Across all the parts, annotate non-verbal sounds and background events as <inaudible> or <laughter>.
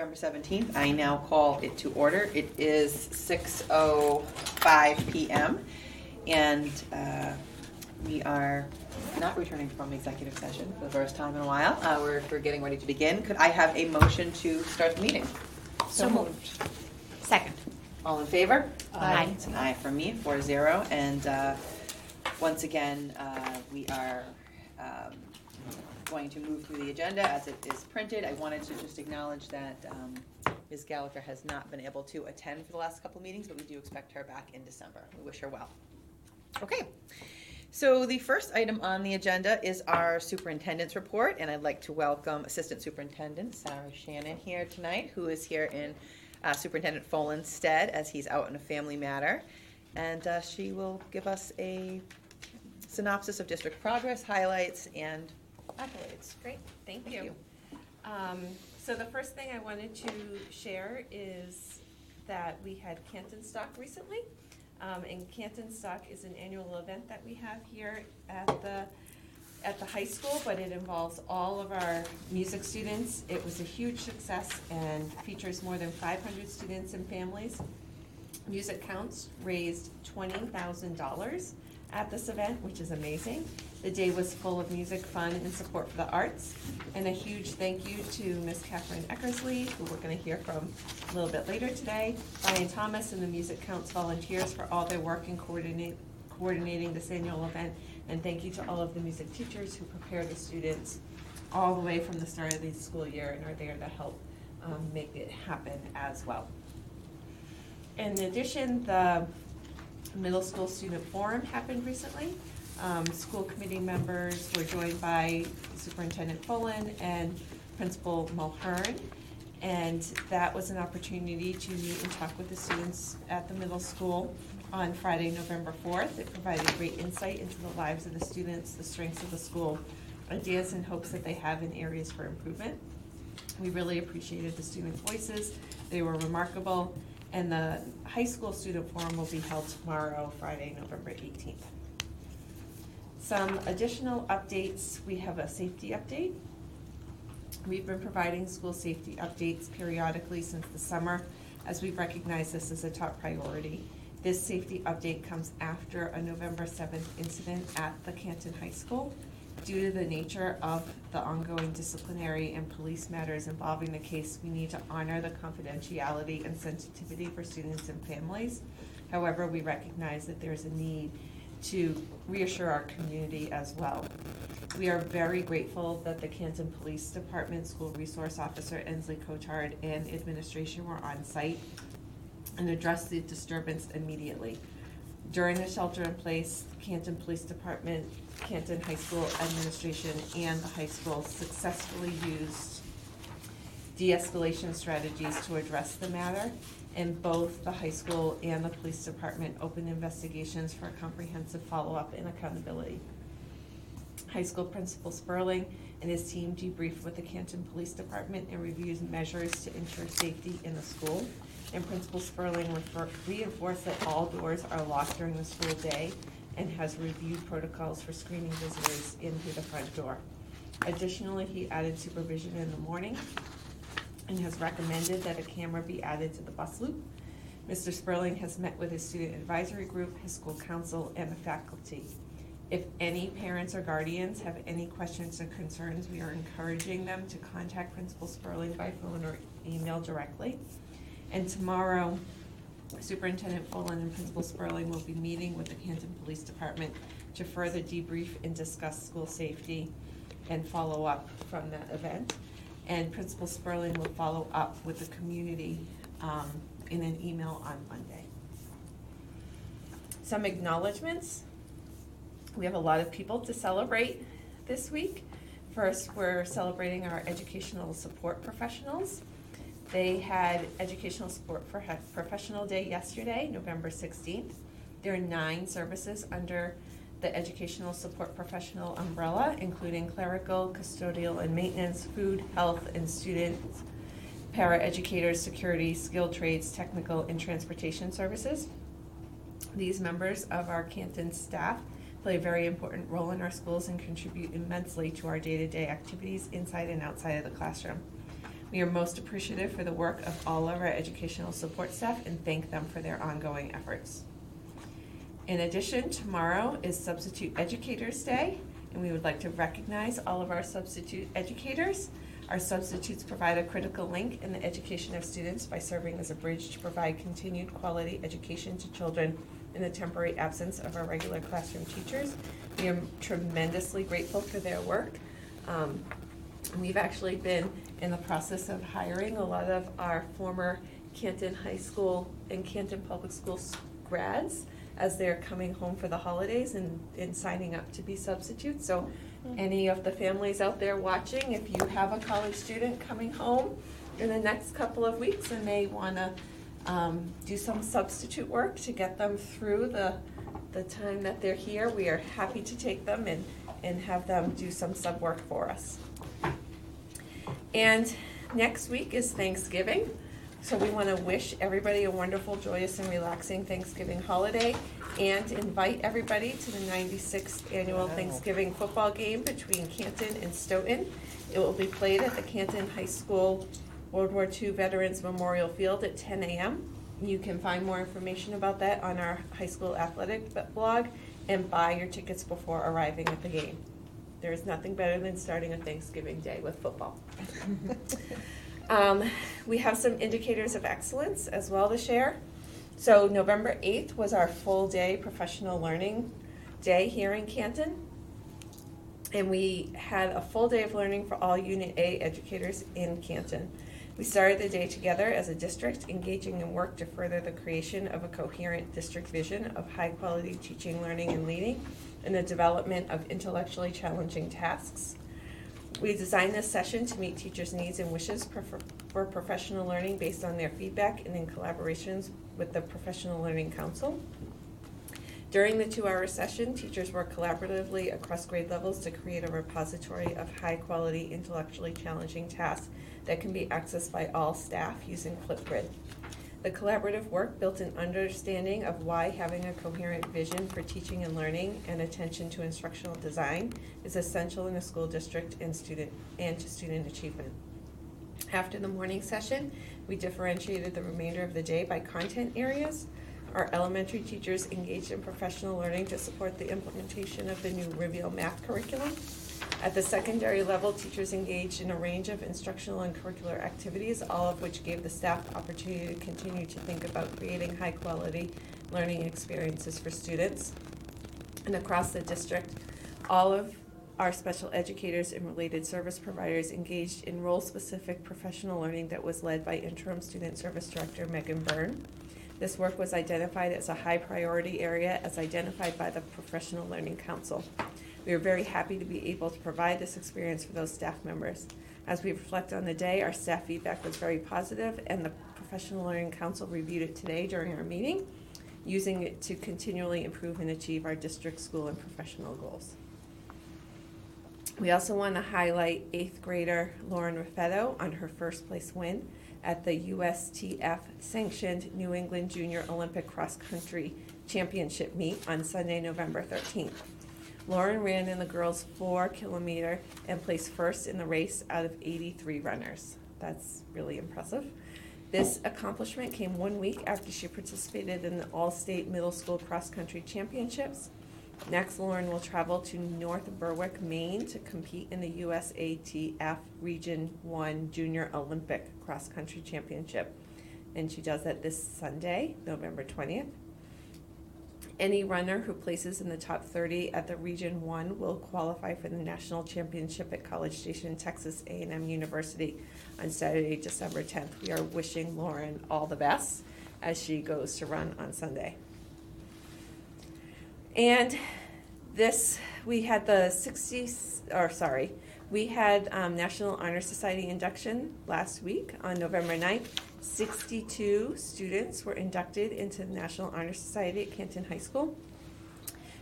November 17th. I now call it to order. It is 6:05 PM, and uh, we are not returning from executive session for the first time in a while. Uh, We're we're getting ready to begin. Could I have a motion to start the meeting? So moved. Second. All in favor? Aye. It's an aye from me, four zero. And uh, once again, uh, we are um, going to move through the agenda as it is printed. I wanted to just acknowledge that um, Ms. Gallagher has not been able to attend for the last couple meetings, but we do expect her back in December. We wish her well. Okay. So the first item on the agenda is our superintendent's report, and I'd like to welcome Assistant Superintendent Sarah Shannon here tonight, who is here in uh, Superintendent Folan's stead as he's out on a family matter. And uh, she will give us a synopsis of district progress, highlights, and accolades. Great, thank Thank you. you. Um, So the first thing I wanted to share is that we had Canton Stock recently. Um, And Canton Stock is an annual event that we have here at the, at the high school, but it involves all of our music students. It was a huge success and features more than five hundred students and families. Music Counts raised twenty thousand dollars at this event, which is amazing. The day was full of music, fun, and support for the arts. And a huge thank you to Miss Catherine Eckersley, who we're gonna hear from a little bit later today, Brian Thomas and the Music Counts volunteers for all their work in coordinate, coordinating this annual event. And thank you to all of the music teachers who prepare the students all the way from the start of the school year and are there to help um, make it happen as well. In addition, the middle school student forum happened recently. Um, school committee members were joined by Superintendent Folan and Principal Mulhern. And that was an opportunity to meet and talk with the students at the middle school on Friday, November fourth. It provided great insight into the lives of the students, the strengths of the school, ideas and hopes that they have in areas for improvement. We really appreciated the student voices. They were remarkable. And the high school student forum will be held tomorrow, Friday, November eighteenth. Some additional updates, we have a safety update. We've been providing school safety updates periodically since the summer, as we've recognized this as a top priority. This safety update comes after a November seventh incident at the Canton High School. Due to the nature of the ongoing disciplinary and police matters involving the case, we need to honor the confidentiality and sensitivity for students and families. However, we recognize that there's a need to reassure our community as well. We are very grateful that the Canton Police Department School Resource Officer Ensley Cochard and administration were on site and addressed the disturbance immediately. During the shelter in place, Canton Police Department, Canton High School Administration, and the high school successfully used de-escalation strategies to address the matter. And both the high school and the police department opened investigations for a comprehensive follow-up and accountability. High school principal Sperling and his team debriefed with the Canton Police Department and reviewed measures to ensure safety in the school. And Principal Sperling refer- reinforced that all doors are locked during the school day and has reviewed protocols for screening visitors in through the front door. Additionally, he added supervision in the morning and has recommended that a camera be added to the bus loop. Mr. Sperling has met with his student advisory group, his school council, and the faculty. If any parents or guardians have any questions or concerns, we are encouraging them to contact Principal Sperling by phone or email directly. And tomorrow, Superintendent Folan and Principal Sperling will be meeting with the Canton Police Department to further debrief and discuss school safety and follow up from that event. And Principal Sperling will follow up with the community um, in an email on Monday. Some acknowledgements. We have a lot of people to celebrate this week. First, we're celebrating our educational support professionals. They had Educational Support for Professional Day yesterday, November sixteenth. There are nine services under the Educational Support Professional umbrella, including clerical, custodial, and maintenance, food, health, and students, paraeducators, security, skilled trades, technical, and transportation services. These members of our Canton staff play a very important role in our schools and contribute immensely to our day-to-day activities inside and outside of the classroom. We are most appreciative for the work of all of our educational support staff and thank them for their ongoing efforts. In addition, tomorrow is Substitute Educators Day, and we would like to recognize all of our substitute educators. Our substitutes provide a critical link in the education of students by serving as a bridge to provide continued quality education to children in the temporary absence of our regular classroom teachers. We are tremendously grateful for their work. Um, We've actually been in the process of hiring a lot of our former Canton High School and Canton Public Schools grads as they're coming home for the holidays and, and signing up to be substitutes. So any of the families out there watching, if you have a college student coming home in the next couple of weeks and they wanna um, do some substitute work to get them through the, the time that they're here, we are happy to take them and, and have them do some sub work for us. And next week is Thanksgiving. So we want to wish everybody a wonderful, joyous, and relaxing Thanksgiving holiday and invite everybody to the 96th annual Thanksgiving football game between Canton and Stoughton. It will be played at the Canton High School World War II Veterans Memorial Field at 10 a.m. You can find more information about that on our high school athletic blog and buy your tickets before arriving at the game. There is nothing better than starting a Thanksgiving day with football. <laughs> Um, we have some indicators of excellence as well to share. So November 8th was our full day professional learning day here in Canton. And we had a full day of learning for all Unit A educators in Canton. We started the day together as a district, engaging in work to further the creation of a coherent district vision of high quality teaching, learning, and leading, and the development of intellectually challenging tasks. We designed this session to meet teachers' needs and wishes for, professional learning based on their feedback and in collaborations with the Professional Learning Council. During the two-hour session, teachers worked collaboratively across grade levels to create a repository of high-quality, intellectually challenging tasks that can be accessed by all staff using Flipgrid. The collaborative work built an understanding of why having a coherent vision for teaching and learning and attention to instructional design is essential in a school district and student and to student achievement. After the morning session, we differentiated the remainder of the day by content areas. Our elementary teachers engaged in professional learning to support the implementation of the new Reveal math curriculum. At the secondary level, teachers engaged in a range of instructional and curricular activities, all of which gave the staff opportunity to continue to think about creating high-quality learning experiences for students. And across the district, all of our special educators and related service providers engaged in role-specific professional learning that was led by interim student service director Megan Byrne. This work was identified as a high priority area as identified by the Professional Learning Council. We are very happy to be able to provide this experience for those staff members. As we reflect on the day, our staff feedback was very positive, and the Professional Learning Council reviewed it today during our meeting, using it to continually improve and achieve our district, school, and professional goals. We also want to highlight eighth grader Lauren Raffetto on her first place win at the USTF sanctioned New England Junior Olympic Cross Country Championship meet on Sunday, November 13th. Lauren ran in the girls' four kilometer and placed first in the race out of 83 runners. That's really impressive. This accomplishment came one week after she participated in the All State Middle School Cross Country Championships. Next, Lauren will travel to North Berwick, Maine to compete in the USATF Region 1 Junior Olympic Cross Country Championship. And she does that this Sunday, November 20th. Any runner who places in the top 30 at the Region 1 will qualify for the national championship at College Station, Texas A&M University on Saturday, December 10th. We are wishing Lauren all the best as she goes to run on Sunday. And this, we had the 60, or sorry, we had um, National Honor Society induction last week on November 9th. 62 students were inducted into the National Honor Society at Canton High School.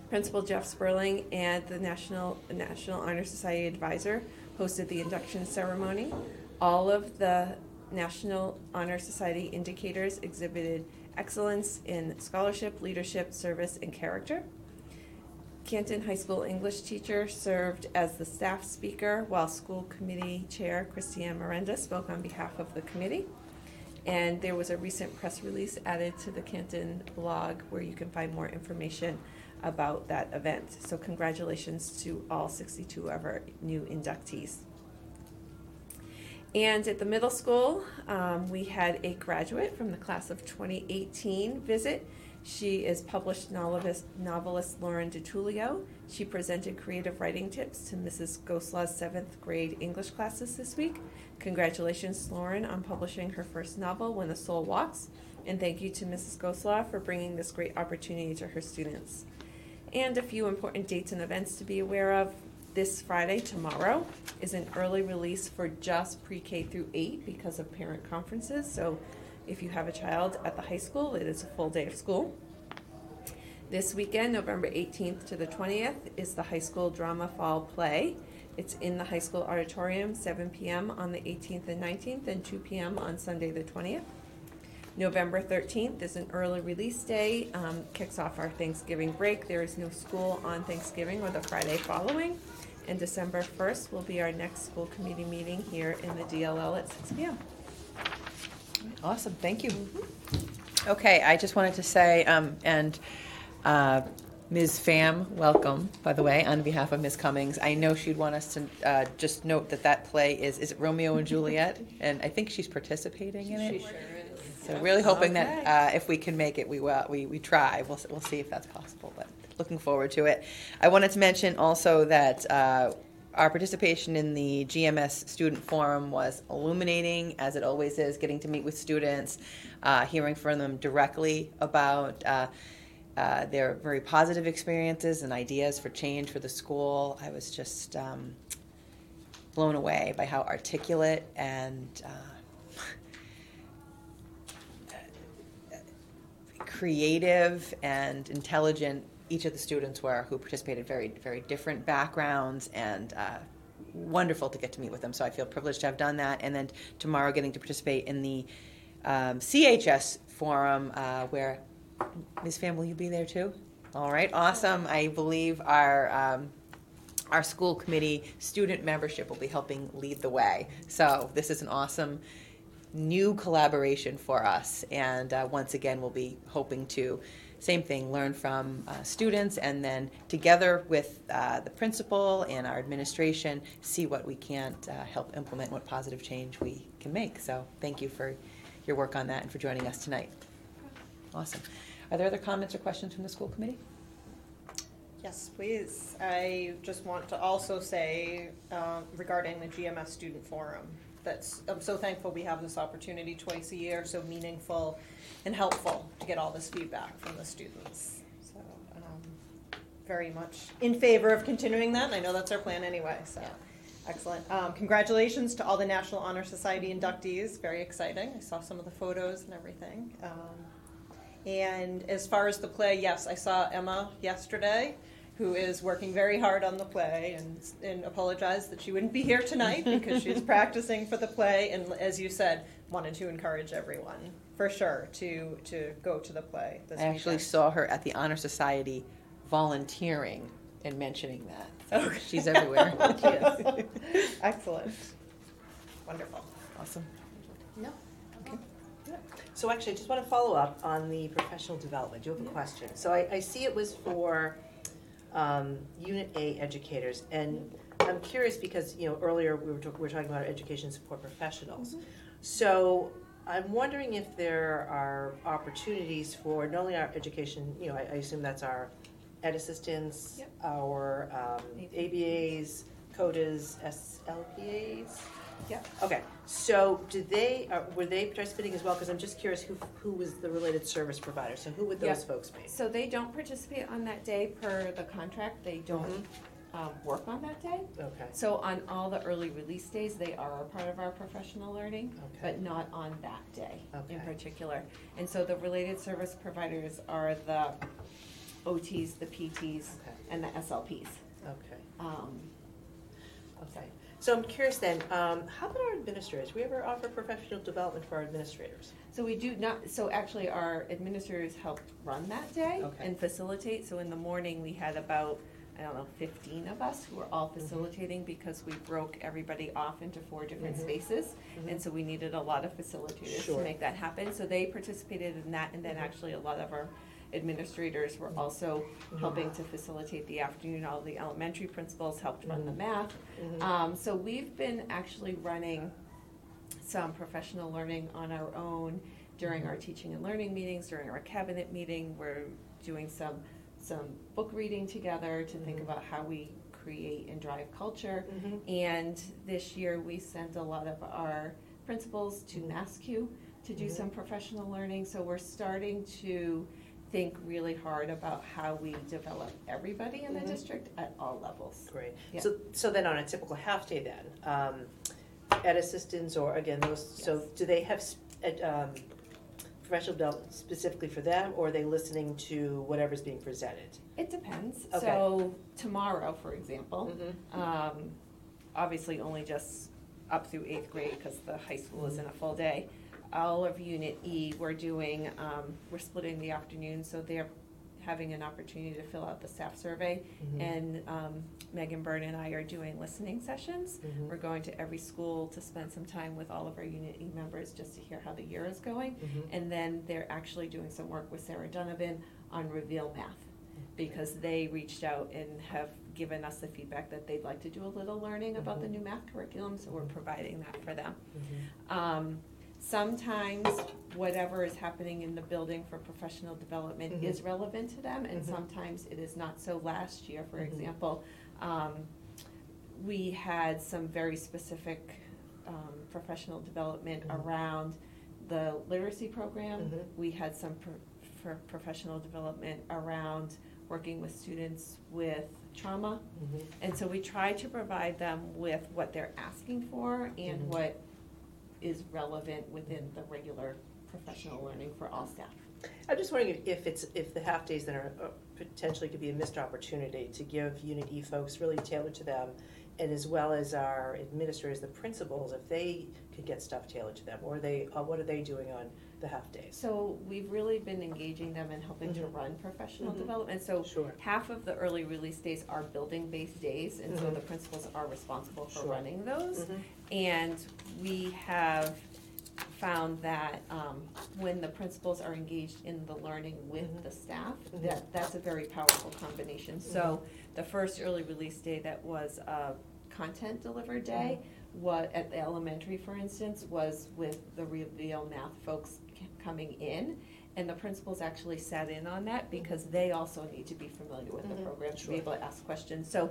Principal Jeff Sperling and the National National Honor Society advisor hosted the induction ceremony. All of the National Honor Society indicators exhibited excellence in scholarship, leadership, service, and character. Canton High School English teacher served as the staff speaker, while school committee chair Christiane Miranda spoke on behalf of the committee. And there was a recent press release added to the Canton blog where you can find more information about that event. So congratulations to all 62 of our new inductees. And at the middle school, um, we had a graduate from the class of 2018 visit. She is published novelist, novelist Lauren DiTullio. She presented creative writing tips to Mrs. Goslaw's seventh grade English classes this week. Congratulations, Lauren, on publishing her first novel, When the Soul Walks. And thank you to Mrs. Goslaw for bringing this great opportunity to her students. And a few important dates and events to be aware of. This Friday, tomorrow, is an early release for just pre-K through eight because of parent conferences. So if you have a child at the high school, it is a full day of school. This weekend, November 18th to the 20th, is the high school drama fall play. It's in the high school auditorium, 7 p.m. on the 18th and 19th, and 2 p.m. on Sunday the 20th. November 13th is an early release day, um, kicks off our Thanksgiving break. There is no school on Thanksgiving or the Friday following. And December 1st will be our next school committee meeting here in the DLL at 6 p.m. Awesome, thank you. Okay, I just wanted to say, um, and uh, Ms. Pham, welcome, by the way, on behalf of Ms. Cummings. I know she'd want us to uh, just note that that play is, is it Romeo and Juliet? <laughs> And I think she's participating in it. So really hoping that uh, if we can make it, we will, we, we try. We'll, we'll see if that's possible, but looking forward to it. I wanted to mention also that uh, our participation in the GMS Student Forum was illuminating, as it always is, getting to meet with students, uh, hearing from them directly about uh, their very positive experiences and ideas for change for the school. I was just um, blown away by how articulate and uh, creative and intelligent each of the students were who participated very very different backgrounds and uh, wonderful to get to meet with them so i feel privileged to have done that and then tomorrow getting to participate in the um, chs forum uh, where ms pham will you be there too all right awesome i believe our um, our school committee student membership will be helping lead the way so this is an awesome new collaboration for us. And uh, once again, we'll be hoping to, same thing, learn from uh, students and then together with uh, the principal and our administration, see what we can't uh, help implement, what positive change we can make. So thank you for your work on that and for joining us tonight. Awesome. Are there other comments or questions from the school committee? Yes, please. I just want to also say um, regarding the GMS Student Forum, that's, I'm so thankful we have this opportunity twice a year, so meaningful and helpful to get all this feedback from the students. So, um, very much in favor of continuing that, and I know that's our plan anyway, so. Excellent. Um, congratulations to all the National Honor Society inductees. Very exciting. I saw some of the photos and everything. Um, and as far as the play, yes, I saw Emma yesterday who is working very hard on the play and, and apologized that she wouldn't be here tonight <laughs> because she's practicing for the play and as you said wanted to encourage everyone for sure to to go to the play this I actually weekend. saw her at the Honor Society volunteering and mentioning that. So Okay. She's everywhere. <laughs> She <laughs> excellent wonderful Awesome. So actually, I just want to follow up on the professional development. Do you have a question? So I, I see it was for um, Unit A educators, and I'm curious because, you know, earlier we were, talk- we were talking about education support professionals. So I'm wondering if there are opportunities for not only our education, you know, I, I assume that's our ed assistants, Yep. our um, ABAs, COTAs, SLPAs. Yep. Okay, so did they, uh, were they participating as well? Because I'm just curious who, who was the related service provider? So who would those Yeah. folks be? So they don't participate on that day per the contract. They don't um, work on that day. Okay, So on all the early release days, they are a part of our professional learning, Okay. but not on that day in Okay. particular. And so the related service providers are the OTs, the PTs, Okay. and the SLPs. okay, Um, okay. So I'm curious then, um, how about our administrators? We ever offer professional development for our administrators? So we do not, so actually our administrators helped run that day Okay. and facilitate. So in the morning, we had about I don't know, fifteen of us who were all facilitating because we broke everybody off into four different Mhm. spaces. Mhm. And so we needed a lot of facilitators to Sure. make that happen. So they participated in that, and then Mhm. actually a lot of our administrators were mm-hmm. also Mhm. helping to facilitate the afternoon. All the elementary principals helped run the Mhm. math. Mm-hmm. Um, so we've been actually running some professional learning on our own during mm-hmm. our teaching and learning meetings, during our cabinet meeting. We're doing some, some book reading together to think about how we create and drive culture. And this year, we sent a lot of our principals to. MassCUE to do some professional learning. So we're starting to think really hard about how we develop everybody in the Mhm. district at all levels. Great. Yeah. So, so then on a typical half-day then, um, ed assistants or again, those, so Yes. do they have, s- ed, um, professional development specifically for them or are they listening to whatever's being presented? It depends. Okay. So tomorrow, for example, Mhm. um, obviously only just up through eighth grade because the high school isn't a full day. All of Unit E, we're doing, um, we're splitting the afternoon, so they're having an opportunity to fill out the staff survey. Mhm. And um, Megan Byrne and I are doing listening sessions. Mhm. We're going to every school to spend some time with all of our Unit E members just to hear how the year is going. Mhm. And then they're actually doing some work with Sarah Donovan on Reveal Math. Because they reached out and have given us the feedback that they'd like to do a little learning about the Mhm. new math curriculum, so we're providing that for them. Mhm. Um, sometimes whatever is happening in the building for professional development Mhm. is relevant to them, and Mhm. sometimes it is not. So last year, for Mhm. example, um, we had some very specific, um, professional development Mhm. around the literacy program. Mhm. We had some pro- for professional development around working with students with trauma. Mhm. And so we try to provide them with what they're asking for and Mhm. what is relevant within the regular professional learning for all staff. I'm just wondering if it's, if the half-days that are uh, potentially could be a missed opportunity to give Unit E folks really tailored to them, and as well as our administrators, the principals, if they could get stuff tailored to them, or they, uh, what are they doing on the half-days? So we've really been engaging them and helping to Mhm. run professional Mhm. development. So Sure. half of the early release days are building-based days, and so Mhm. the principals are responsible for Sure. running those. Mhm. And we have found that um, when the principals are engaged in the learning with Mhm. the staff, that, that's a very powerful combination. So the first early release day that was a content delivered day, what, at the elementary, for instance, was with the Reveal Math folks c- coming in. And the principals actually sat in on that because they also need to be familiar with the program to be able to ask questions. So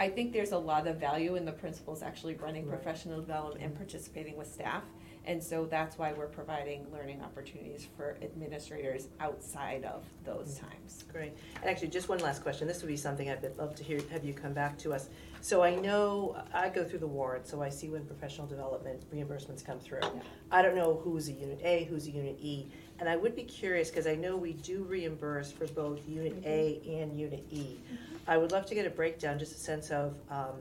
I think there's a lot of value in the principals actually running Right. professional development and participating with staff. And so that's why we're providing learning opportunities for administrators outside of those Mhm. times. Great. And actually, just one last question. This would be something I'd love to hear, have you come back to us. So I know, I go through the warrant, so I see when professional development reimbursements come through. Yeah. I don't know who's a unit A, who's a unit E, and I would be curious, because I know we do reimburse for both unit A and unit E. I would love to get a breakdown, just a sense of, um,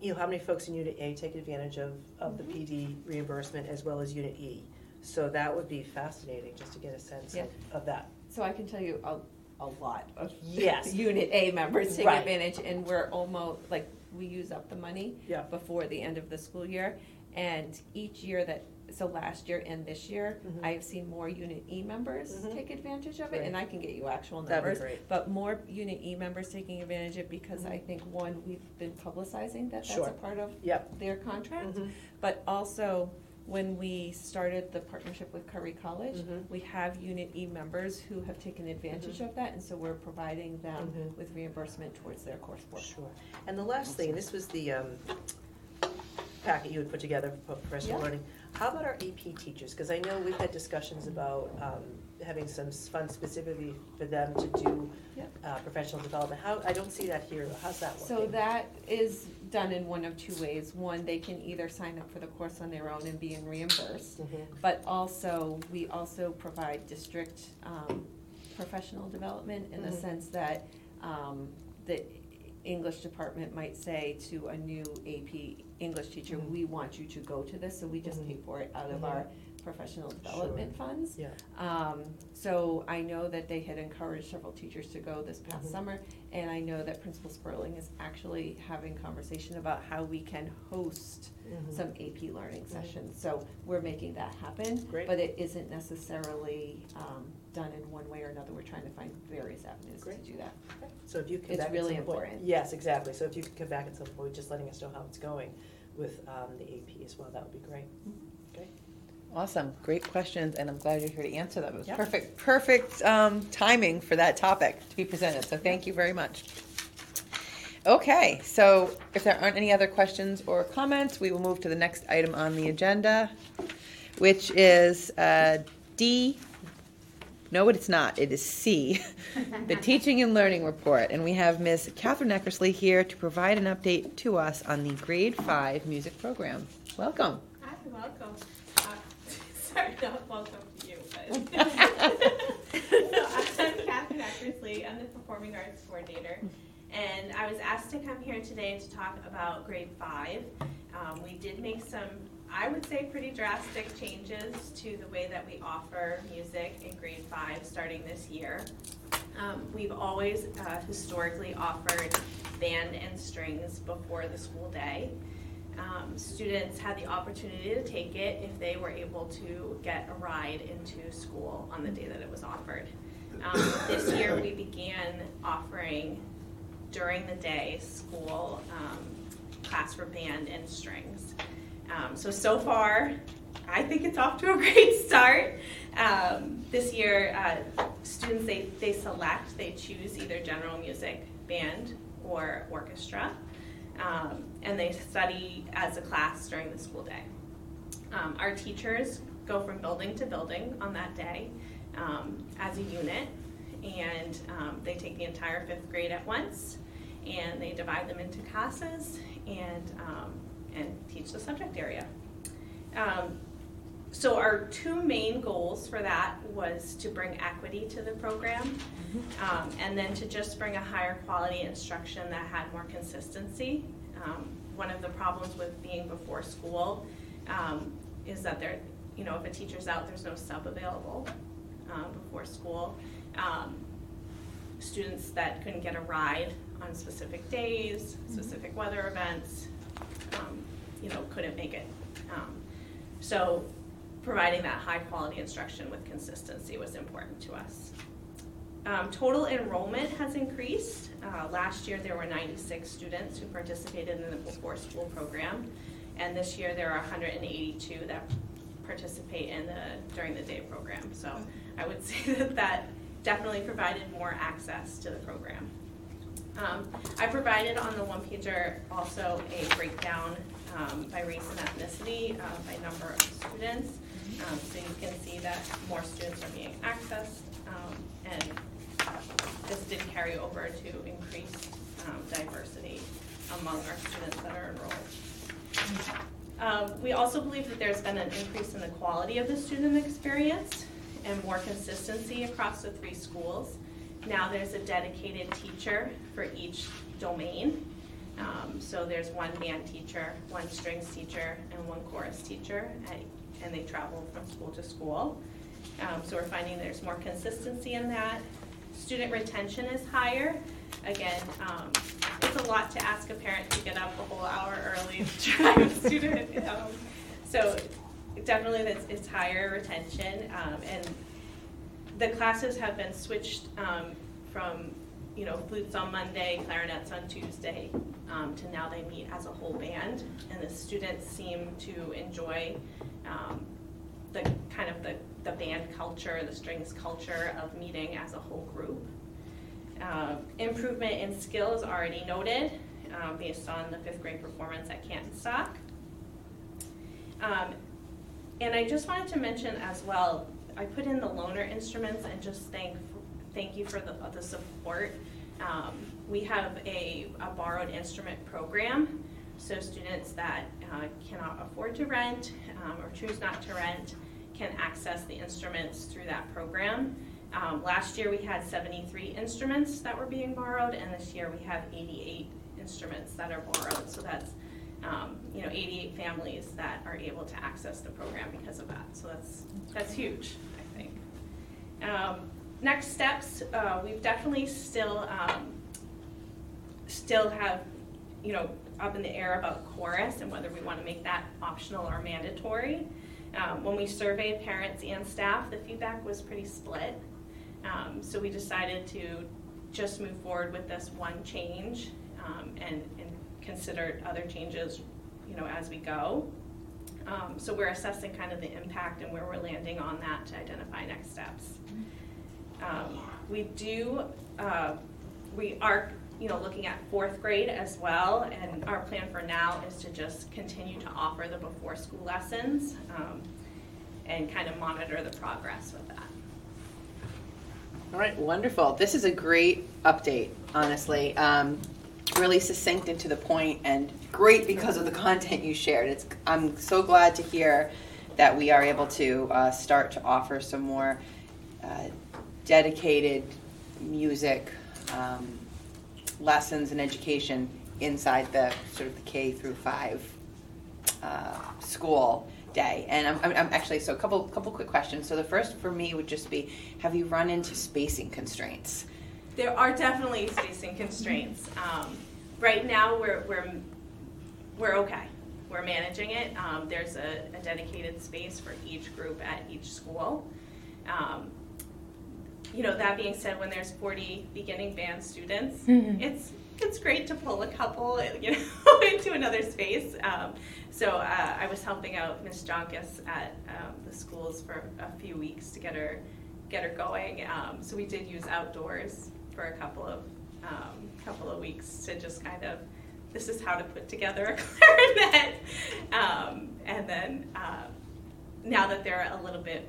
you know, how many folks in unit A take advantage of, of the Mhm. PD reimbursement as well as unit E. So that would be fascinating, just to get a sense Yeah. of, of that. So I can tell you a, a lot of <laughs> Yes. Unit A members take Right. advantage, and we're almost, like, we use up the money Yeah. before the end of the school year. And each year that, so last year and this year, Mhm. I've seen more Unit E members Mhm. take advantage of it, and I can get you actual That'd be numbers. great. But more Unit E members taking advantage of it because I Mhm. think, one, we've been publicizing that that's Sure. a part of Yep. their contract. Mhm. But also, when we started the partnership with Curry College, Mhm. we have Unit E members who have taken advantage Mhm. of that, and so we're providing them Mhm. with reimbursement towards their coursework. Sure. And the last thing, this was the um, packet you had put together for professional Yeah. learning. How about our AP teachers? Because I know we've had discussions about um, having some funds specifically for them to do Yeah. uh, professional development. How, I don't see that here. How's that working? So that is done in one of two ways. One, they can either sign up for the course on their own and be reimbursed, Mhm. but also, we also provide district um, professional development in the Mhm. sense that um, the English department might say to a new AP English teacher, Mhm. we want you to go to this, so we just Mhm. pay for it out of Mhm. our professional development funds. Yeah. Um, so I know that they had encouraged several teachers to go this past Mhm. summer, And I know that Principal Sperling is actually having conversation about how we can host Mhm. some AP learning sessions. So we're making that happen. Great. But it isn't necessarily um, done in one way or another. We're trying to find various avenues to Great. do that. So if you come It's back at really some point- important. Yes, exactly. So if you could come back at some point, just letting us know how it's going with um, the AP as well, that would be great. Okay. Awesome, great questions, and I'm glad you're here to answer them. It was Yep. perfect, perfect um, timing for that topic to be presented, so thank you very much. Okay, so if there aren't any other questions or comments, we will move to the next item on the agenda, which is uh, D. No, it's not. It is C, <laughs> the Teaching and Learning Report. And we have Ms. Catherine Eckersley here to provide an update to us on the grade five music program. Welcome. Hi, welcome. Sorry, not welcome to you, but. <laughs> <laughs> I'm Kathy Eckersley, I'm the Performing Arts Coordinator. And I was asked to come here today to talk about grade five. Um, we did make some, I would say, pretty drastic changes to the way that we offer music in grade five, starting this year. Um, we've always uh, historically offered band and strings before the school day. Um, students had the opportunity to take it if they were able to get a ride into school on the day that it was offered. Um, this year, we began offering during the day school um, class for band and strings. Um, so so far, I think it's off to a <laughs> great start. Um, this year, uh, students they they select they choose either general music, band, or orchestra um, and they study as a class during the school day. Um, our teachers go from building to building on that day um, as a unit, and um, they take the entire fifth grade at once, and they divide them into classes and um, and teach the subject area. So our two main goals for that was to bring equity to the program, um, and then to just bring a higher quality instruction that had more consistency. Um, one of the problems with being before school um, is that there, you know, if a teacher's out, there's no sub available um, before school. Um, students that couldn't get a ride on specific days, specific weather events, um, you know, couldn't make it. Um, so providing that high quality instruction with consistency was important to us. Um, total enrollment has increased. Uh, last year there were 96 students who participated in the before school program, and this year there are 182 that participate in the during the day program. So I would <laughs> say that that definitely provided more access to the program. Um, I provided on the one pager also a breakdown um, by race and ethnicity, uh, by number of students. Um, so you can see that more students are being accessed, um, and this did carry over to increased um, diversity among our students that are enrolled. Um, we also believe that there's been an increase in the quality of the student experience and more consistency across the three schools. Now there's a dedicated teacher for each domain. Um, so there's one band teacher, one strings teacher, and one chorus teacher, and, and they travel from school to school. Um, so we're finding there's more consistency in that. Student retention is higher. Again, um, it's a lot to ask a parent to get up a whole hour early to <laughs> drive a student. Um, so definitely it's, it's higher retention, um, and the classes have been switched um, from, you know, flutes on Monday, clarinets on Tuesday, um, to now they meet as a whole band, and the students seem to enjoy um, the kind of the, the band culture, the strings culture of meeting as a whole group. Um, improvement in skills already noted um, based on the fifth grade performance at Canton Stock. Um, and I just wanted to mention as well, I put in the loaner instruments and just thank, thank you for the, the support. Um, we have a, a borrowed instrument program, so students that uh, cannot afford to rent um, or choose not to rent can access the instruments through that program. Um, last year we had 73 instruments that were being borrowed, and this year we have 88 instruments that are borrowed. So that's um, you know 88 families that are able to access the program because of that. So that's that's huge, I think. Um, next steps, uh, we've definitely still um, still have, you know, up in the air about chorus and whether we want to make that optional or mandatory. Um, when we surveyed parents and staff, the feedback was pretty split. Um, so we decided to just move forward with this one change um, and, and consider other changes, you know, as we go. Um, so we're assessing kind of the impact and where we're landing on that to identify next steps. Um, we do, uh, we are, you know, looking at fourth grade as well, and our plan for now is to just continue to offer the before school lessons um, and kind of monitor the progress with that. All right, wonderful. This is a great update, honestly. Um, really succinct and to the point, and great because of the <laughs> content you shared. It's, I'm so glad to hear that we are able to uh, start to offer some more uh, dedicated music um, lessons and education inside the sort of the K through five uh, school day. And I'm, I'm, actually so a couple couple quick questions. So the first for me would just be: Have you run into spacing constraints? There are definitely spacing constraints. Um, right now, we're, we're, we're okay. We're managing it. Um, there's a, a dedicated space for each group at each school. Um, you know, that being said, when there's 40 beginning band students, it's it's great to pull a couple, <laughs> you know, into another space. Um, so uh, I was helping out Miss Jonkus at um, the schools for a few weeks to get her get her going. Um, so we did use outdoors for a couple of um, couple of weeks to just kind of this is how to put together a <laughs> clarinet, um, and then uh, now that they're a little bit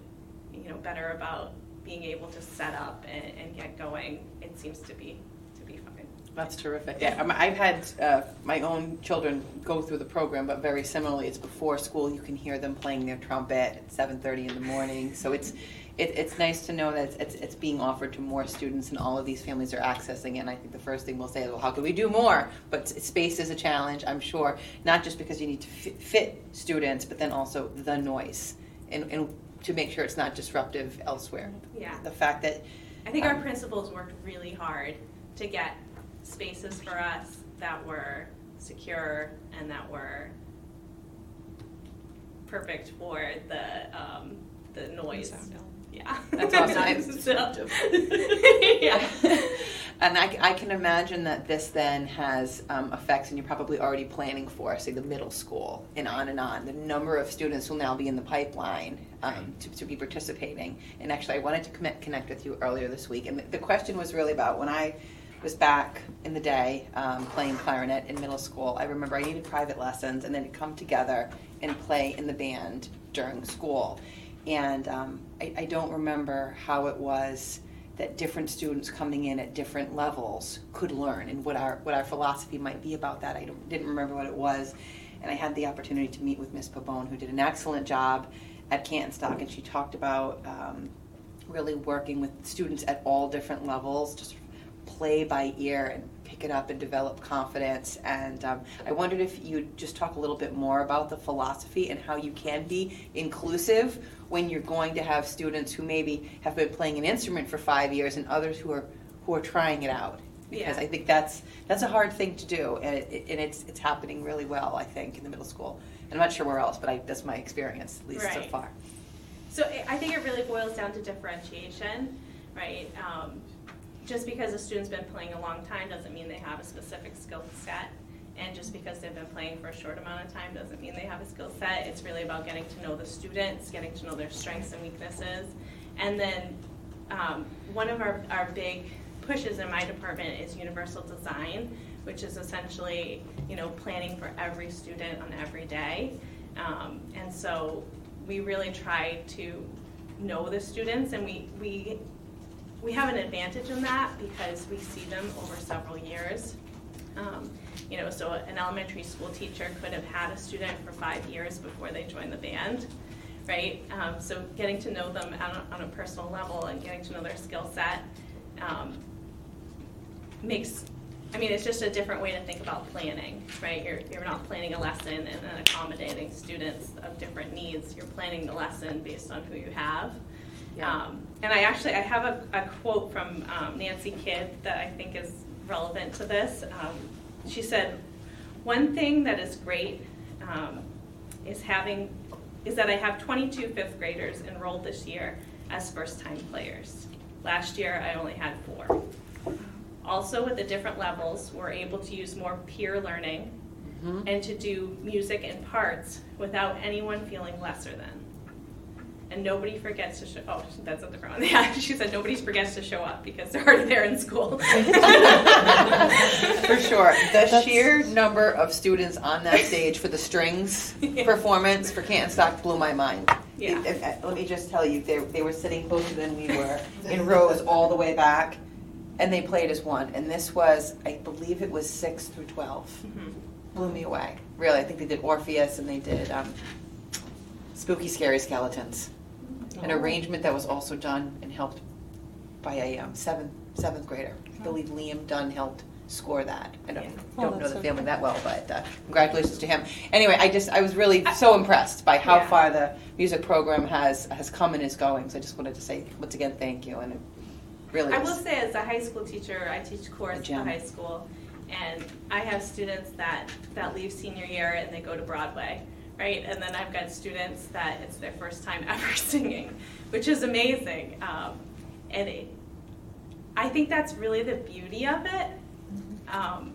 you know better about being able to set up and, and get going, it seems to be to be fine. That's terrific. Yeah, I've had uh, my own children go through the program, but very similarly, it's before school. You can hear them playing their trumpet at 7:30 in the morning. So it's it, it's nice to know that it's, it's, it's being offered to more students, and all of these families are accessing it. And I think the first thing we'll say is, well, how could we do more? But space is a challenge, I'm sure, not just because you need to fit, fit students, but then also the noise, and, and to make sure it's not disruptive elsewhere. Yeah. The fact that I think our Um, principals worked really hard to get spaces for us that were secure and that were perfect for the um, the noise. Yeah, That's <laughs> awesome. So- <laughs> yeah. and I, I can imagine that this then has um, effects, and you're probably already planning for, say, the middle school, and on and on. The number of students will now be in the pipeline um, to, to be participating. And actually, I wanted to commit, connect with you earlier this week, and the, the question was really about when I was back in the day um, playing clarinet in middle school. I remember I needed private lessons, and then to come together and play in the band during school. And um, I, I don't remember how it was that different students coming in at different levels could learn and what our what our philosophy might be about that. I didn't remember what it was, and I had the opportunity to meet with Miss Pabone, who did an excellent job at Canton Stock, and she talked about um, really working with students at all different levels, just play by ear and pick it up and develop confidence. And um, I wondered if you'd just talk a little bit more about the philosophy and how you can be inclusive when you're going to have students who maybe have been playing an instrument for five years and others who are who are trying it out. Because Yeah. I think that's that's a hard thing to do, and, it, and it's it's happening really well. I think in the middle school, and I'm not sure where else, but I, that's my experience at least so far. So I- I think it really boils down to differentiation, right? Um, just because a student's been playing a long time doesn't mean they have a specific skill set. And just because they've been playing for a short amount of time doesn't mean they have a skill set. It's really about getting to know the students, getting to know their strengths and weaknesses. And then um, one of our, our big pushes in my department is universal design, which is essentially, you know, planning for every student on every day. Um, and so we really try to know the students and we, we, we have an advantage in that because we see them over several years. Um, you know, so an elementary school teacher could have had a student for five years before they joined the band, right? Um, so getting to know them on a, on a personal level and getting to know their skill set um, makes, I mean, it's just a different way to think about planning, right? You're, you're not planning a lesson and then accommodating students of different needs. You're planning the lesson based on who you have. Yeah. Um, and I actually, I have a, a quote from um, Nancy Kidd that I think is relevant to this. Um, she said, one thing that is great um, is having is that I have 22 fifth graders enrolled this year as first-time players. Last year, I only had four. Also, with the different levels, we're able to use more peer learning Mhm. and to do music in parts without anyone feeling lesser than. And nobody forgets to show, oh, that's at the front. <laughs> Yeah, she said nobody forgets to show up because they're already there in school. <laughs> For sure. The sheer number of students on that stage for the strings <laughs> Yeah. performance for Canton Stock blew my mind. Yeah. It- it- let me just tell you, they, they were sitting closer than we were, in rows all the way back, and they played as one. And this was, I believe it was six through twelve. Mhm. Blew me away. Really, I think they did Orpheus and they did um, Spooky Scary Skeletons. An arrangement that was also done and helped by a um, seventh seventh grader. I believe Liam Dunn helped score that. I don't, Yeah. Oh, don't know that's the so family that well, but uh, congratulations to him. Anyway, I just I was really so impressed by how Yeah. far the music program has has come and is going. So I just wanted to say once again thank you, and it really I is. will say, as a high school teacher, I teach chorus at high school, and I have students that, that leave senior year and they go to Broadway, right? And then I've got students that it's their first time <laughs> ever singing, which is amazing. Um, and it, I think that's really the beauty of it. Um,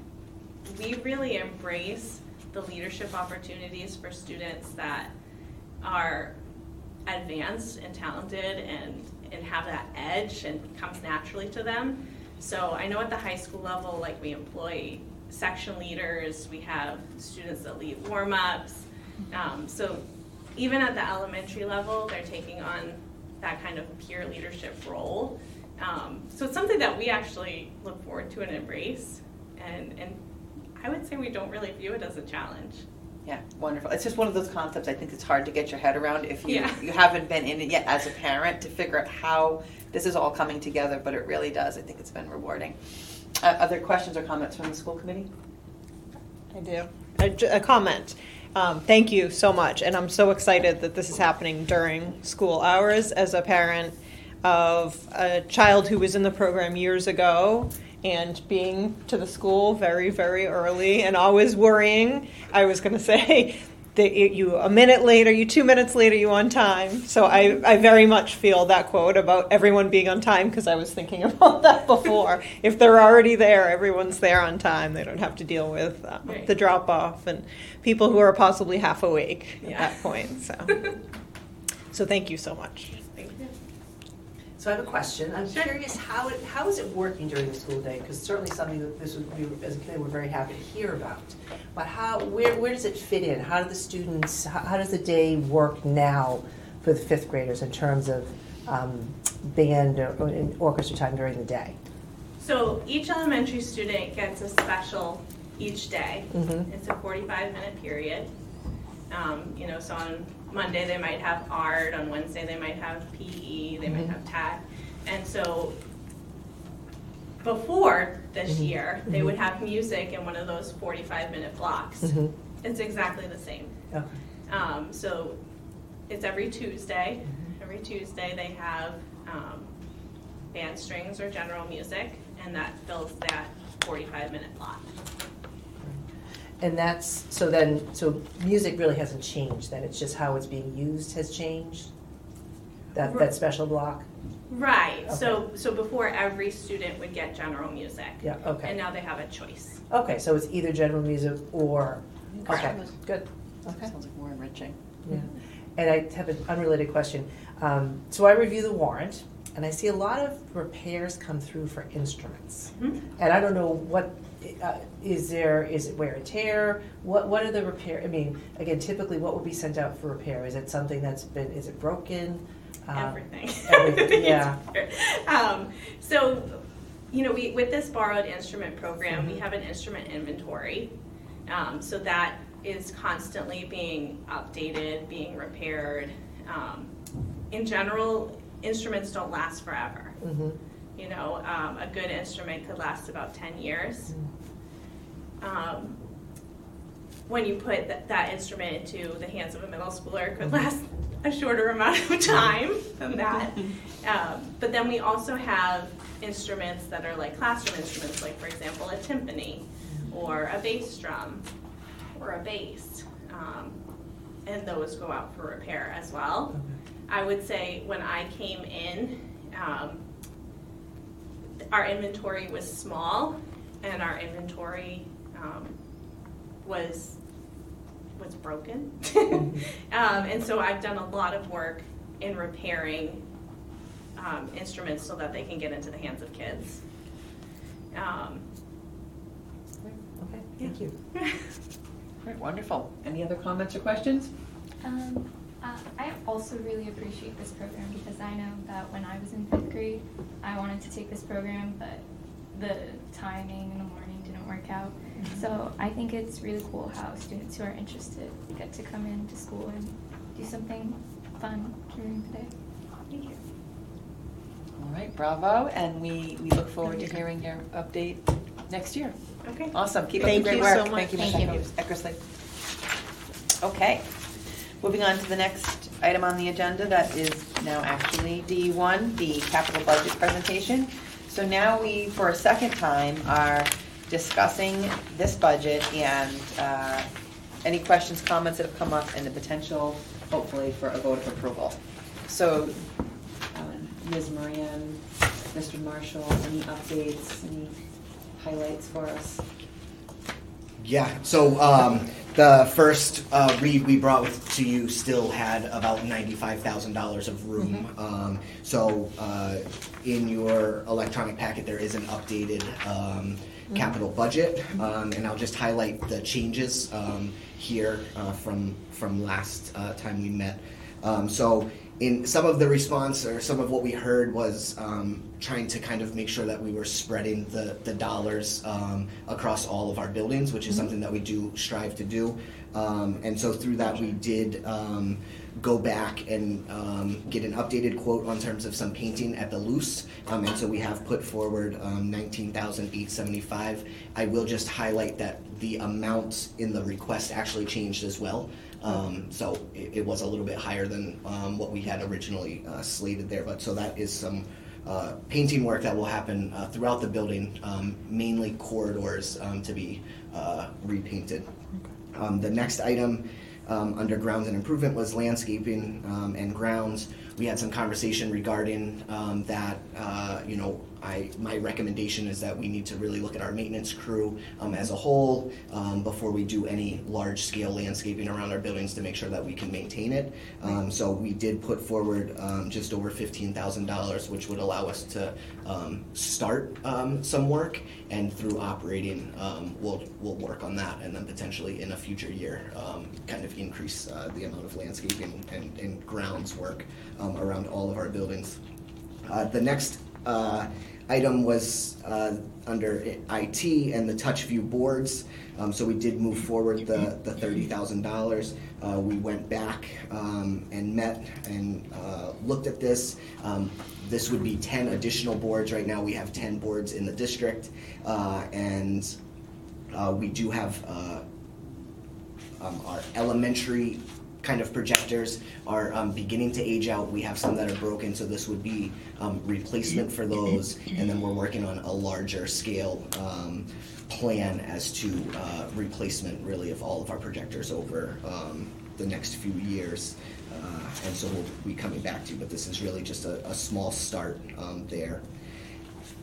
we really embrace the leadership opportunities for students that are advanced and talented and, and have that edge and comes naturally to them. So I know at the high school level, like we employ section leaders, we have students that lead warm-ups. Um, so even at the elementary level, they're taking on that kind of peer leadership role. Um, so it's something that we actually look forward to and embrace. And, and I would say we don't really view it as a challenge. Yeah, wonderful. It's just one of those concepts I think it's hard to get your head around if you, Yeah. you haven't been in it yet as a parent to figure out how this is all coming together, but it really does. I think it's been rewarding. Uh, other questions or comments from the school committee? I do. a comment. Um, thank you so much, and I'm so excited that this is happening during school hours. As a parent of a child who was in the program years ago, and being to the school very, very early, and always worrying, I was going <laughs> to say that you, a minute later, you two minutes later, you on time. So I, I very much feel that quote about everyone being on time because I was thinking <laughs> about that before. if they're already there, everyone's there on time. They don't have to deal with uh, Right. the drop off and people who are possibly half awake at Yeah. that point. So, <laughs> so thank you so much. So I have a question. I'm Sure. curious, how, it- how is it working during the school day? Because certainly something that this, would- be as a committee, we're very happy to hear about. But how, where, where does it fit in? How do the students, how, how does the day work now for the fifth graders in terms of um, band or, or orchestra time during the day? So each elementary student gets a special each day. Mhm. It's a 45 minute period. Um, you know, so on Monday they might have art, on Wednesday they might have PE, they might Mhm. have tag. And so before this Mhm. year, they Mhm. would have music in one of those 45 minute blocks. Mhm. It's exactly the same. Okay. Um, so it's every Tuesday. Mhm. Every Tuesday they have um, band strings or general music, and that fills that 45 minute block. And that's, so then, so music really hasn't changed then? It's just how it's being used has changed? That, that special block? Right. So so before every student would get general music, Yeah, okay. and now they have a choice. Okay, so it's either general music or, okay, good, okay. Sounds like more enriching. Yeah. And I have an unrelated question. Um, so I review the warrant, and I see a lot of repairs come through for instruments. Mhm. And I don't know what, uh, is there, is it wear and tear? What, what are the repair, I mean, again, typically what would be sent out for repair? Is it something that's been, is it broken? Um, Everything. everything, <laughs> yeah. um, so, you know, we with this borrowed instrument program, we Mhm. have an instrument inventory. Um, so that is constantly being updated, being repaired. Um, in general, instruments don't last forever. Mhm. You know, um, a good instrument could last about 10 years. Um, when you put th- that instrument into the hands of a middle schooler, it could last a shorter amount of time than that. Um, but then we also have instruments that are like classroom instruments, like for example, a timpani, or a bass drum, or a bass. Um, and those go out for repair as well. I would say when I came in, um, our inventory was small and our inventory, um, was, was broken. <laughs> Um, and so I've done a lot of work in repairing, um, instruments so that they can get into the hands of kids. Um, Okay, thank you. <laughs> Great, wonderful. Any other comments or questions? Um, uh, I also really appreciate this program because I know that when I was in fifth grade, I wanted to take this program, but the timing in the morning didn't work out. So I think it's really cool how students who are interested get to come into school and do something fun during the day. Thank you. All right, bravo, and we, we look forward to hearing your update next year. okay. Awesome, keep up the Thank great you work. so much. Thank you, Ms. Thank you. Eckersley. Okay, moving on to the next item on the agenda, that is now actually D one, the capital budget presentation. So now we, for a second time, are discussing this budget and, uh, any questions, comments that have come up, and the potential, hopefully, for a vote of approval. So, um, Ms. Moran, Mr. Marshall, any updates, any highlights for us? Yeah, so um, the first uh, read we brought with, to you still had about ninety-five thousand dollars of room. Um, so uh, in your electronic packet, there is an updated um, capital budget, um, and I'll just highlight the changes um, here uh, from from last uh, time we met. Um, so in some of the response or some of what we heard was um, trying to kind of make sure that we were spreading the, the dollars um, across all of our buildings, which is something that we do strive to do. Um, and so through that, we did um, go back and um, get an updated quote on terms of some painting at the Luce. Um, and so we have put forward um, 19,875. I will just highlight that the amount in the request actually changed as well. Um, so it, it was a little bit higher than um, what we had originally uh, slated there, but so that is some uh, painting work that will happen uh, throughout the building, um, mainly corridors um, to be uh, repainted. Um, the next item um, under grounds and improvement was landscaping um, and grounds. We had some conversation regarding um, that. Uh, you know, I my recommendation is that we need to really look at our maintenance crew um, as a whole um, before we do any large scale landscaping around our buildings to make sure that we can maintain it. Um, so we did put forward um, just over fifteen thousand dollars, which would allow us to um, start um, some work, and through operating, we'll we'll work on that, and then potentially in a future year, kind of increase uh, the amount of landscaping and, and grounds work around all of our buildings. Uh, the next uh, item was uh, under IT and the TouchView boards. Um, so we did move forward the, the thirty thousand dollars. Uh, we went back um, and met and uh, looked at this. Um, this would be ten additional boards. Right now we have ten boards in the district, uh, and uh, we do have uh, um, our elementary kind of projectors are um, beginning to age out. We have some that are broken, so this would be um, replacement for those. And then we're working on a larger scale um, plan as to uh, replacement, really, of all of our projectors over um, the next few years. Uh, and so we'll be coming back to you, but this is really just a, a small start um, there.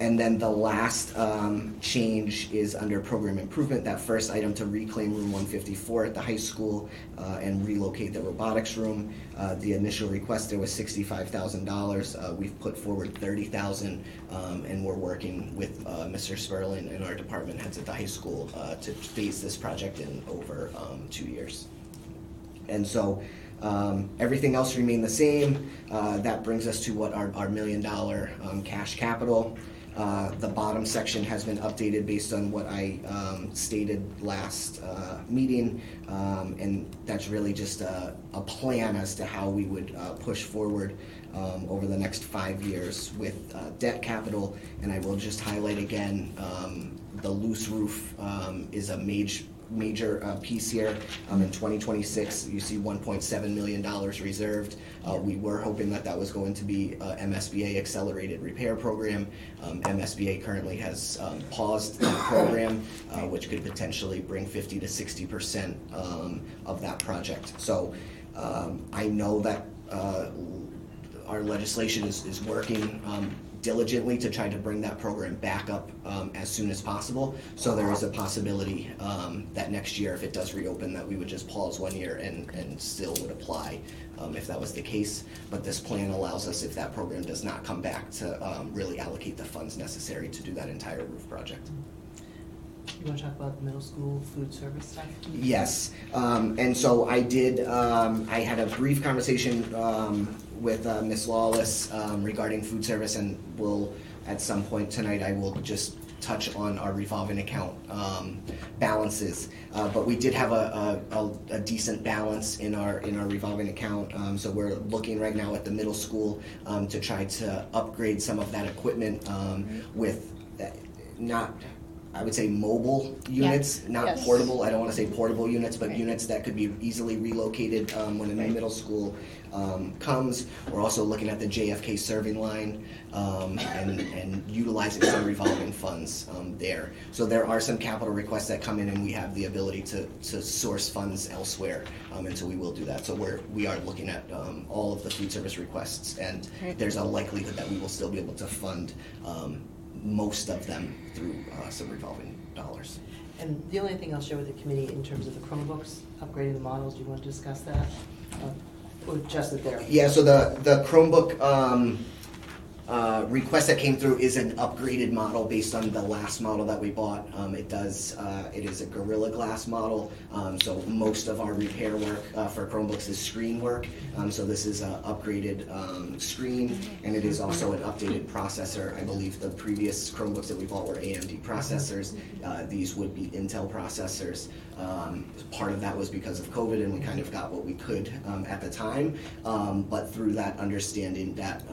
And then the last um, change is under program improvement, that first item to reclaim room one fifty-four at the high school uh, and relocate the robotics room. Uh, the initial request there was sixty-five thousand dollars. Uh, we've put forward thirty thousand, um, and we're working with uh, Mr. Sperlin and our department heads at the high school uh, to phase this project in over um, two years. And so um, everything else remained the same. Uh, that brings us to what our, our million dollar um, cash capital. Uh, the bottom section has been updated based on what I um, stated last uh, meeting, um, and that's really just a, a plan as to how we would uh, push forward um, over the next five years with uh, debt capital. And I will just highlight again um, the Luce roof um, is a major major uh, piece here. Um, in 2026, you see 1.7 million dollars reserved. Uh, we were hoping that that was going to be uh, MSBA accelerated repair program. Um, MSBA currently has um, paused that program, uh, which could potentially bring 50 to 60 percent um, of that project. So um, I know that uh, our legislation is, is working um, diligently to try to bring that program back up um, as soon as possible. So there is a possibility um, that next year, if it does reopen, that we would just pause one year and, and still would apply um, if that was the case. But this plan allows us, if that program does not come back, to um, really allocate the funds necessary to do that entire roof project. You wanna talk about the middle school food service stuff? Yes, um, and so I did, um, I had a brief conversation, um, with, uh, Ms. Lawless, um, regarding food service and we'll at some point tonight, I will just touch on our revolving account, um, balances. Uh, but we did have a, a, a- decent balance in our, in our revolving account, um, so we're looking right now at the middle school, um, to try to upgrade some of that equipment, um, with, uh, not, I would say mobile units, not Yes. portable, I don't wanna say portable units, but Right. units that could be easily relocated, um, when a new middle school, um, comes. We're also looking at the JFK serving line, um, and, and utilizing some revolving funds, um, there. So there are some capital requests that come in and we have the ability to, to source funds elsewhere, um, and so we will do that. So we're, we are looking at, um, all of the food service requests, and Great. there's a likelihood that we will still be able to fund, um, most of them through, uh, some revolving dollars. And the only thing I'll share with the committee in terms of the Chromebooks, upgrading the models, do you want to discuss that? Uh, Or just that they're, Yeah, so the, the Chromebook, um, uh, request that came through is an upgraded model based on the last model that we bought. Um, it does, uh, it is a Gorilla Glass model, um, so most of our repair work, uh, for Chromebooks is screen work. Um, so this is an upgraded, um, screen, and it is also an updated processor. I believe the previous Chromebooks that we bought were AMD processors. Uh, these would be Intel processors. Um, part of that was because of COVID, and we kind of got what we could um, at the time. But through that understanding that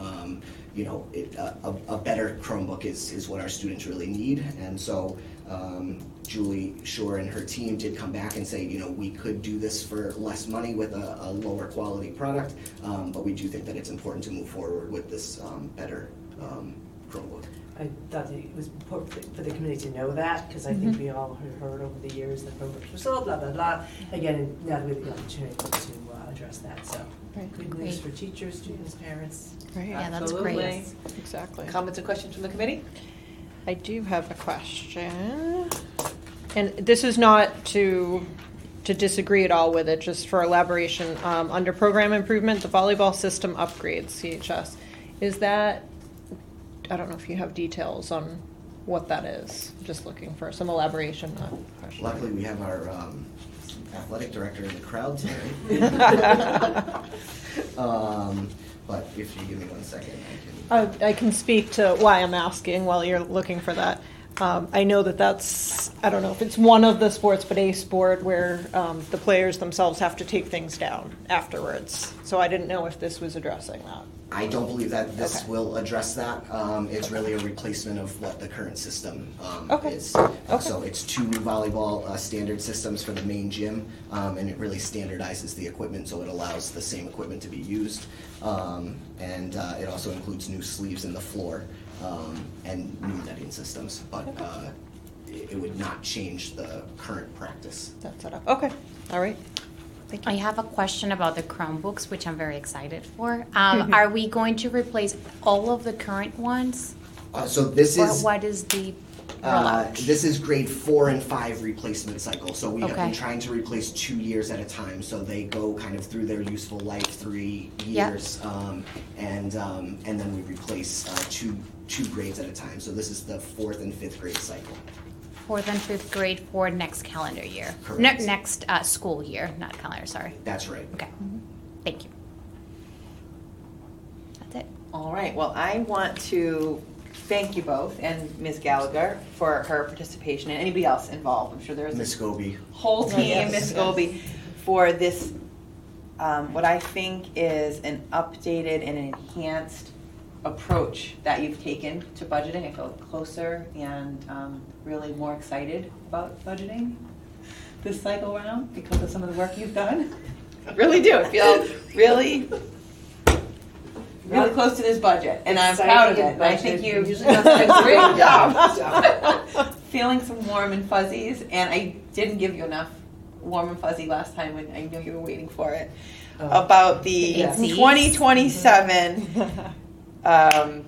you know it, uh, a, a better Chromebook is is what our students really need, and so. Um, Julie Shore and her team did come back and say, you know, we could do this for less money with a, a lower quality product, um, but we do think that it's important to move forward with this um, better um, Chromebook. I thought that it was important for the committee to know that, because I think we all have heard over the years that Chromebooks were sold, blah, blah, blah. Again, and now we have the opportunity to uh, address that, so. Right. Good news Great. for teachers, students, parents. Right. Yeah, that's great. Absolutely. Exactly. Comments and questions from the committee? I do have a question. And this is not to, to disagree at all with it, just for elaboration. Um, under program improvement, the volleyball system upgrades, CHS, is that, I don't know if you have details on what that is. Just looking for some elaboration, not a question. Luckily, we have our um, athletic director in the crowd today. <laughs> Um, But if you give me one second, I can. I, I can speak to why I'm asking while you're looking for that. Um, I know that that's, I don't know if it's one of the sports, but a sport where um, the players themselves have to take things down afterwards. So I didn't know if this was addressing that. I don't believe that this Okay. will address that. Um, It's really a replacement of what the current system um, Okay. is. Okay. So it's two new volleyball uh, standard systems for the main gym, um, and it really standardizes the equipment, so it allows the same equipment to be used. Um, And uh, it also includes new sleeves in the floor um, and new netting systems, but Okay. uh, it it would not change the current practice. That's set up. Okay, all right. Thank I have a question about the Chromebooks, which I'm very excited for. Um, <laughs> are we going to replace all of the current ones? Uh, So this Or is. what is the Uh, rollout? this is grade four and five replacement cycle, so we have been Okay. trying to replace two years at a time, so they go kind of through their useful life, three Yeah. years. Um, and, um, and then we replace, uh, two, two grades at a time, so this is the fourth and fifth grade cycle. Fourth and fifth grade for next calendar year? Ne- Correct. next uh, school year, not calendar, sorry. That's right. Okay, thank you. That's it. All right, well, I want to thank you both and Ms. Gallagher for her participation and anybody else involved. I'm sure there's was Ms. Goby, whole Oh, team, yes, Ms. yes. Goby, for this, um, what I think is an updated and enhanced approach that you've taken to budgeting. I feel closer and um, really more excited about budgeting this cycle round because of some of the work you've done. <laughs> Really do. I feel really, really close to this budget, and I'm proud of it. And I think you Usually done does a great <laughs> job. Feeling some warm and fuzzies, and I didn't give you enough warm and fuzzy last time when I knew you were waiting for it. Oh. About the Yes. 2027 <laughs> um,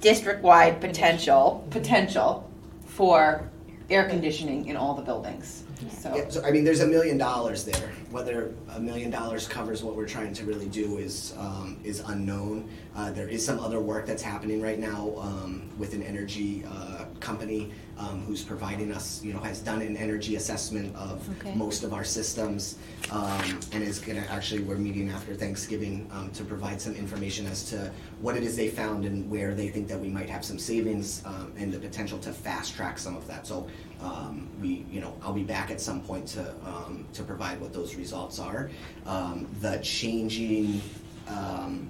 district-wide potential, potential for air conditioning in all the buildings. So, Yeah, so I mean, there's a million dollars there. Whether a million dollars covers what we're trying to really do is um, is unknown. Uh, there is some other work that's happening right now um, with an energy uh, company um, who's providing us, you know, has done an energy assessment of Okay. most of our systems, um, and is gonna actually we're meeting after Thanksgiving um, to provide some information as to what it is they found and where they think that we might have some savings um, and the potential to fast track some of that. So um, we, you know, I'll be back at some point to um, to provide what those results are. Um, the changing um,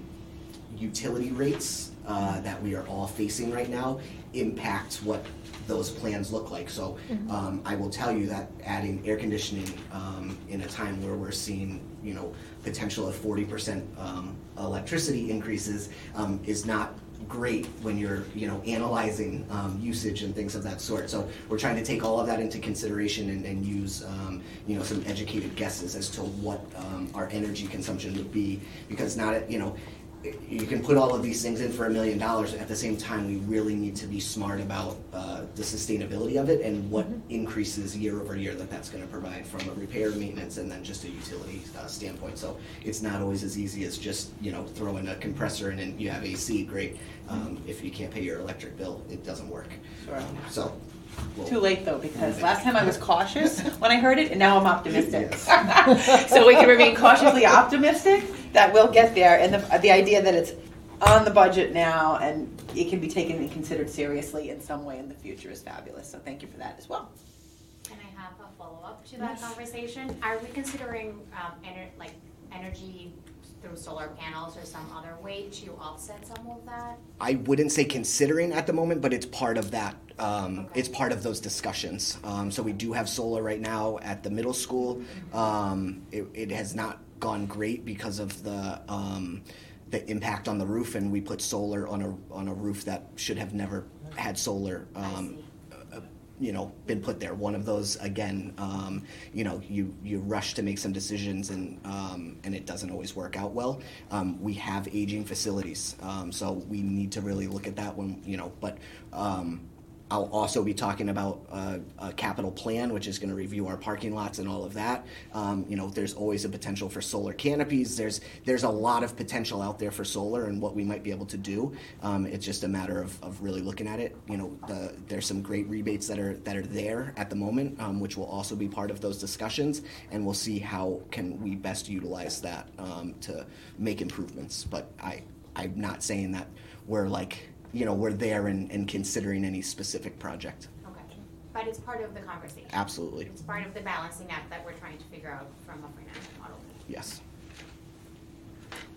utility rates uh, that we are all facing right now impacts what those plans look like. So um, I will tell you that adding air conditioning um, in a time where we're seeing, you know, potential of 40% um, electricity increases um, is not great when you're, you know, analyzing um, usage and things of that sort. So we're trying to take all of that into consideration and, and use, um, you know, some educated guesses as to what um, our energy consumption would be, because not, you know, you can put all of these things in for a million dollars. At the same time, we really need to be smart about uh, the sustainability of it and what increases year over year that that's going to provide from a repair, maintenance, and then just a utility uh, standpoint. So it's not always as easy as just you know throwing a compressor in and you have AC. Great. Um, if you can't pay your electric bill, it doesn't work. Sure. Um, so. We'll- too late though, because last time I was cautious when I heard it, and now I'm optimistic. Yes. <laughs> So we can remain cautiously optimistic that we'll get there, and the, the idea that it's on the budget now and it can be taken and considered seriously in some way in the future is fabulous, so thank you for that as well. Can I have a follow-up to that conversation? Are we considering, um, ener- like, energy through solar panels or some other way to offset some of that? I wouldn't say considering at the moment, but it's part of that. Um, Okay. It's part of those discussions. Um, so we do have solar right now at the middle school. Um, it, it has not gone great because of the um, the impact on the roof, and we put solar on a on a roof that should have never had solar. Um, you know, been put there. One of those again. Um, you know, you you rush to make some decisions, and um, and it doesn't always work out well. Um, we have aging facilities, um, so we need to really look at that one. You know, but. I'll also be talking about uh, a capital plan, which is going to review our parking lots and all of that. Um, you know, there's always a potential for solar canopies. There's there's a lot of potential out there for solar and what we might be able to do. Um, it's just a matter of, of really looking at it. You know, the, there's some great rebates that are that are there at the moment, um, which will also be part of those discussions, and we'll see how can we best utilize that um, to make improvements. But I I'm not saying that we're like you know we're there and, and considering any specific project. Okay, but it's part of the conversation. Absolutely, It's part of the balancing act that we're trying to figure out from a financial model. yes.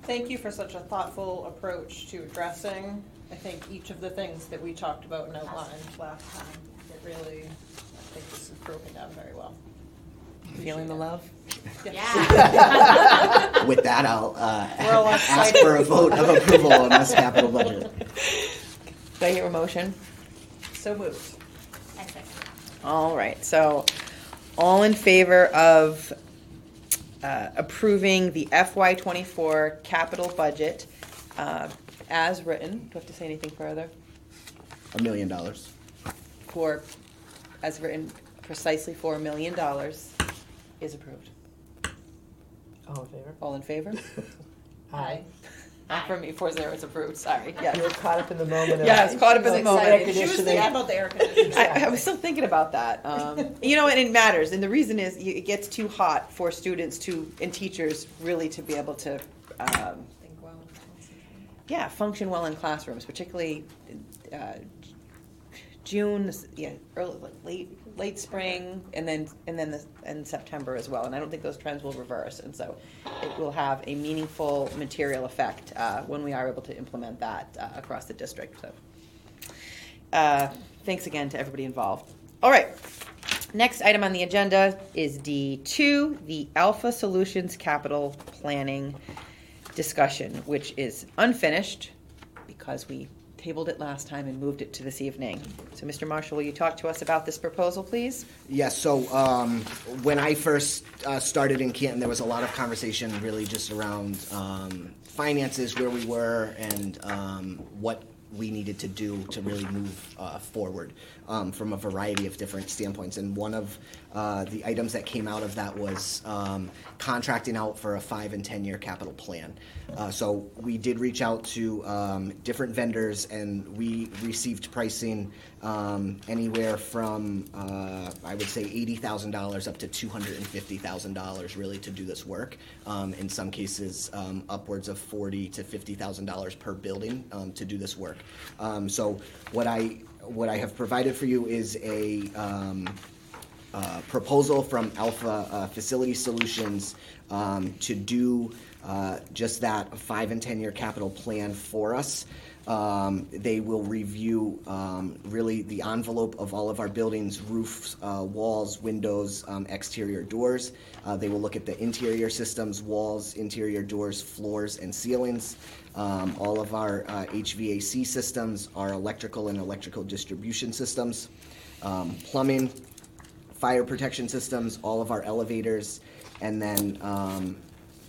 Thank you for such a thoughtful approach to addressing, I think, each of the things that we talked about and outlined last time. It really, I think this is broken down very well. Feeling the love? Yeah. <laughs> With that, I'll uh, We're all ask excited. for a vote of approval on this capital budget. <laughs> Do I hear a motion? So moved. I second. All right, so all in favor of uh, approving the FY twenty-four capital budget uh, as written, do I have to say anything further? A million dollars. For, as written precisely for a million dollars is approved. All in favor? All in favor? <laughs> Aye. Not for me, four zero is approved, sorry, yes. You were caught up in the moment of. <laughs> Yeah, I was caught up in the like, moment. air She was conditioning. thinking about the air conditioning. I, I was still thinking about that. Um, you know, and it matters. And the reason is you, it gets too hot for students to and teachers really to be able to, um, Think well. yeah, function well in classrooms, particularly uh, June, yeah, early, late late spring, and then and then the, and September as well. And I don't think those trends will reverse. And so it will have a meaningful material effect uh, when we are able to implement that uh, across the district. So uh, thanks again to everybody involved. All right. Next item on the agenda is D2, the Alpha Solutions Capital Planning discussion, which is unfinished because we tabled it last time and moved it to this evening. So, Mr. Marshall, will you talk to us about this proposal, please? Yes, so um, when I first uh, started in Canton, there was a lot of conversation really just around um, finances, where we were, and um, what we needed to do to really move uh, forward um, from a variety of different standpoints. And one of uh, the items that came out of that was um, contracting out for a five and 10 year capital plan. Uh, so we did reach out to um, different vendors and we received pricing um, anywhere from, uh, I would say, $80,000 up to $250,000 really to do this work. Um, in some cases, um, upwards of forty to $50,000 per building to do this work. So what I what I have provided for you is a um, uh, proposal from Alpha uh, Facility Solutions um, to do uh, just that five and 10 year capital plan for us. Um, they will review um, really the envelope of all of our buildings roofs, uh, walls, windows, um, exterior doors. Uh, they will look at the interior systems, walls, interior doors, floors, and ceilings. Um, all of our uh, HVAC systems, our electrical and electrical distribution systems, um, plumbing, fire protection systems, all of our elevators, and then um,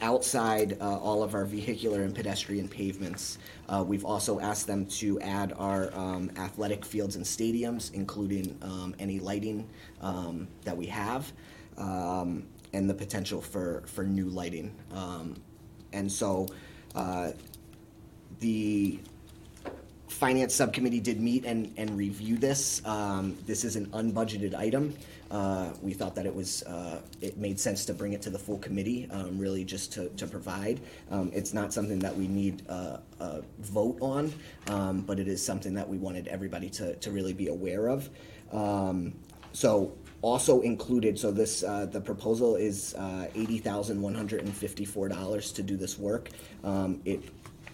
outside uh, all of our vehicular and pedestrian pavements. Uh, we've also asked them to add our um, athletic fields and stadiums, including um, any lighting um, that we have, and the potential for, for new lighting. And so uh, the Finance Subcommittee did meet and, and review this. Um, this is an unbudgeted item. Uh, we thought that it was, uh, it made sense to bring it to the full committee, um, really just to, to provide. Um, it's not something that we need uh, a vote on, um, but it is something that we wanted everybody to, to really be aware of. Um, so also included, so this, uh, the proposal is uh, eighty thousand one hundred and fifty-four dollars to do this work. Um, it,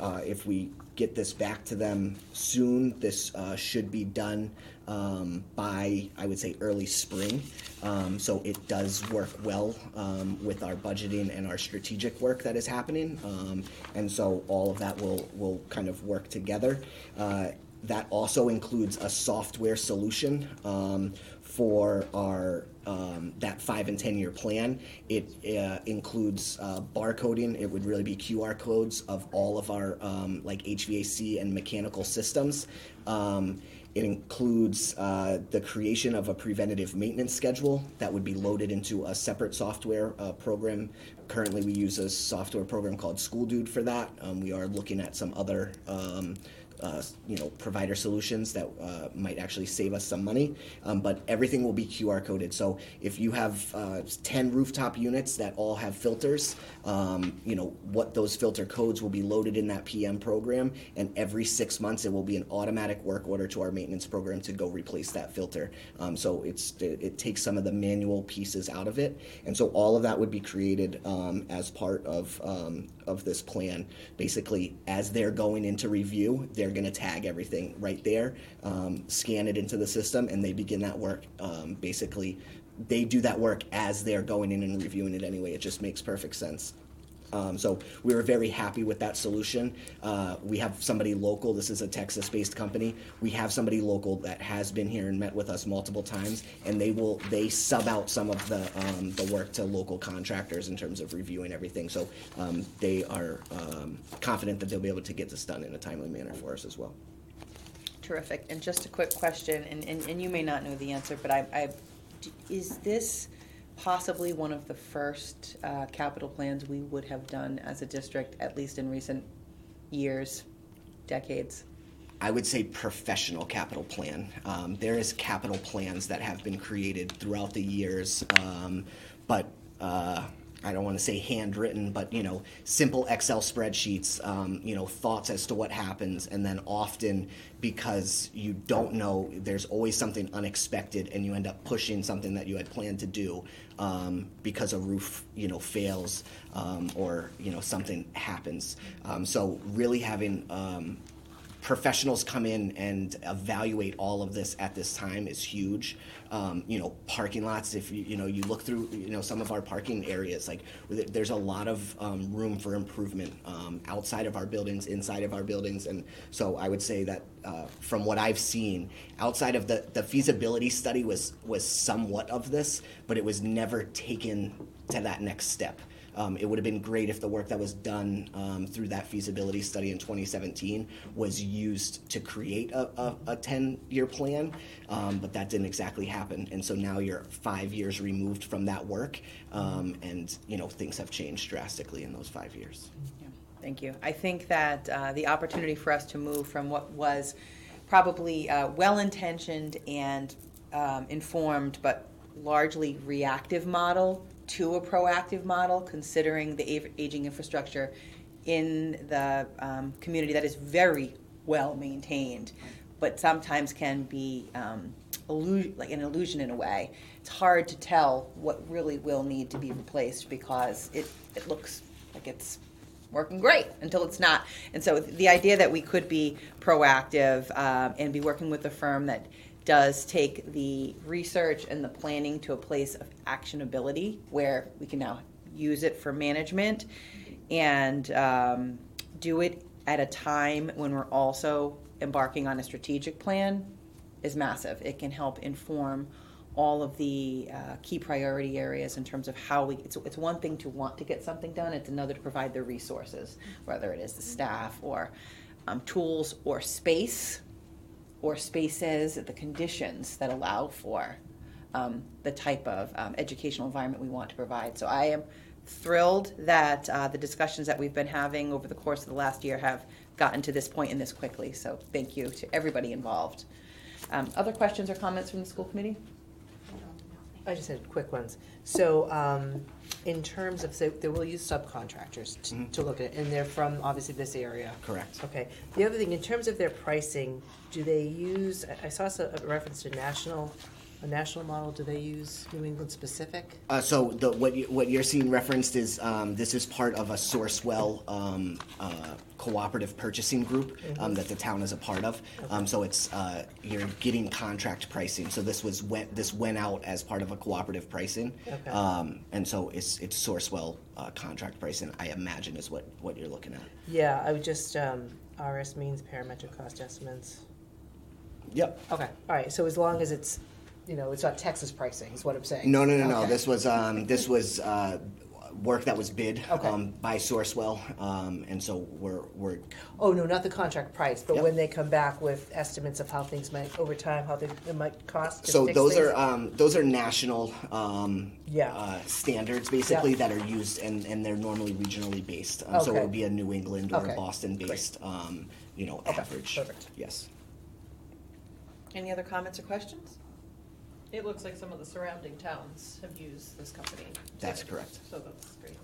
uh, if we get this back to them soon, this uh, should be done um, by, I would say, early spring. Um, so it does work well um, with our budgeting and our strategic work that is happening. Um, and so all of that will, will kind of work together. Uh, that also includes a software solution um, for our um, that five and ten year plan. It uh, includes uh, barcoding. It would really be QR codes of all of our um, like HVAC and mechanical systems. Um, it includes uh, the creation of a preventative maintenance schedule that would be loaded into a separate software uh, program. Currently, we use a software program called SchoolDude for that. Um, we are looking at some other um, uh, you know, provider solutions that uh, might actually save us some money. Um, but everything will be QR coded. So if you have uh, 10 rooftop units that all have filters, um, you know, what those filter codes will be loaded in that PM program. And every six months, it will be an automatic work order to our maintenance program to go replace that filter. Um, so it's it, it, takes some of the manual pieces out of it. And so all of that would be created um, as part of, um, of this plan. Basically, as they're going into review, they're going to tag everything right there, um, scan it into the system, and they begin that work um, basically they do that work as they're going in and reviewing it anyway. It just makes perfect sense. Um, so we were very happy with that solution. Uh, we have somebody local. This is a Texas-based company. We have somebody local that has been here and met with us multiple times, and they will they sub out some of the um, the work to local contractors in terms of reviewing everything. So um, they are um, confident that they'll be able to get this done in a timely manner for us as well. Terrific. And just a quick question, and, and, and you may not know the answer, but I, I is this possibly one of the first uh, capital plans we would have done as a district, at least in recent years, decades? I would say professional capital plan. Um, there is capital plans that have been created throughout the years, um, but uh, I don't want to say handwritten, but you know, simple Excel spreadsheets. Um, you know, thoughts as to what happens, and then often because you don't know, there's always something unexpected, and you end up pushing something that you had planned to do um, because a roof, you know, fails um, or you know something happens. Um, so really having um, professionals come in and evaluate all of this at this time is huge. Um, you know, parking lots. If you you know you look through you know some of our parking areas, like there's a lot of um, room for improvement um, outside of our buildings, inside of our buildings, and so I would say that uh, from what I've seen, outside of the the feasibility study was was somewhat of this, but it was never taken to that next step. Um, it would have been great if the work that was done um, through that feasibility study in 2017 was used to create a, a, a 10 year plan, um, but that didn't exactly happen. And so now you're five years removed from that work, um, and you know things have changed drastically in those five years. Yeah, Thank you. I think that uh, the opportunity for us to move from what was probably uh, well-intentioned and um, informed, but largely reactive model to a proactive model, considering the aging infrastructure in the um, community that is very well maintained, but sometimes can be um, illusion, like an illusion in a way. It's hard to tell what really will need to be replaced because it, it looks like it's working great until it's not. And so the idea that we could be proactive um, and be working with a firm that does take the research and the planning to a place of actionability where we can now use it for management and um, do it at a time when we're also embarking on a strategic plan is massive. It can help inform all of the uh, key priority areas in terms of how we. It's, it's one thing to want to get something done. It's another to provide the resources, whether it is the staff or um, tools or space, or spaces, the conditions that allow for um, the type of um, educational environment we want to provide. So I am thrilled that uh, the discussions that we've been having over the course of the last year have gotten to this point and this quickly. So thank you to everybody involved. Um, other questions or comments from the school committee? I just had quick ones. So, um, in terms of, so they will use subcontractors to, Mhm. to look at it, and they're from obviously this area. Correct. Okay. The other thing, in terms of their pricing, do they use, I- I saw s- a reference to national, a national model, do they use New England specific? Uh, so the, what, you, what you're seeing referenced is um, this is part of a Sourcewell um, uh, cooperative purchasing group um, that the town is a part of. Um, so it's uh, you're getting contract pricing. So this was went this went out as part of a cooperative pricing, Okay. um, and so it's it's Sourcewell uh, contract pricing. I imagine is what what you're looking at. Yeah, I would just, um, RSMeans parametric cost estimates. Yep. Okay, all right, so as long as it's, you know, it's not Texas pricing, is what I'm saying. No, no, no, no. This was um, this was uh, work that was bid Okay. um, by Sourcewell, um, and so we're we're Oh, no, not the contract price, but Yep. when they come back with estimates of how things might, over time, how they, it might cost to So fix those things? are um, those are national um, Yeah. uh, standards basically Yeah. that are used and, and they're normally regionally based. Um, So it Okay. would be a New England or Okay. a Boston based um, you know Okay, average. perfect. Yes. Any other comments or questions? It looks like some of the surrounding towns have used this company. That's correct. So that's great.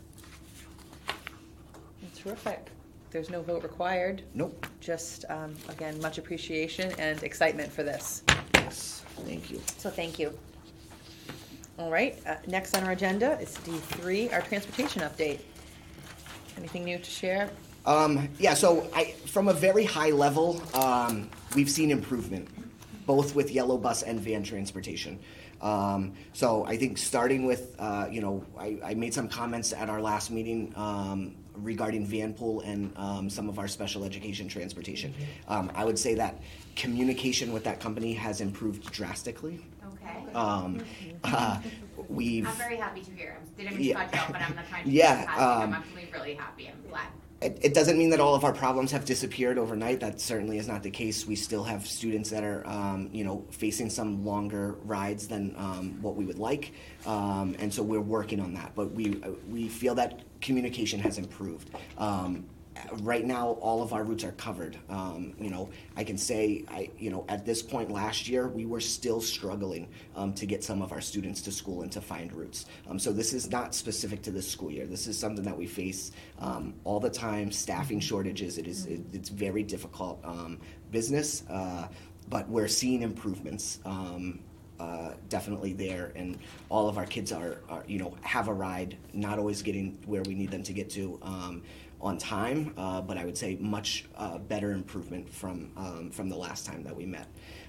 Terrific. There's no vote required. Nope. Just, um, again, much appreciation and excitement for this. Yes. Thank you. So thank you. All right, uh, next on our agenda is D3, our transportation update. Anything new to share? Um, yeah, so I, from a very high level, um, we've seen improvement, both with yellow bus and van transportation. Um, so I think starting with, uh, you know, I, I made some comments at our last meeting um, regarding van pool and um, some of our special education transportation. Um, I would say that communication with that company has improved drastically. Okay. Um, <laughs> uh, we've I'm very happy to hear. I didn't mean to cut you off, but I'm not trying to <laughs> be Yeah, sarcastic. I'm um, actually really happy. I'm glad. It, it doesn't mean that all of our problems have disappeared overnight. That certainly is not the case. We still have students that are, um, you know, facing some longer rides than um, what we would like, um, and so we're working on that. But we uh, we feel that communication has improved. Um, right now, all of our routes are covered. Um, you know, I can say, I you know, at this point last year, we were still struggling um, to get some of our students to school and to find routes. Um, so this is not specific to this school year. This is something that we face um, all the time. Staffing shortages. It is it, it's very difficult um, business, uh, but we're seeing improvements. Um, uh, definitely there, and all of our kids are, are, you know, have a ride, not always getting where we need them to get to um, on time, uh, but I would say much uh, better improvement from um, from the last time that we met.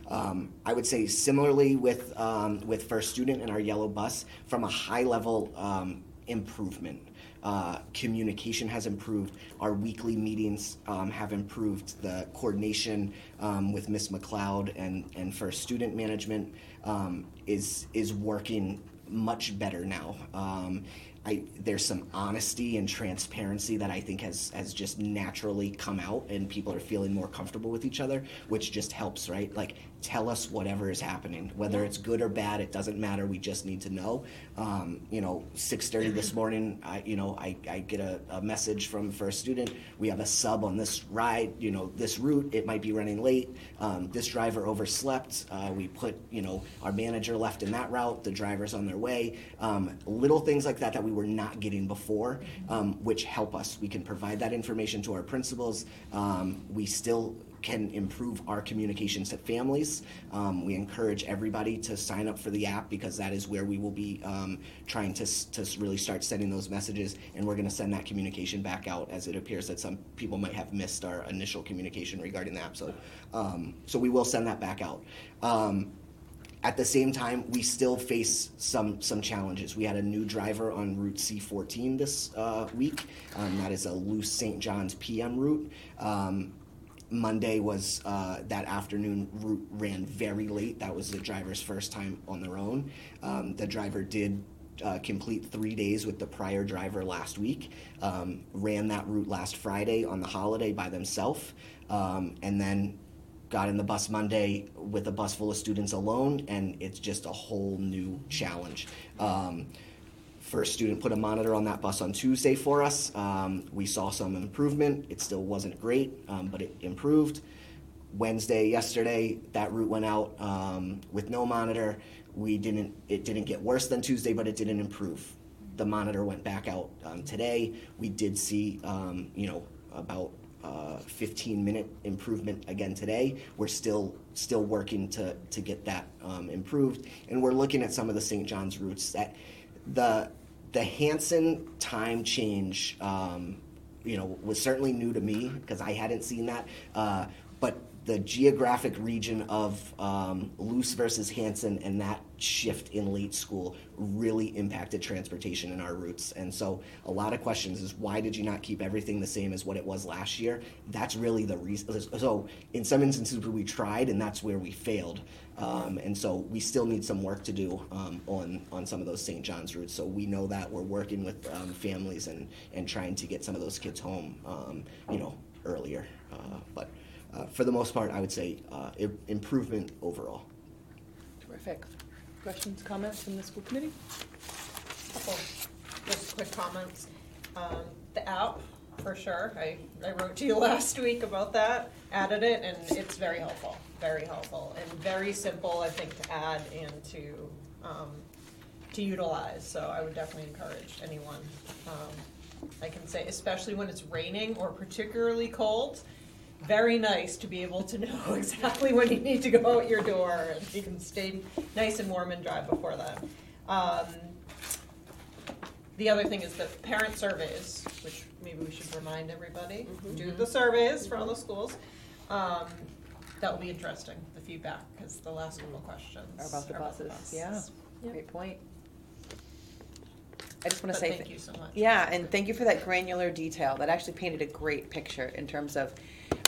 Um, I would say similarly with um, with First Student and our yellow bus, from a high level um, improvement. Uh, communication has improved. Our weekly meetings um, have improved. The coordination um, with Miss McLeod and, and First Student Management is is working much better now. Um, I, there's some honesty and transparency that I think has has just naturally come out, and people are feeling more comfortable with each other, which just helps, right? Like, tell us whatever is happening, whether it's good or bad. It doesn't matter. We just need to know. Um, you know, 6:30 this morning, I you know I, I get a, a message from First Student. We have a sub on this ride. You know, this route it might be running late. Um, this driver overslept. Uh, we put you know our manager left in that route. The driver's on their way. Um, little things like that that we were not getting before, um, which help us. We can provide that information to our principals. Um, we still can improve our communications to families. Um, we encourage everybody to sign up for the app because that is where we will be um, trying to, to really start sending those messages, and we're going to send that communication back out as it appears that some people might have missed our initial communication regarding the app. So, um, so we will send that back out. Um, at the same time, we still face some some challenges. We had a new driver on Route C14 this uh, week. Um, that is a Luce St. John's PM route. Um, Monday was uh, that afternoon route ran very late. That was the driver's first time on their own. Um, the driver did uh, complete three days with the prior driver last week. Um, ran that route last Friday on the holiday by themselves, um, and then got in the bus Monday with a bus full of students alone, and it's just a whole new challenge. Um, First Student put a monitor on that bus on Tuesday for us. Um, we saw some improvement. It still wasn't great, um, but it improved. Wednesday, yesterday, that route went out um, with no monitor. We didn't. It didn't get worse than Tuesday, but it didn't improve. The monitor went back out um, today. We did see, um, you know, about uh, 15 minute improvement again today. We're still still working to to get that um, improved, and we're looking at some of the St. John's routes that the the Hansen time change, um, you know, was certainly new to me because I hadn't seen that. Uh, but the geographic region of um, Luce versus Hansen and that shift in late school really impacted transportation in our routes. And so a lot of questions is why did you not keep everything the same as what it was last year? That's really the reason. So in some instances we tried and that's where we failed. Um, and so we still need some work to do um, on on some of those St. John's routes. So we know that we're working with um, families and and trying to get some of those kids home, um, you know, earlier. Uh, but uh, for the most part, I would say uh, i- improvement overall. Terrific. Questions, comments from the school committee? Couple just quick comments. Um, the app, for sure, I, I wrote to you <laughs> last week about that, added it, and it's very helpful, very helpful, and very simple, I think, to add and to, um, to utilize, so I would definitely encourage anyone. Um, I can say, especially when it's raining or particularly cold, very nice to be able to <laughs> know exactly when you need to go out your door, and you can stay nice and warm and dry before that. Um, the other thing is the parent surveys, which maybe we should remind everybody, do the surveys for all the schools. Um, that will be interesting, the feedback, because the last couple questions Or about the are buses, yeah. buses. Great point. I just want But to say. thank th- you so much. Yeah, and thank you for that granular detail. That actually painted a great picture in terms of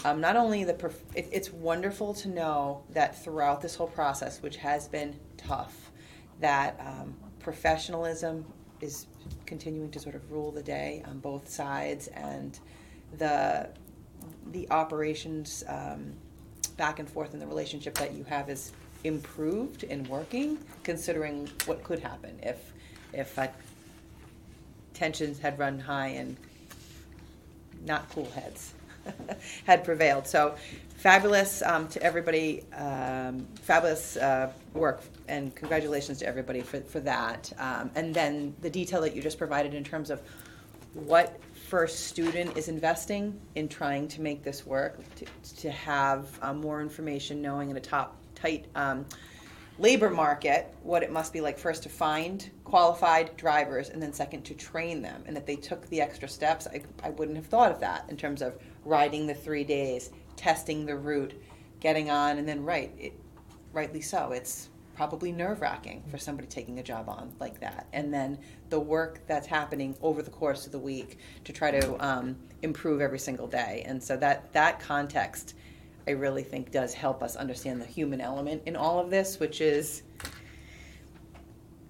um, not only the. Prof- it, it's wonderful to know that throughout this whole process, which has been tough, that um, professionalism is continuing to sort of rule the day on both sides, and the the operations um, back and forth in the relationship that you have is improved and working, considering what could happen if if uh, tensions had run high and not cool heads <laughs> had prevailed. So fabulous um, to everybody, um, fabulous uh, work, and congratulations to everybody for, for that. Um, and then the detail that you just provided in terms of what First Student is investing in trying to make this work, to, to have um, more information, knowing in a top, tight um, labor market, what it must be like first to find qualified drivers and then second to train them. And that they took the extra steps, I, I wouldn't have thought of that in terms of riding the three days, testing the route, getting on, and then, right, it, rightly so, it's probably nerve wracking for somebody taking a job on like that. And then the work that's happening over the course of the week to try to um, improve every single day. And so that, that context, I really think does help us understand the human element in all of this, which is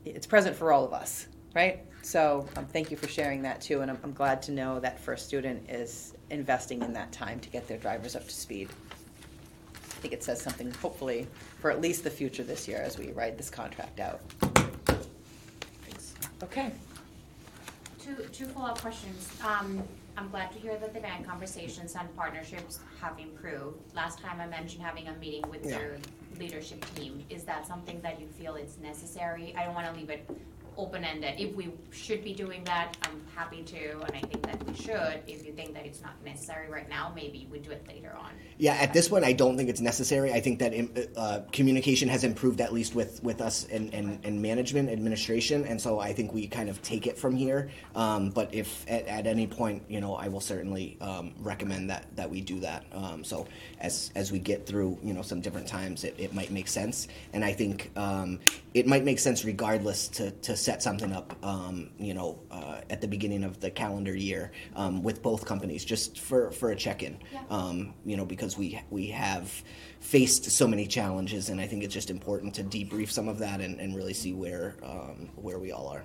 it's present for all of us, right? So um, thank you for sharing that too, and I'm, I'm glad to know that First Student is investing in that time to get their drivers up to speed. I think it says something, hopefully, for at least the future this year as we ride this contract out. Okay. Two, two follow-up questions. Um, I'm glad to hear that the band conversations and partnerships have improved. Last time I mentioned having a meeting with Yeah. your leadership team. Is that something that you feel is necessary? I don't wanna leave it open-ended. If we should be doing that, I'm happy to, and I think that we should. If you think that it's not necessary right now, maybe we do it later on. Yeah, at this point, I don't think it's necessary. I think that um, uh, communication has improved at least with, with us and, and, and management, administration, and so I think we kind of take it from here. Um, but if at, at any point, you know, I will certainly um, recommend that, that we do that. Um, so as, as we get through, you know, some different times, it, it might make sense. And I think um, it might make sense regardless to, to set something up, um, you know, uh, at the beginning of the calendar year um, with both companies, just for, for a check-in. Yeah. Um, you know, because we we have faced so many challenges, and I think it's just important to debrief some of that and, and really see where um, where we all are.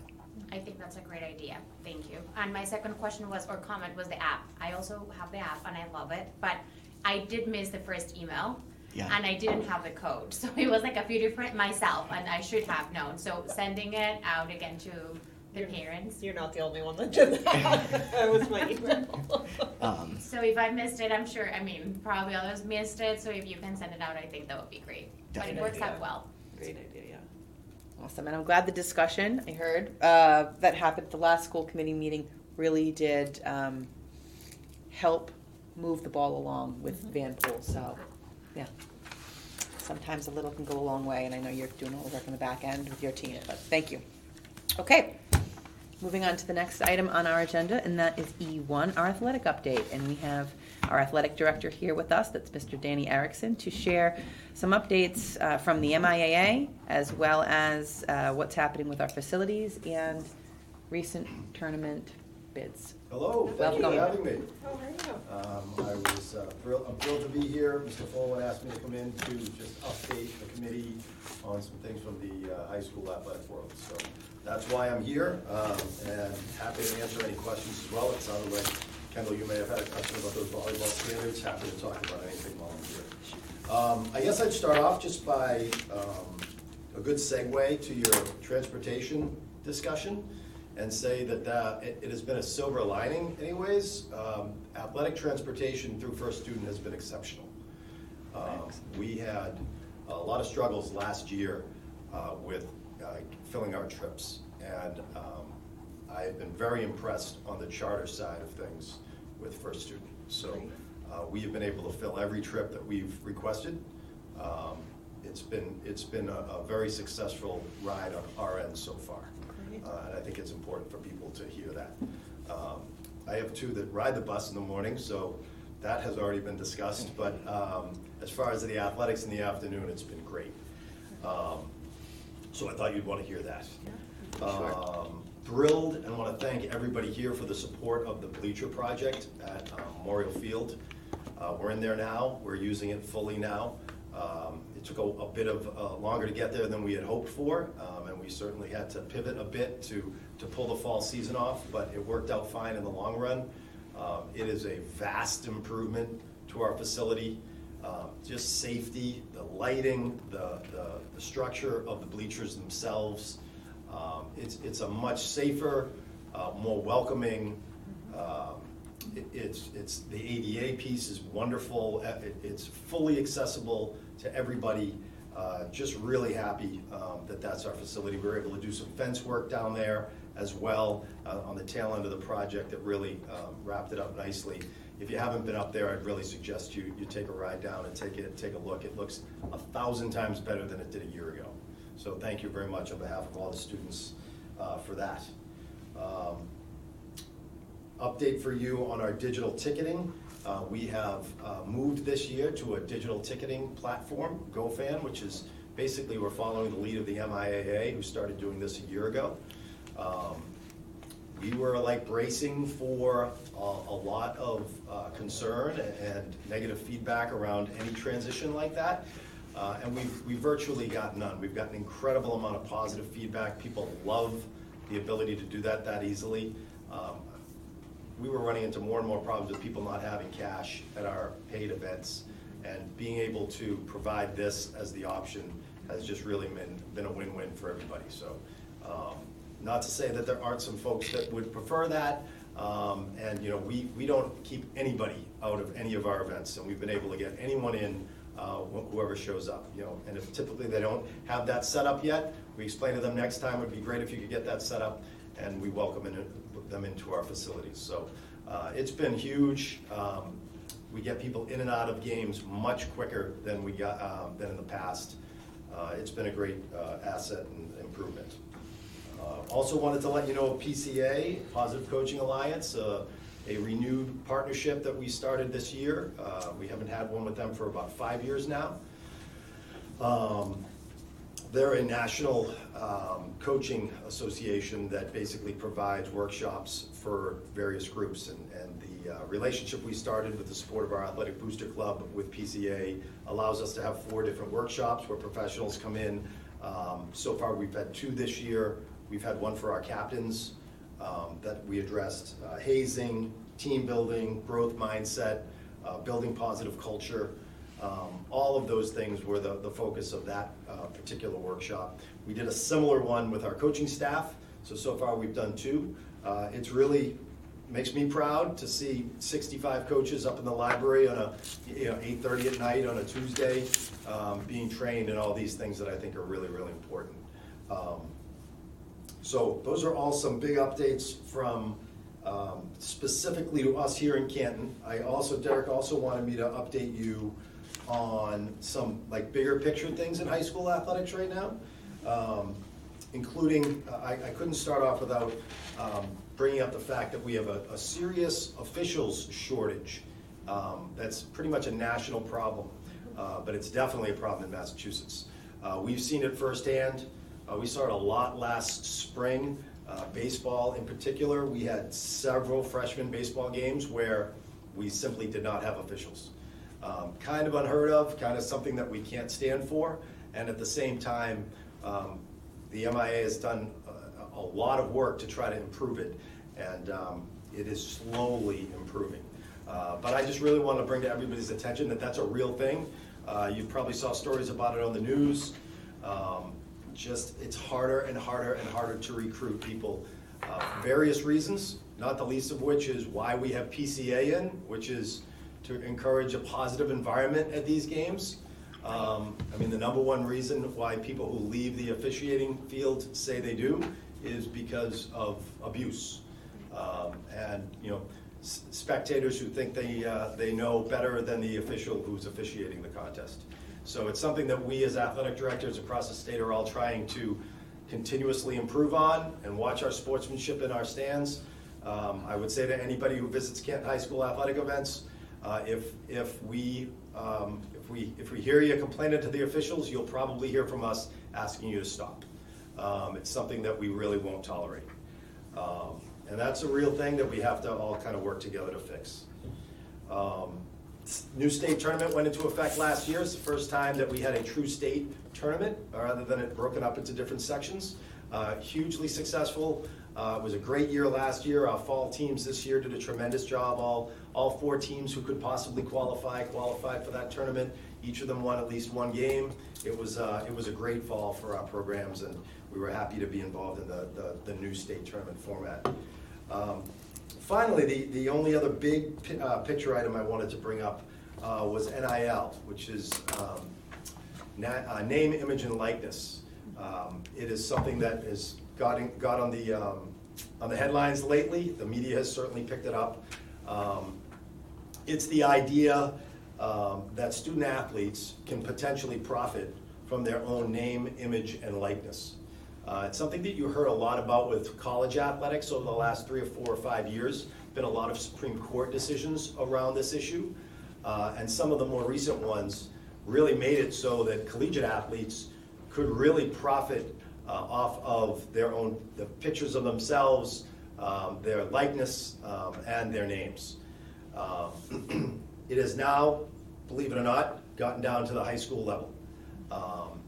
I think that's a great idea. Thank you. And my second question was, or comment was the app. I also have the app and I love it, but I did miss the first email. Yeah. And I didn't have the code. <laughs> So it was like a few different myself and I should have known. So sending it out again to the You're- parents. You're not the only one that did that. <laughs> That was my email. Um, So if I missed it, I'm sure, I mean, probably others missed it. So if you can send it out, I think that would be great. But it Definitely. works out well. Great idea, yeah. Awesome, and I'm glad the discussion I heard uh, that happened at the last school committee meeting really did um, help move the ball along with Van Pool. So, yeah, sometimes a little can go a long way, and I know you're doing all the work on the back end with your team. But thank you. Okay, moving on to the next item on our agenda, and that is E1, our athletic update, and we have our athletic director here with us. That's Mr. Danny Erickson to share some updates uh, from the MIAA as well as uh, what's happening with our facilities and recent tournament bids. Hello, thank you for Welcome. having me. How are you? Um, I was uh, thrilled, I'm thrilled to be here. Mr. Foley asked me to come in to just update the committee on some things from the uh, high school athletic world. So that's why I'm here, um, and happy to answer any questions as well. It sounded like, Kendall, you may have had a question about those volleyball standards. Happy to talk about anything while I'm here. Um, I guess I'd start off just by um, a good segue to your transportation discussion and say that uh, it it has been a silver lining anyways. Um, Athletic transportation through First Student has been exceptional. Um, We had a lot of struggles last year uh, with uh, filling our trips. And um, I've been very impressed on the charter side of things with First Student. So uh, we have been able to fill every trip that we've requested. Um, It's been, it's been a a very successful ride on our end so far. Uh, And I think it's important for people to hear that. Um, I have two that ride the bus in the morning, so that has already been discussed. But um, as far as the athletics in the afternoon, it's been great. Um, So I thought you'd want to hear that. Um, Thrilled and want to thank everybody here for the support of the bleacher project at um, Memorial Field. Uh, We're in there now, we're using it fully now. Um, It took a a bit of, uh, longer to get there than we had hoped for, um, we certainly had to pivot a bit to, to pull the fall season off, but it worked out fine in the long run. Um, It is a vast improvement to our facility, Um, just safety, the lighting, the, the the structure of the bleachers themselves. Um, It's, it's a much safer, uh, more welcoming, um, it- It's, it's, the ADA piece is wonderful, Uh, it- it's fully accessible to everybody. Uh, Just really happy um, that that's our facility. We were able to do some fence work down there as well uh, on the tail end of the project that really um, wrapped it up nicely. If you haven't been up there, I'd really suggest you, you take a ride down and take it, take a look. It looks a thousand times better than it did a year ago. So thank you very much on behalf of all the students uh, for that. Um, Update for you on our digital ticketing. Uh, We have uh, moved this year to a digital ticketing platform, GoFan, which is basically, we're following the lead of the MIAA, who started doing this a year ago. Um, we were like bracing for a, a lot of uh, concern and negative feedback around any transition like that. Uh, and we've, we virtually got none. We've got an incredible amount of positive feedback. People love the ability to do that that easily. Um, we were running into more and more problems with people not having cash at our paid events. And being able to provide this as the option has just really been, been a win-win for everybody. So, um, not to say that there aren't some folks that would prefer that. Um, and, you know, we, we don't keep anybody out of any of our events. And we've been able to get anyone in, uh, wh- whoever shows up, you know. And if typically they don't have that set up yet, we explain to them next time, it'd be great if you could get that set up. And we welcome in- them into our facilities. So uh, it's been huge. Um, We get people in and out of games much quicker than we got, um, than in the past. Uh, It's been a great uh, asset and improvement. Uh, Also wanted to let you know PCA, Positive Coaching Alliance, uh, a renewed partnership that we started this year. Uh, We haven't had one with them for about five years now. Um, They're a national um, coaching association that basically provides workshops for various groups. And and the uh, relationship we started with the support of our Athletic Booster Club with PCA allows us to have four different workshops where professionals come in. Um, So far, we've had two this year. We've had one for our captains um, that we addressed uh, hazing, team building, growth mindset, uh, building positive culture. Um, All of those things were the, the focus of that uh, particular workshop. We did a similar one with our coaching staff, so, so far we've done two. Uh, It's really, makes me proud to see 65 coaches up in the library on a, you know, 8:30 at night on a Tuesday, um, being trained in all these things that I think are really, really important. Um, so those are all some big updates from um, specifically to us here in Canton. I also, Derek also wanted me to update you on some like bigger picture things in high school athletics right now. Um, Including, I, I couldn't start off without um, bringing up the fact that we have a, a serious officials shortage. Um, That's pretty much a national problem, uh, but it's definitely a problem in Massachusetts. Uh, We've seen it firsthand. Uh, we saw it a lot last spring, uh, baseball in particular. We had several freshman baseball games where we simply did not have officials. Um, kind of unheard of, kind of something that we can't stand for. And at the same time, um, the MIAA has done a, a lot of work to try to improve it. And um, it is slowly improving. Uh, but I just really want to bring to everybody's attention that that's a real thing. Uh, you probably saw stories about it on the news. Um, just it's harder and harder and harder to recruit people uh, various reasons, not the least of which is why we have PCA in, which is to encourage a positive environment at these games. Um, I mean, the number one reason why people who leave the officiating field say they do is because of abuse. Um, and, you know, s- spectators who think they, uh, they know better than the official who's officiating the contest. So it's something that we as athletic directors across the state are all trying to continuously improve on and watch our sportsmanship in our stands. Um, I would say to anybody who visits Kent High School athletic events, uh, if, if we, um, if we, if we hear you complaining to the officials, you'll probably hear from us asking you to stop. Um, it's something that we really won't tolerate. Um, and that's a real thing that we have to all kind of work together to fix. Um, New state tournament went into effect last year. It's the first time that we had a true state tournament, rather than it broken up into different sections. Uh, Hugely successful. Uh, It was a great year last year. Our fall teams this year did a tremendous job. All, all four teams who could possibly qualify qualified for that tournament. Each of them won at least one game. It was, uh, it was a great fall for our programs, and we were happy to be involved in the, the, the new state tournament format. Um, Finally, the, the only other big uh, picture item I wanted to bring up uh, was NIL, which is um, na- uh, name, image, and likeness. Um, It is something that has got, in- got on the, um, on the headlines lately. The media has certainly picked it up. Um, It's the idea um, that student athletes can potentially profit from their own name, image, and likeness. Uh, It's something that you heard a lot about with college athletics over the last three or four or five years. Been a lot of Supreme Court decisions around this issue. Uh, And some of the more recent ones really made it so that collegiate athletes could really profit uh, off of their own, the pictures of themselves, um, their likeness, um, and their names. Um, <clears throat> It has now, believe it or not, gotten down to the high school level. Um,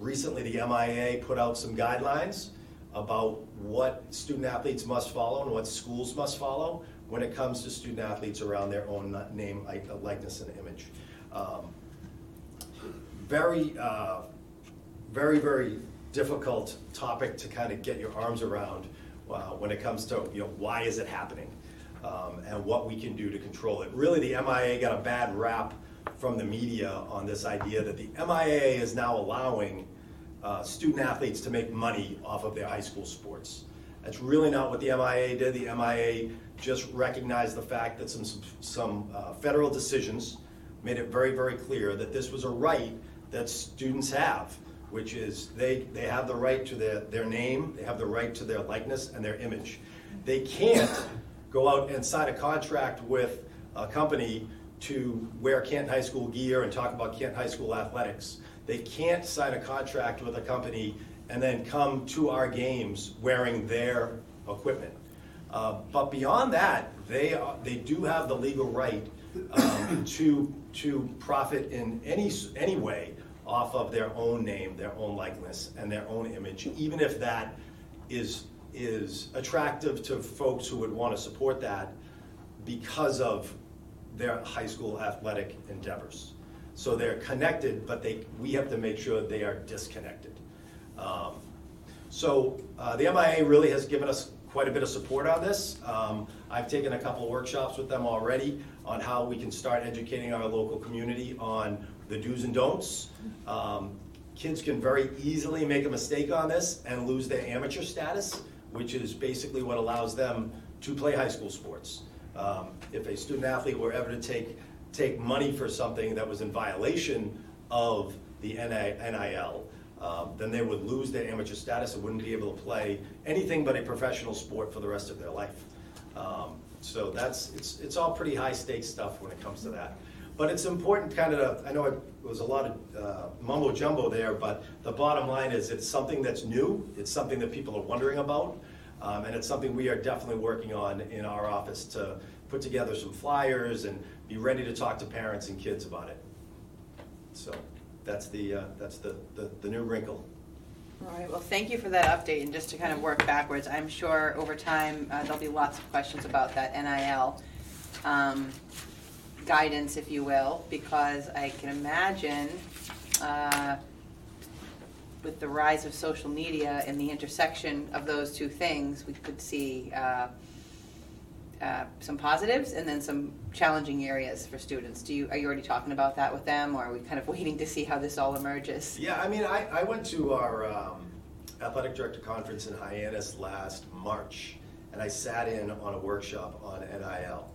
Recently, the MIAA put out some guidelines about what student athletes must follow and what schools must follow when it comes to student athletes around their own name, likeness, and image. Um, Very, uh, very, very difficult topic to kind of get your arms around uh, when it comes to, you know, why is it happening? Um, and what we can do to control it. Really, the MIAA got a bad rap from the media on this idea that the MIAA is now allowing uh, student athletes to make money off of their high school sports. That's really not what the MIAA did. The MIAA just recognized the fact that some, some uh, federal decisions made it very, very clear that this was a right that students have, which is they, they have the right to their, their name, they have the right to their likeness and their image. They can't go out and sign a contract with a company to wear Canton High School gear and talk about Canton High School athletics. They can't sign a contract with a company and then come to our games wearing their equipment. Uh, but beyond that, they, are, they do have the legal right um, <coughs> to, to profit in any, any way off of their own name, their own likeness, and their own image, even if that is is attractive to folks who would want to support that because of their high school athletic endeavors. So they're connected, but they, we have to make sure they are disconnected. Um, so uh, the MIAA really has given us quite a bit of support on this. Um, I've taken a couple of workshops with them already on how we can start educating our local community on the do's and don'ts. Um, kids can very easily make a mistake on this and lose their amateur status which is basically what allows them to play high school sports. Um, if a student athlete were ever to take, take money for something that was in violation of the NIL, um, then they would lose their amateur status and wouldn't be able to play anything but a professional sport for the rest of their life. Um, so that's it's it's all pretty high stakes stuff when it comes to that. But it's important, kind of. I know it was a lot of uh, mumbo jumbo there, but the bottom line is it's something that's new. It's something that people are wondering about, um, and it's something we are definitely working on in our office to put together some flyers and be ready to talk to parents and kids about it. So that's the uh, that's the, the the new wrinkle. All right, well, thank you for that update, and just to kind of work backwards, I'm sure over time, uh, there'll be lots of questions about that NIL. Um, guidance, if you will, because I can imagine uh, with the rise of social media and the intersection of those two things, we could see uh, uh, some positives and then some challenging areas for students. Do you are you already talking about that with them, or are we kind of <laughs> waiting to see how this all emerges? Yeah, I mean, I, I went to our um, athletic director conference in Hyannis last March, and I sat in on a workshop on NIL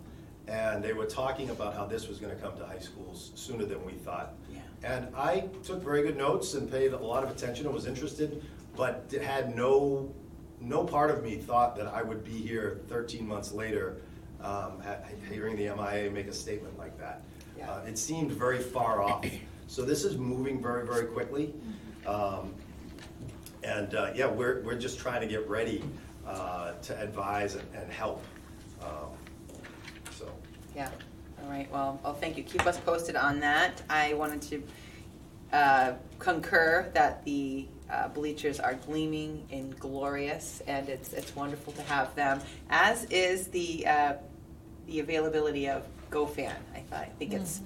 and they were talking about how this was going to come to high schools sooner than we thought. Yeah. And I took very good notes and paid a lot of attention and was interested, but had no no part of me thought that I would be here 13 months later, um, hearing the MIAA make a statement like that. Yeah. Uh, it seemed very far off. So this is moving very very quickly, um, and uh, yeah, we're we're just trying to get ready uh, to advise and, and help. Um, yeah, all right, well, well, thank you. Keep us posted on that. I wanted to uh, concur that the uh, bleachers are gleaming and glorious, and it's, it's wonderful to have them, as is the, uh, the availability of GoFan. I thought, I think it's,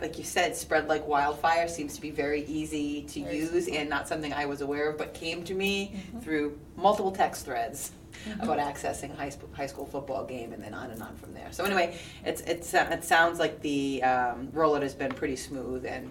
like you said, spread like wildfire, seems to be very easy to Very use and not something I was aware of, but came to me through multiple text threads about accessing high school, high school football game and then on and on from there. So anyway, it's, it's, uh, it sounds like the um, rollout has been pretty smooth and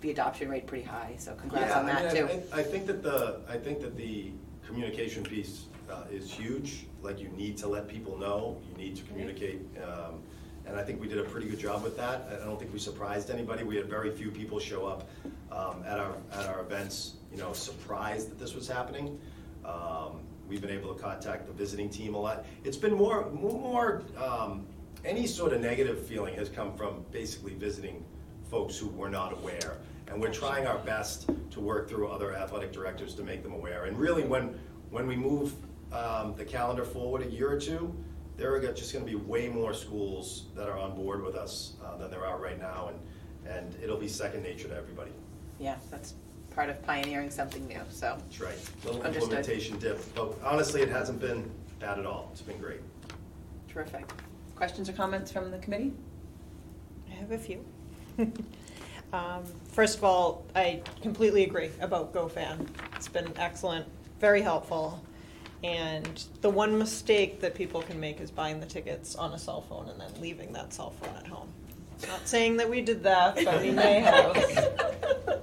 the adoption rate pretty high, so congrats Yeah, on I that mean, too. I, I think that the, I think that the communication piece uh, is huge, like you need to let people know, you need to communicate, um, and I think we did a pretty good job with that. I don't think we surprised anybody. We had very few people show up um, at our, at our events, you know, surprised that this was happening. Um, We've been able to contact the visiting team a lot. It's been more, more, um, any sort of negative feeling has come from basically visiting folks who were not aware. And we're trying our best to work through other athletic directors to make them aware. And really, when, when we move um, the calendar forward a year or two, there are just gonna be way more schools that are on board with us uh, than there are right now, and, and it'll be second nature to everybody. Yeah, that's part of pioneering something new, so. That's right. Little Understood. implementation dip, but honestly, it hasn't been bad at all. It's been great. Terrific. Questions or comments from the committee? I have a few. <laughs> Um, First of all, I completely agree about GoFan. It's been excellent, very helpful. And the one mistake that people can make is buying the tickets on a cell phone and then leaving that cell phone at home. Not saying that we did that, but we may have. <laughs>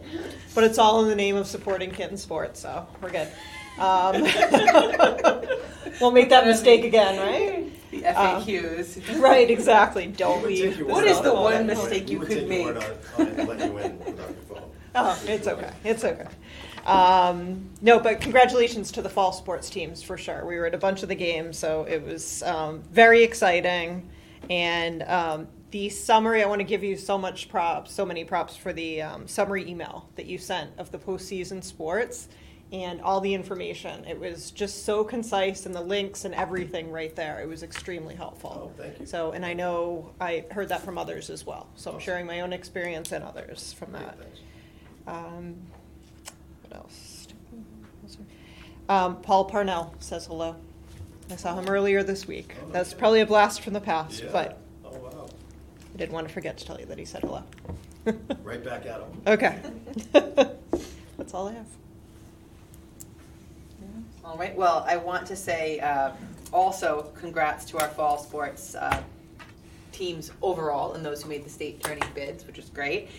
But it's all in the name of supporting Canton sports, so we're good. Um, <laughs> Won't make that mistake again, right? The Um, FAQs. Right, exactly. Don't We would leave. take your What word is on the it. one mistake you we would could take your word make? on it and let you in without your phone. <laughs> Oh, it's okay. It's okay. Um, no, but congratulations to the fall sports teams for sure. We were at a bunch of the games, so it was um, very exciting. And um, the summary, I want to give you so much props, so many props for the um, summary email that you sent of the postseason sports and all the information. It was just so concise and the links and everything right there. It was extremely helpful. Oh, thank you. So, and I know I heard that from others as well. So I'm sharing my own experience and others from that. Um, what else? Um, Paul Parnell says hello. I saw him earlier this week. Oh, That's probably a blast from the past, Yeah. but didn't want to forget to tell you that he said hello. <laughs> Right back at them. Okay. <laughs> That's all I have. All right, well, I want to say uh, also congrats to our fall sports uh, teams overall and those who made the state tourney bids, which is great.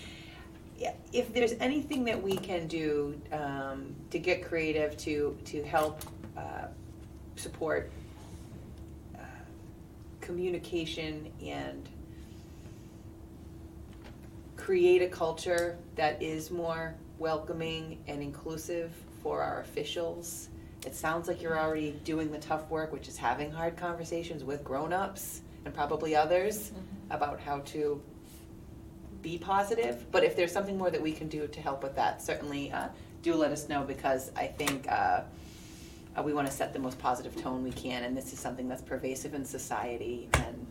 Yeah, If there's anything that we can do um, to get creative to, to help uh, support uh, communication and create a culture that is more welcoming and inclusive for our officials. It sounds like you're already doing the tough work, which is having hard conversations with grown-ups and probably others about how to be positive. But if there's something more that we can do to help with that, certainly uh, do let us know because I think uh, uh, we want to set the most positive tone we can, and this is something that's pervasive in society and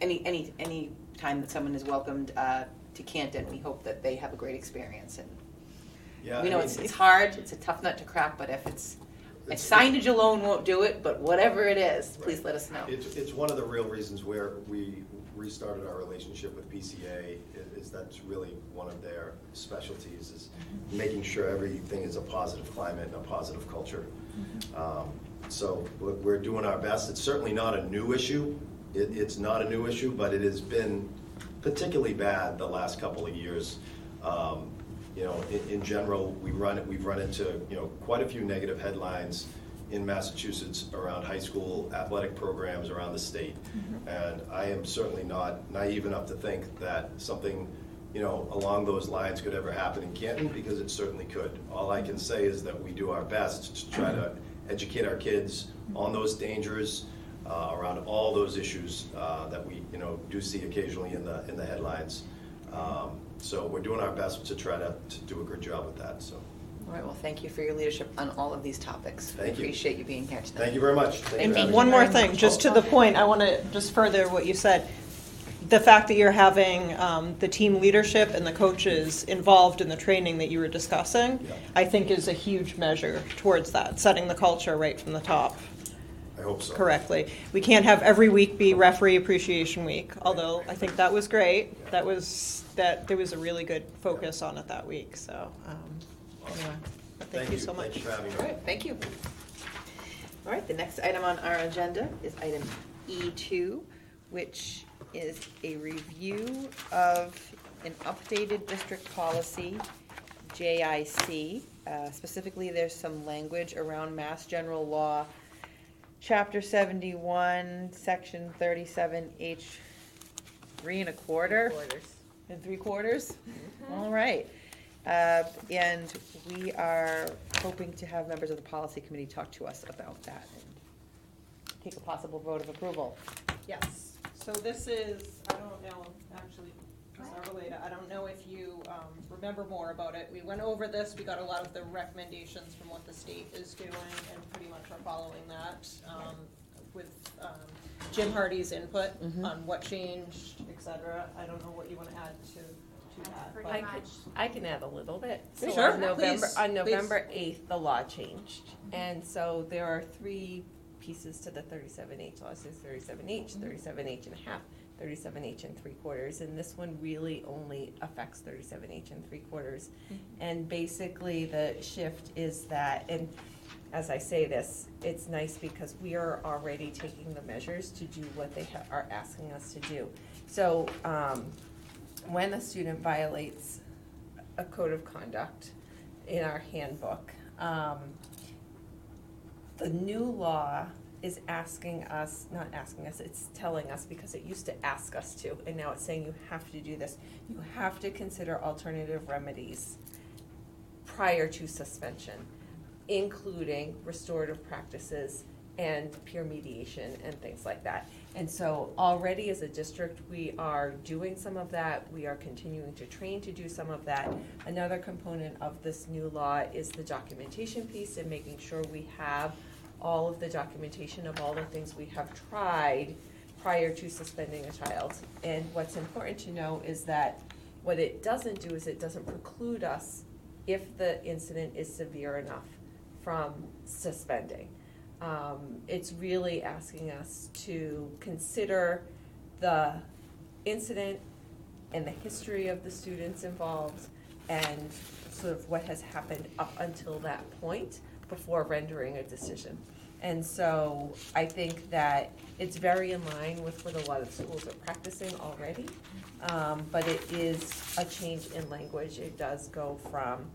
any any any time that someone is welcomed uh, to Canton, we hope that they have a great experience. And Yeah, we I know mean, it's it's hard. It's a tough nut to crack, but if it's, if signage alone won't do it, but whatever it is, please let us know. It's, it's one of the real reasons where we restarted our relationship with PCA, i- is that's really one of their specialties, is making sure everything is a positive climate and a positive culture. Um, So we're, we're doing our best. It's certainly not a new issue. It, it's not a new issue, but it has been particularly bad the last couple of years. Um, You know, in, in general, we run, we've run into, you know, quite a few negative headlines in Massachusetts around high school athletic programs around the state. And I am certainly not naive enough to think that something, you know, along those lines could ever happen in Canton, because it certainly could. All I can say is that we do our best to try to educate our kids on those dangers, uh, around all those issues uh, that we, you know, do see occasionally in the, in the headlines. Um, So we're doing our best to try to, to do a good job with that, so. All right. Well, thank you for your leadership on all of these topics. Thank you. Appreciate you being here tonight. Thank you very much. Thank you for having And me. one more thing, much. just to the point, I want to just further what you said. The fact that you're having um, the team leadership and the coaches involved in the training that you were discussing, Yeah. I think is a huge measure towards that, setting the culture right from the top I hope so. correctly. We can't have every week be referee appreciation week, although I think that was great. That was, that, there was a really good focus on it that week, so, um, anyway. But Thank you so much. Thank you for having me. All right, thank you. All right, the next item on our agenda is item E2, which is a review of an updated district policy, JIC. Uh, Specifically, there's some language around Mass General Law, Chapter 71, Section 37H three and a quarter Quarters. and three quarters? All right. Uh, And we are hoping to have members of the policy committee talk to us about that and take a possible vote of approval. Yes, so this is, I don't know, actually, Ms. Arboleda, I don't know if you um, remember more about it. We went over this, we got a lot of the recommendations from what the state is doing and pretty much are following that um, with um, Jim Hardy's input Mhm. on what changed, et cetera. I don't know what you want to add to, to that. Pretty but- I could, I can add a little bit. So Sure, on November, please, on please. November eighth, the law changed. And so there are three pieces to the thirty-seven H law. So thirty-seven H, thirty-seven H and a half, thirty-seven H and three quarters. And this one really only affects thirty-seven H and three quarters. And basically, the shift is that, and as I say this, it's nice because we are already taking the measures to do what they ha- are asking us to do. So, um, when a student violates a code of conduct in our handbook, um, the new law is asking us, not asking us, it's telling us, because it used to ask us to, and now it's saying you have to do this. You have to consider alternative remedies prior to suspension, including restorative practices and peer mediation and things like that. And so already as a district, we are doing some of that, we are continuing to train to do some of that. Another component of this new law is the documentation piece and making sure we have all of the documentation of all the things we have tried prior to suspending a child. And what's important to know is that what it doesn't do is it doesn't preclude us if the incident is severe enough from suspending. Um, it's really asking us to consider the incident and the history of the students involved and sort of what has happened up until that point before rendering a decision. And so I think that it's very in line with what a lot of schools are practicing already. Um, but it is a change in language. It does go from,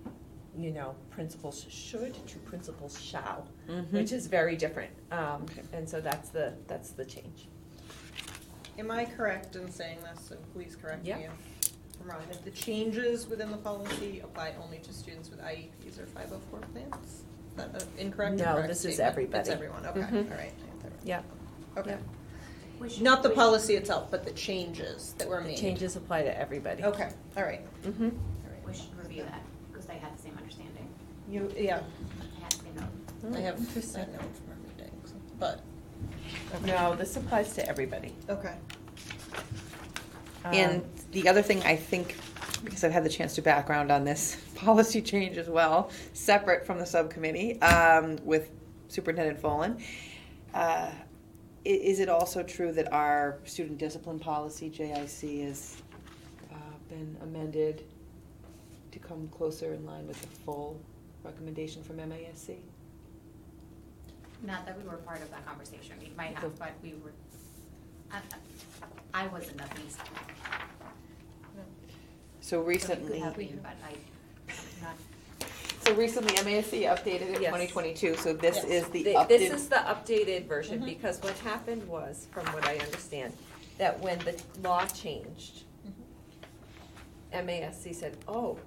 you know, principals should to principals shall, which is very different. Um, and so that's the, that's the change. Am I correct in saying this, and please correct me Yeah. if I'm wrong, that the changes within the policy apply only to students with IEPs or five oh four plans? Is that an incorrect No, correct this is statement? everybody. It's everyone, okay, all Mhm. right. Yep. Okay, Which- not the which- policy itself, but the changes that were The made. changes apply to everybody. Okay, all right, Mm-hmm. all right. We should review that, because they had the same understanding. You, yeah, It had to be noted. I have Interesting. that note from our meetings, but, No, this applies to everybody. okay. And Um, the other thing I think, because I've had the chance to background on this <laughs> policy change as well, separate from the subcommittee, um, with Superintendent Folan, uh, is it also true that our student discipline policy, JIC, has uh, been amended to come closer in line with the full recommendation from MASC? Not that we were part of that conversation, we might have, but we were, I, I I wasn't at least. <laughs> So recently. could but I, not. So recently, MASC updated in Yes. 2022, so this Yes. is the Th- updated. This is the updated version, Mhm. because what happened was, from what I understand, that when the law changed, MASC said, oh,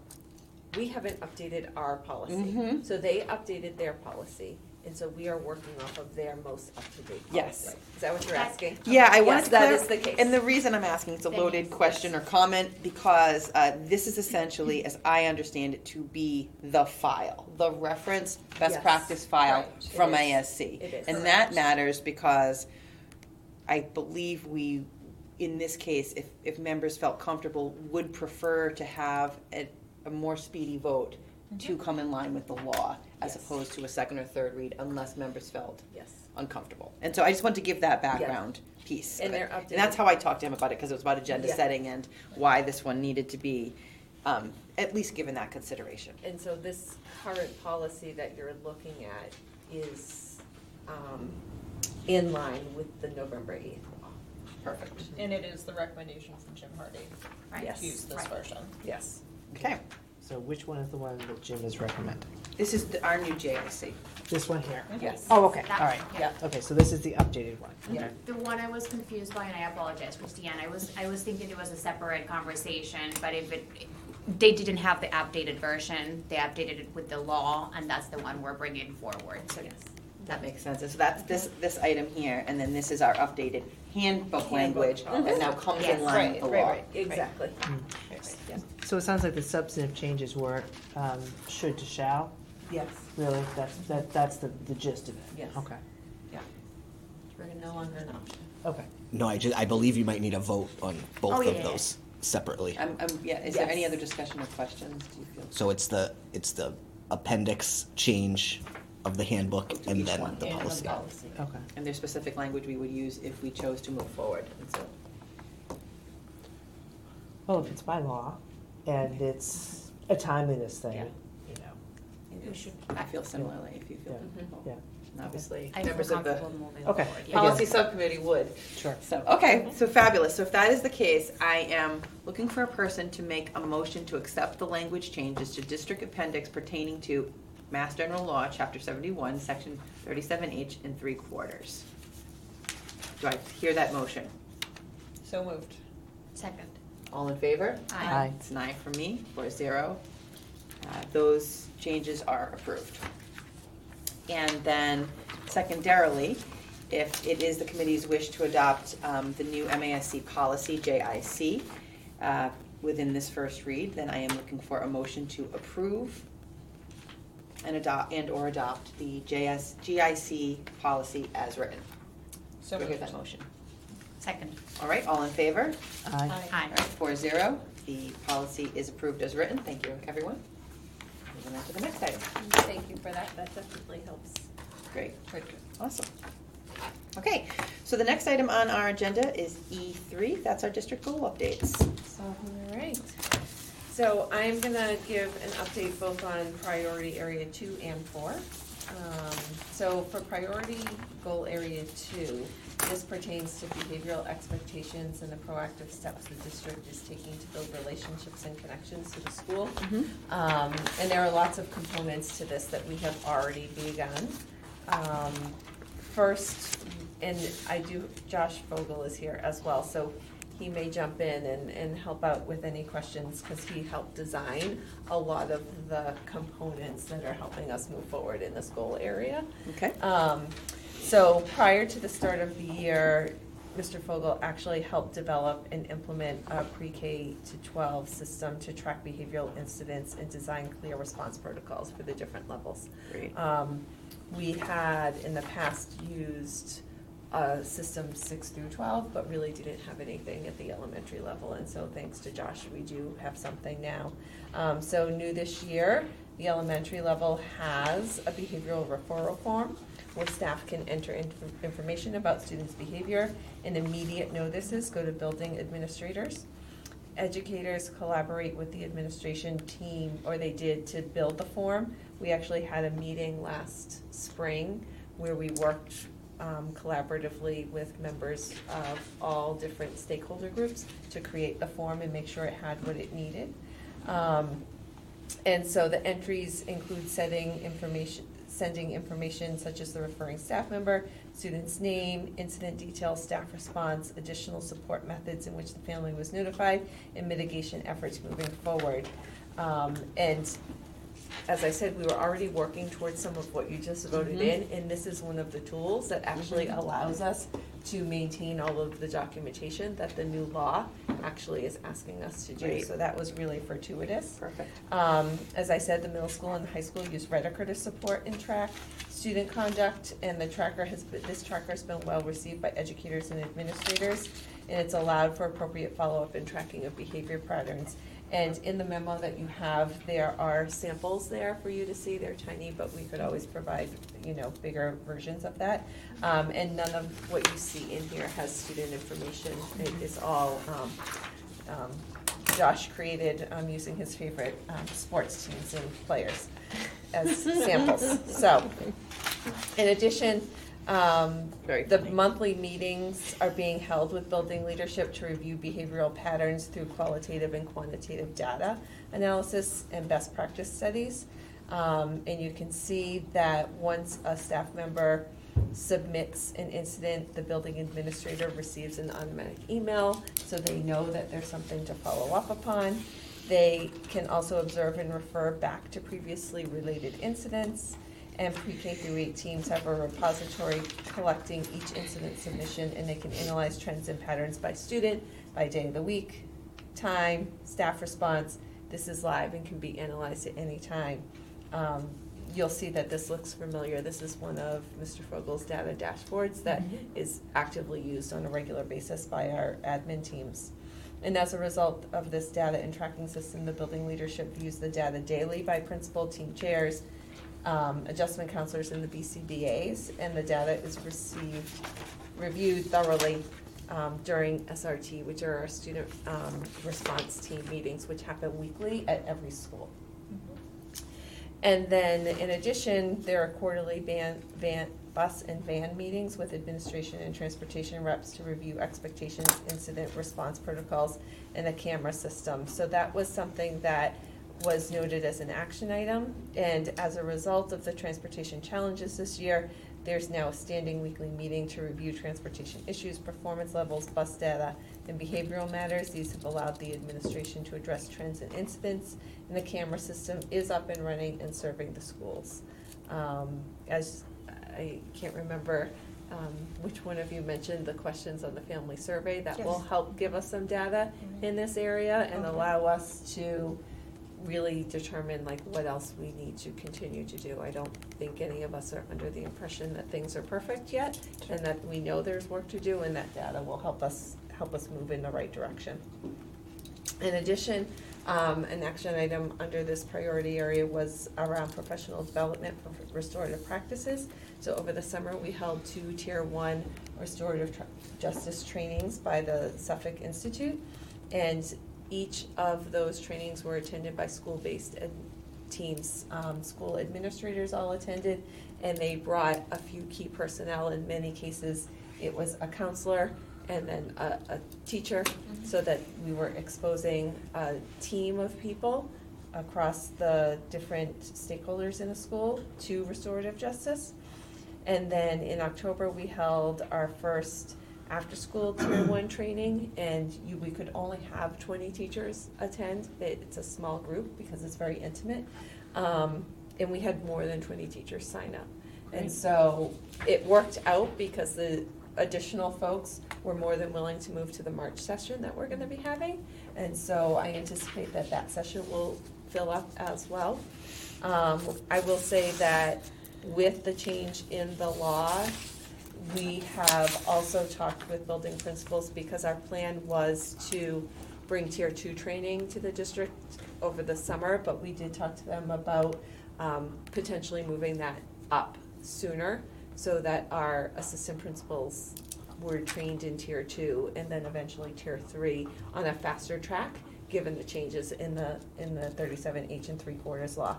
we haven't updated our policy. Mhm. So they updated their policy, and so we are working off of their most up-to-date policy. Yes. Is that what you're asking? Yeah, I Yes, wanted to that clar- is the case. And the reason I'm asking, it's a Then loaded question or comment, because uh, this is essentially, as I understand it, to be the file, the reference best Yes. practice file Right. From is. ASC. It is. And that matters because I believe we, in this case, if, if members felt comfortable, would prefer to have a, a more speedy vote to come in line with the law, as Yes. opposed to a second or third read, unless members felt Yes. uncomfortable. And so I just want to give that background piece. of And it. they're And that's how I talked to him about it, because it was about agenda Yeah. setting and why this one needed to be, um, at least given that consideration. And so this current policy that you're looking at is um, in line with the November 8th law. Perfect. And it is the recommendation from Jim Hardy Right. Yes. to use this Right. version. Yes. Okay, So which one is the one that Jim is recommending? This is the- our new JIC. This one here? Mhm. Yes. Oh, okay, all right. Yeah. Okay, so this is the updated one. Mhm. Yeah. The one I was confused by, and I apologize, Christiane, I was, I was thinking it was a separate conversation, but if it, they didn't have the updated version, they updated it with the law, and that's the one we're bringing forward, so yes. That makes sense. So that's this, this item here, and then this is our updated handbook language that now comes in Yes. line with the law. exactly. So it sounds like the substantive changes were um, should to shall, Yes. really? That's, that, that's the, the gist of it? Yes. Okay, We're no longer an option. okay. No, I just, I believe you might need a vote on both Oh, yeah, of yeah. those separately. Yeah, is there any Yes. other discussion or questions? Do you feel? So it's the, it's the appendix change of the handbook To and each then one. the And the policy. Okay. And there's specific language we would use if we chose to move forward, and so. Well, if it's by law and it's a timeliness thing, Yeah. you know, We should. I feel similarly, if you feel Yeah. comfortable. yeah, And Obviously, I feel members of the comfortable moving Okay. forward, yeah. policy subcommittee would. sure. So, okay, so fabulous. So if that is the case, I am looking for a person to make a motion to accept the language changes to district appendix pertaining to Mass General Law, Chapter seventy-one, Section thirty-seven H and three quarters. Do I hear that motion? So moved. Second. All in favor? Aye. Aye. It's an aye for me, four zero. Uh, Those changes are approved. And then secondarily, if it is the committee's wish to adopt um, the new MASC policy, JIC, uh, within this first read, then I am looking for a motion to approve and adopt, and/or adopt the JS, GIC policy as written. So Do I hear that motion? Second. All right, all in favor? Aye. Aye. All right, four zero, the policy is approved as written, thank you, everyone. Moving on to the next item, Thank you for that, that definitely helps. great, awesome. Okay, so the next item on our agenda is E three, that's our district goal updates. All right. So I'm gonna give an update both on priority area two and four. Um, So for priority goal area two, this pertains to behavioral expectations and the proactive steps the district is taking to build relationships and connections to the school. Um, and there are lots of components to this that we have already begun. Um, first, and I do, Josh Fogel is here as well, so he may jump in and, and help out with any questions, cause he helped design a lot of the components that are helping us move forward in this goal area. Okay, Um, so prior to the start of the year, Mr. Fogel actually helped develop and implement a pre-K to twelve system to track behavioral incidents and design clear response protocols for the different levels. great, Um, we had in the past used, uh, system six through twelve, but really didn't have anything at the elementary level, and so thanks to Josh, we do have something now. Um, so new this year, the elementary level has a behavioral referral form where staff can enter inf- information about students' behavior and immediate notices go to building administrators educators collaborate with the administration team, or they did, to build the form. We actually had a meeting last spring where we worked um, collaboratively with members of all different stakeholder groups to create the form and make sure it had what it needed. Um, And so the entries include setting information, sending information such as the referring staff member, student's name, incident details, staff response, additional support methods in which the family was notified, and mitigation efforts moving forward. Um, and as I said, we were already working towards some of what you just voted Mhm. in, and this is one of the tools that actually allows us to maintain all of the documentation that the new law actually is asking us to do. Great. So that was really fortuitous. perfect. Um, as I said, the middle school and the high school use Rediker to support and track student conduct, and the tracker has, been this tracker's been well received by educators and administrators, and it's allowed for appropriate follow-up and tracking of behavior patterns. And in the memo that you have, there are samples there for you to see, they're tiny, but we could always provide, you know, bigger versions of that. Um, and none of what you see in here has student information, it is all, um, um, Josh created um, using his favorite um, sports teams and players as samples. <laughs> So, in addition, Um, Very the funny. monthly meetings are being held with building leadership to review behavioral patterns through qualitative and quantitative data analysis and best practice studies. Um, and you can see that once a staff member submits an incident, the building administrator receives an automatic email, so they know that there's something to follow up upon. They can also observe and refer back to previously related incidents. And pre-K through eight teams have a repository collecting each incident submission, and they can analyze trends and patterns by student, by day of the week, time, staff response. This is live and can be analyzed at any time. Um, You'll see that this looks familiar. This is one of Mr. Fogel's data dashboards that is actively used on a regular basis by our admin teams. And as a result of this data and tracking system, the building leadership views the data daily by principal, team chairs, um, adjustment counselors, in the BCBAs, and the data is received, reviewed thoroughly um, during SRT, which are our student um, response team meetings, which happen weekly at every school. And then, in addition, there are quarterly van, van, bus and van meetings with administration and transportation reps to review expectations, incident response protocols, and a camera system. So that was something that was noted as an action item. And as a result of the transportation challenges this year, there's now a standing weekly meeting to review transportation issues, performance levels, bus data, and behavioral matters. These have allowed the administration to address trends and incidents, and the camera system is up and running and serving the schools. Um, As, I can't remember um, which one of you mentioned the questions on the family survey, that will Yes. help give us some data in this area and Okay. allow us to really determine like what else we need to continue to do. I don't think any of us are under the impression that things are perfect yet, and that we know there's work to do, and that data will help us, help us move in the right direction. In addition, um, an action item under this priority area was around professional development for restorative practices. So over the summer, we held two tier one restorative justice trainings by the Suffolk Institute. And each of those trainings were attended by school-based ed- teams. Um, school administrators all attended, and they brought a few key personnel. In many cases, it was a counselor and then a, a teacher, so that we were exposing a team of people across the different stakeholders in a school to restorative justice. And then in October, we held our first after-school tier one training, and you, we could only have twenty teachers attend. It- It's a small group because it's very intimate. Um, and we had more than twenty teachers sign up. And so it worked out because the additional folks were more than willing to move to the March session that we're gonna be having. And so I anticipate that that session will fill up as well. Um, I will say that with the change in the law, we have also talked with building principals because our plan was to bring tier two training to the district over the summer, but we did talk to them about um, potentially moving that up sooner so that our assistant principals were trained in tier two and then eventually tier three on a faster track, given the changes in the, in the thirty-seven H and three quarters law.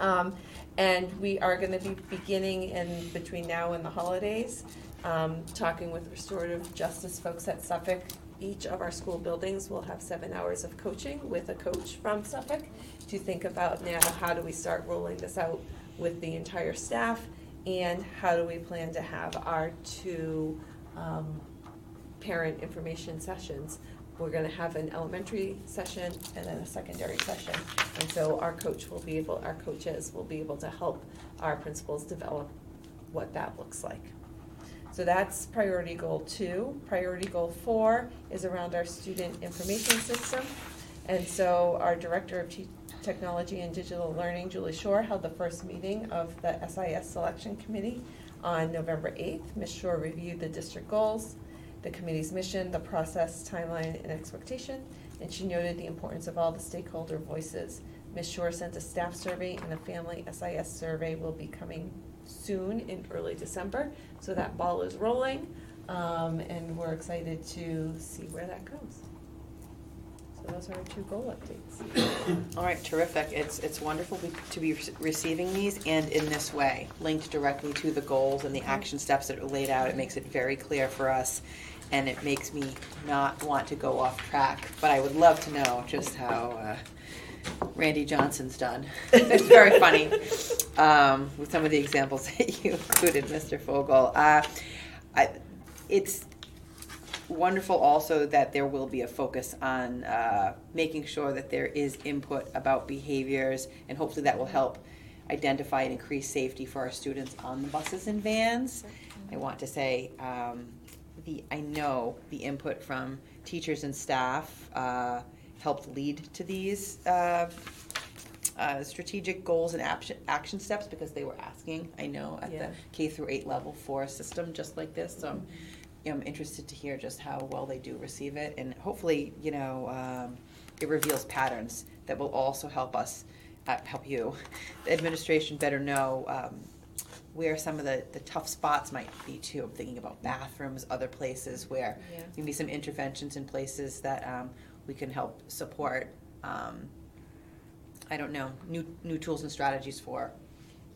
Um, and we are gonna be beginning in between now and the holidays, um, talking with restorative justice folks at Suffolk. Each of our school buildings will have seven hours of coaching with a coach from Suffolk to think about now, how do we start rolling this out with the entire staff? And how do we plan to have our two, um, parent information sessions. We're gonna have an elementary session and then a secondary session. And so our coach will be able, our coaches will be able to help our principals develop what that looks like. So that's priority goal two. Priority goal four is around our student information system. And so our Director of Te- Technology and Digital Learning, Julie Shore, held the first meeting of the SIS Selection Committee on November eighth. Ms. Shore reviewed the district goals, the committee's mission, the process, timeline, and expectation, and she noted the importance of all the stakeholder voices. Ms. Shore sent a staff survey and a family SIS survey will be coming soon in early December, so that ball is rolling, um, and we're excited to see where that goes. So those are our two goal updates. <coughs> All right, terrific. It's, it's wonderful be- to be re- receiving these and in this way, linked directly to the goals and the action steps that are laid out. It makes it very clear for us, and it makes me not want to go off track. But I would love to know just how uh, Randy Johnson's done. It's <laughs> very funny um, with some of the examples <laughs> that you included, Mr. Fogel. Uh, I, it's wonderful also that there will be a focus on uh, making sure that there is input about behaviors, and hopefully that will help identify and increase safety for our students on the buses and vans. I want to say, um, the, I know the input from teachers and staff uh, helped lead to these uh, uh, strategic goals and action, action steps because they were asking, I know, at the K through eight level for a system just like this. So I'm, you know, I'm interested to hear just how well they do receive it, and hopefully, you know, um, it reveals patterns that will also help us, uh, help you, the administration better know um, where some of the, the tough spots might be too. I'm thinking about bathrooms, other places where Yeah. maybe some interventions in places that um, we can help support. Um, I don't know, new new tools and strategies for.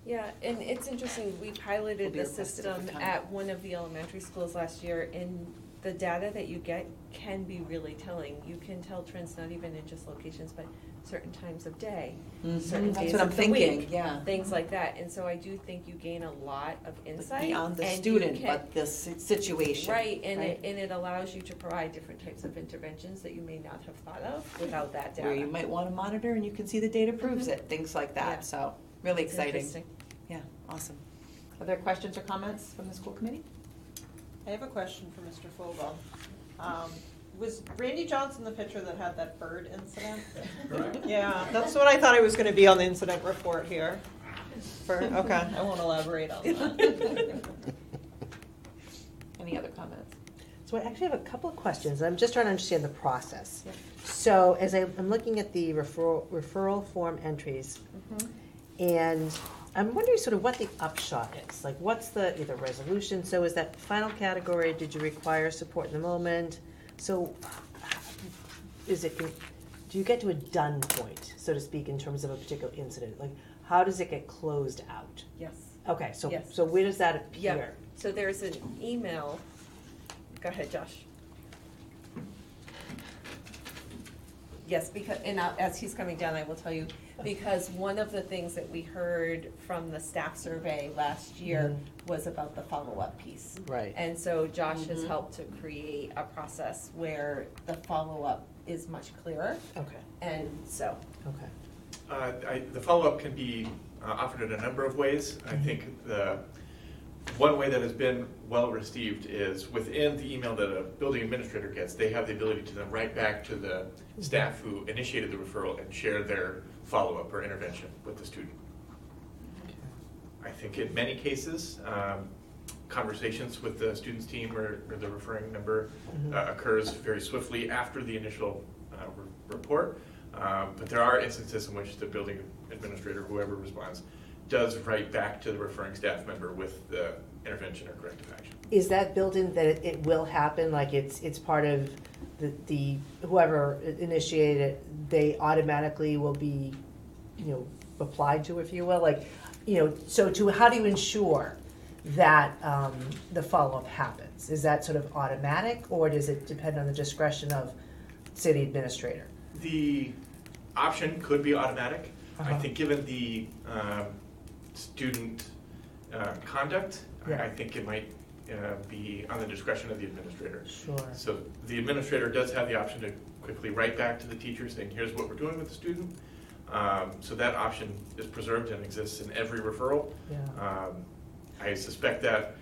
Yeah, and it's interesting, we piloted be the system at one of the elementary schools last year, and the data that you get can be really telling. You can tell trends not even in just locations, but certain times of day, mm-hmm. certain That's days what I'm of the thinking, week, yeah. things like that. And so I do think you gain a lot of insight. Beyond the and you student, can- but the si- situation. Right, and right? it, and it allows you to provide different types of interventions that you may not have thought of without that data. Where you might want to monitor and you can see the data proves mm-hmm. it, things like Yeah. that, so, really It's exciting. interesting. Yeah, awesome. Are there questions or comments from the school committee? I have a question for Mr. Fogel. Um, was Randy Johnson the picture that had that bird incident? Correct. Yeah, that's what I thought it was gonna be on the incident report here. For, okay, I won't elaborate on that. <laughs> Any other comments? So I actually have a couple of questions. I'm just trying to understand the process. So as I- I'm looking at the referral, referral form entries, and I'm wondering sort of what the upshot is. Like, what's the, either resolution, so is that final category, did you require support in the moment? So is it, do you get to a done point, so to speak, in terms of a particular incident? Like, how does it get closed out? Yes. Okay, so, Yes. so where does that Yeah, appear? so there's an email, go ahead, Josh. Yes, because, and I- as he's coming down, I will tell you, because one of the things that we heard from the staff survey last year Mhm. was about the follow-up piece. Right. And so Josh has Mhm. helped to create a process where the follow-up is much clearer, Okay, and so, okay. Uh, I, the follow-up can be uh, offered in a number of ways. I think the, one way that has been well received is within the email that a building administrator gets, they have the ability to then write back to the staff who initiated the referral and share their follow-up or intervention with the student. I think in many cases, um, conversations with the student's team or, or the referring member Mhm. uh, occurs very swiftly after the initial uh, re- report. Um, But there are instances in which the building administrator, whoever responds, does write back to the referring staff member with the intervention or corrective action. Is that built in that it, it will happen, like it's, it's part of the, the, whoever initiated it, they automatically will be, you know, applied to, if you will, like, you know, so to, how do you ensure that, um, the follow-up happens? Is that sort of automatic, or does it depend on the discretion of city administrator? The option could be automatic. I Uh-huh. think given the um, student uh, conduct, I- Yeah. I think it might uh, be on the discretion of the administrator. Sure. So the administrator does have the option to quickly write back to the teacher saying, here's what we're doing with the student. Um, So that option is preserved and exists in every referral. Yeah. Um, I suspect that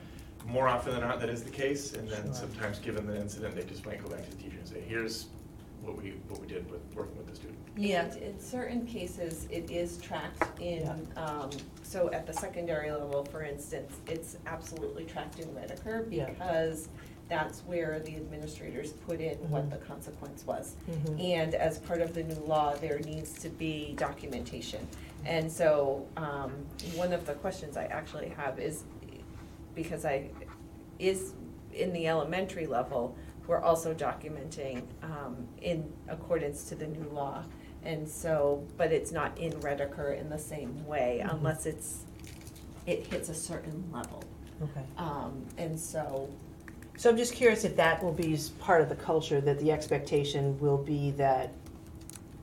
more often than not, that is the case. And then Sure. sometimes, given the incident, they just might go back to the teacher and say, here's what we, what we did with working with the student. Yeah, in certain cases, it is tracked in, um, so at the secondary level, for instance, it's absolutely tracked in Rediker Yeah. because that's where the administrators put in what Mhm. the consequence was. Mhm. And as part of the new law, there needs to be documentation. And so, um, one of the questions I actually have is, because I, is in the elementary level, we're also documenting um, in accordance to the new law. And so, but it's not in Rediker in the same way Mhm. unless it's, it hits a certain level. Okay. Um, And so, So I'm just curious if that will be s- part of the culture, that the expectation will be that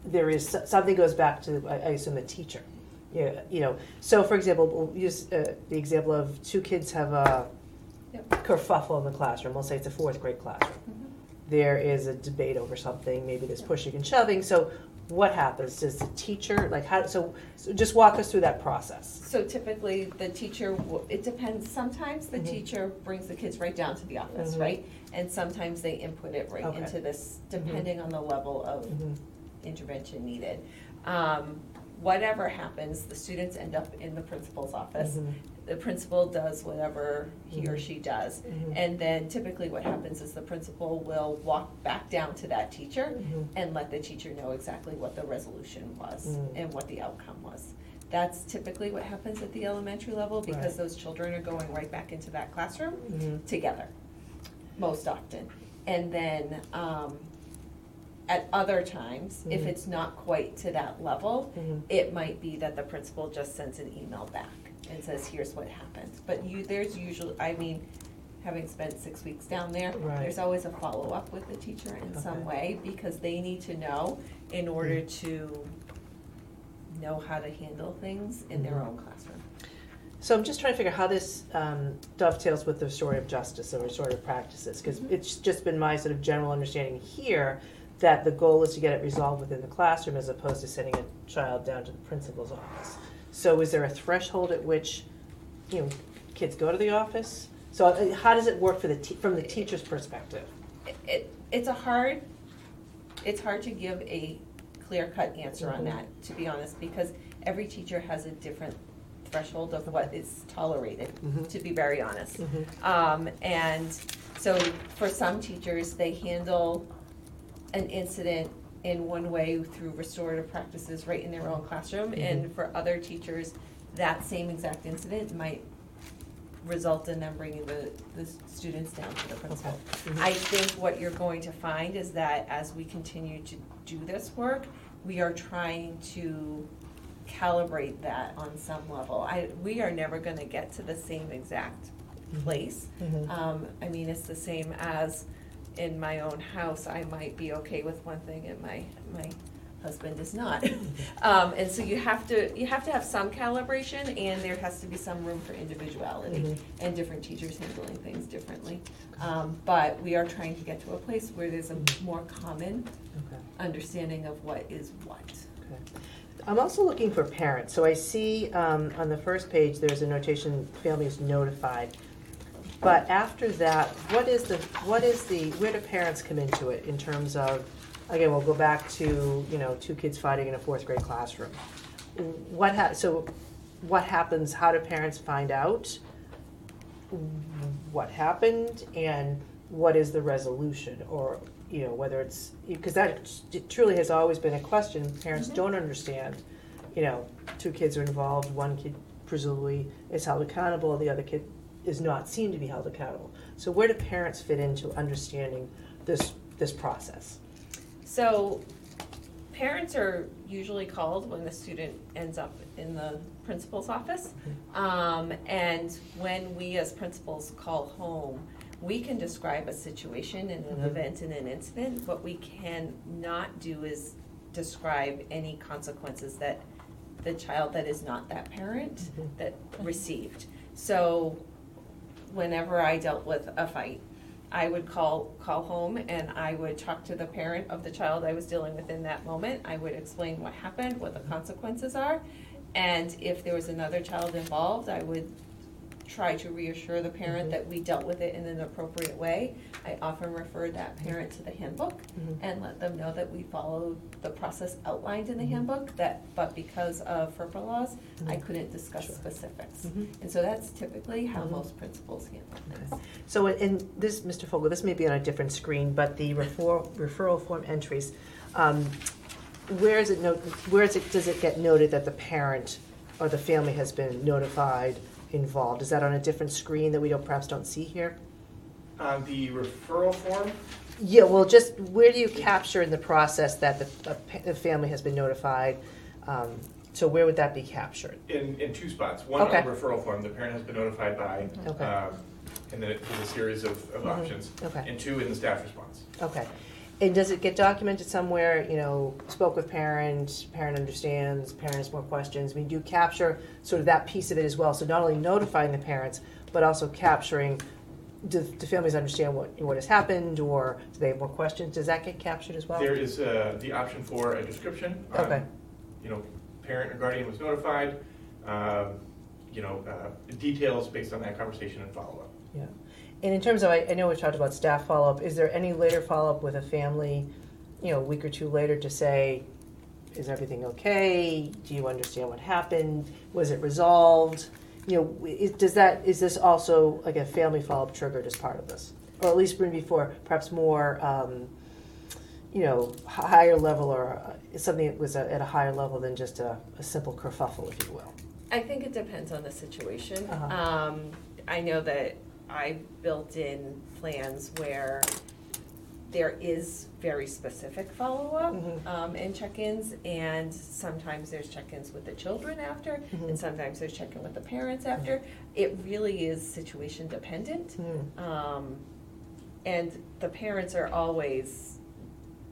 there is, s- something goes back to, I I assume, the teacher. Yeah, you know, so for example, we'll use uh, the example of two kids have a Yep. kerfuffle in the classroom, we'll say it's a fourth grade classroom. There is a debate over something, maybe there's pushing and shoving, so what happens? Does the teacher, like, how, so, so just walk us through that process. so typically, the teacher, it depends, sometimes the Mhm. teacher brings the kids right down to the office, Mhm. right? And sometimes they input it right Okay. into this, depending on the level of Mhm. intervention needed. Um, Whatever happens, the students end up in the principal's office. Mhm. The principal does whatever he or Mhm. she does. Mhm. And then typically what happens is the principal will walk back down to that teacher Mhm. and let the teacher know exactly what the resolution was Mm. and what the outcome was. That's typically what happens at the elementary level because Right. those children are going right back into that classroom Mhm. together, most often. And then, um, at other times, if Mhm. it's not quite to that level, Mhm. it might be that the principal just sends an email back and says, here's what happened. But you, there's usually, I mean, having spent six weeks down there, Right. there's always a follow-up with the teacher in some Okay. way because they need to know in order to know how to handle things in their Mhm. own classroom. So I'm just trying to figure out how this um, dovetails with the restorative justice and restorative practices, because Mhm. it's just been my sort of general understanding here that the goal is to get it resolved within the classroom as opposed to sending a child down to the principal's office. So is there a threshold at which, you know, kids go to the office? So uh, how does it work for the, te- from the teacher's perspective? It- It, it's a hard, it's hard to give a clear-cut answer on Mhm. that, to be honest, because every teacher has a different threshold of what is tolerated, Mhm. to be very honest. Mhm. Um, and so for some teachers, they handle an incident in one way through restorative practices right in their own classroom. And Mhm. for other teachers, that same exact incident might result in them bringing the, the students down to the principal. Mhm. I think what you're going to find is that as we continue to do this work, we are trying to calibrate that on some level. I, we are never gonna get to the same exact place. Mhm. Um, I mean, it's the same as in my own house, I might be okay with one thing and my, my husband is not. <laughs> Um, and so you have to, you have to have some calibration and there has to be some room for individuality Mhm. and different teachers handling things differently. Um, but we are trying to get to a place where there's a Mhm. more common Okay. understanding of what is what. Okay. I'm also looking for parents. So I see um, on the first page, there's a notation, family is notified. But after that, what is the, what is the, where do parents come into it in terms of, again, we'll go back to, you know, two kids fighting in a fourth grade classroom. What ha, so what happens, how do parents find out what happened and what is the resolution? Or, you know, whether it's, because that truly has always been a question, parents Mhm. don't understand, you know, two kids are involved, one kid presumably is held accountable, the other kid is not seen to be held accountable. So where do parents fit into understanding this, this process? So, parents are usually called when the student ends up in the principal's office. Um, and when we as principals call home, we can describe a situation and an Mhm. event and an incident. What we can not do is describe any consequences that the child that is not that parent Mhm. that received. So whenever I dealt with a fight, I would call, call home and I would talk to the parent of the child I was dealing with in that moment. I would explain what happened, what the consequences are. And if there was another child involved, I would try to reassure the parent Mhm. that we dealt with it in an appropriate way. I often refer that parent to the handbook Mhm. and let them know that we followed the process outlined in the handbook, that, but because of FERPA laws, I couldn't discuss Sure. specifics. Mhm. And so that's typically how Mhm. most principals handle Okay. things. So in this, Mr. Fogel, this may be on a different screen, but the refer- referral form entries, um, where is it note, where is it, does it get noted that the parent or the family has been notified, involved? Is that on a different screen that we don't, perhaps don't see here? On the referral form, Yeah, well, just where do you capture in the process that the, a pa- the family has been notified? Um, So where would that be captured? In, in two spots. One on Okay. the referral form, the parent has been notified by, Okay. um, and then it- there's a series of, of Mhm. options. Okay. And two in the staff response. Okay. And does it get documented somewhere, you know, spoke with parent, parent understands, parent has more questions? I mean, do you capture sort of that piece of it as well? So not only notifying the parents, but also capturing, do, do families understand what, what has happened or do they have more questions? Does that get captured as well? There is uh, the option for a description. on, Okay. You know, parent or guardian was notified, um, you know, uh, details based on that conversation and follow-up. Yeah. And in terms of, I, I know we've talked about staff follow-up, is there any later follow-up with a family, you know, a week or two later to say, is everything okay? Do you understand what happened? Was it resolved? You know, is, does that, is this also like a family follow-up triggered as part of this? Or at least bring before perhaps more, um, you know, higher level or uh, something that was a- at a higher level than just a, a simple kerfuffle, if you will? I think it depends on the situation. Uh-huh. Um, I know that I built in plans where there is very specific follow-up Mhm. um, and check-ins, and sometimes there's check-ins with the children after, Mhm. and sometimes there's check-in with the parents after. It really is situation dependent. Hmm. Um, and the parents are always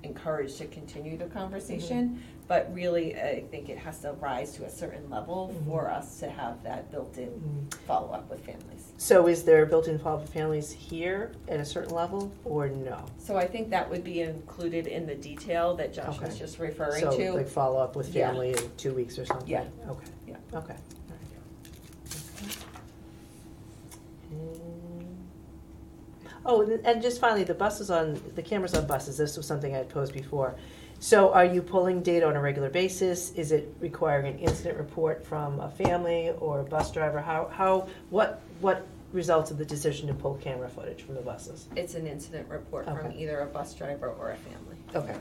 encouraged to continue the conversation, but really, I think it has to rise to a certain level Mhm. for us to have that built-in Mhm. follow-up with families. So is there built-in follow-up with families here at a certain level or no? So I think that would be included in the detail that Josh was just referring So to. like follow-up with Yeah. family in two weeks or something? Yeah. Okay. Yeah. Okay. Oh, and- and just finally, the buses on, the cameras on buses, this was something I had posed before. So are you pulling data on a regular basis? Is it requiring an incident report from a family or a bus driver? How, how, what, what results of the decision to pull camera footage from the buses? It's an incident report from Okay. either a bus driver or a family. Okay.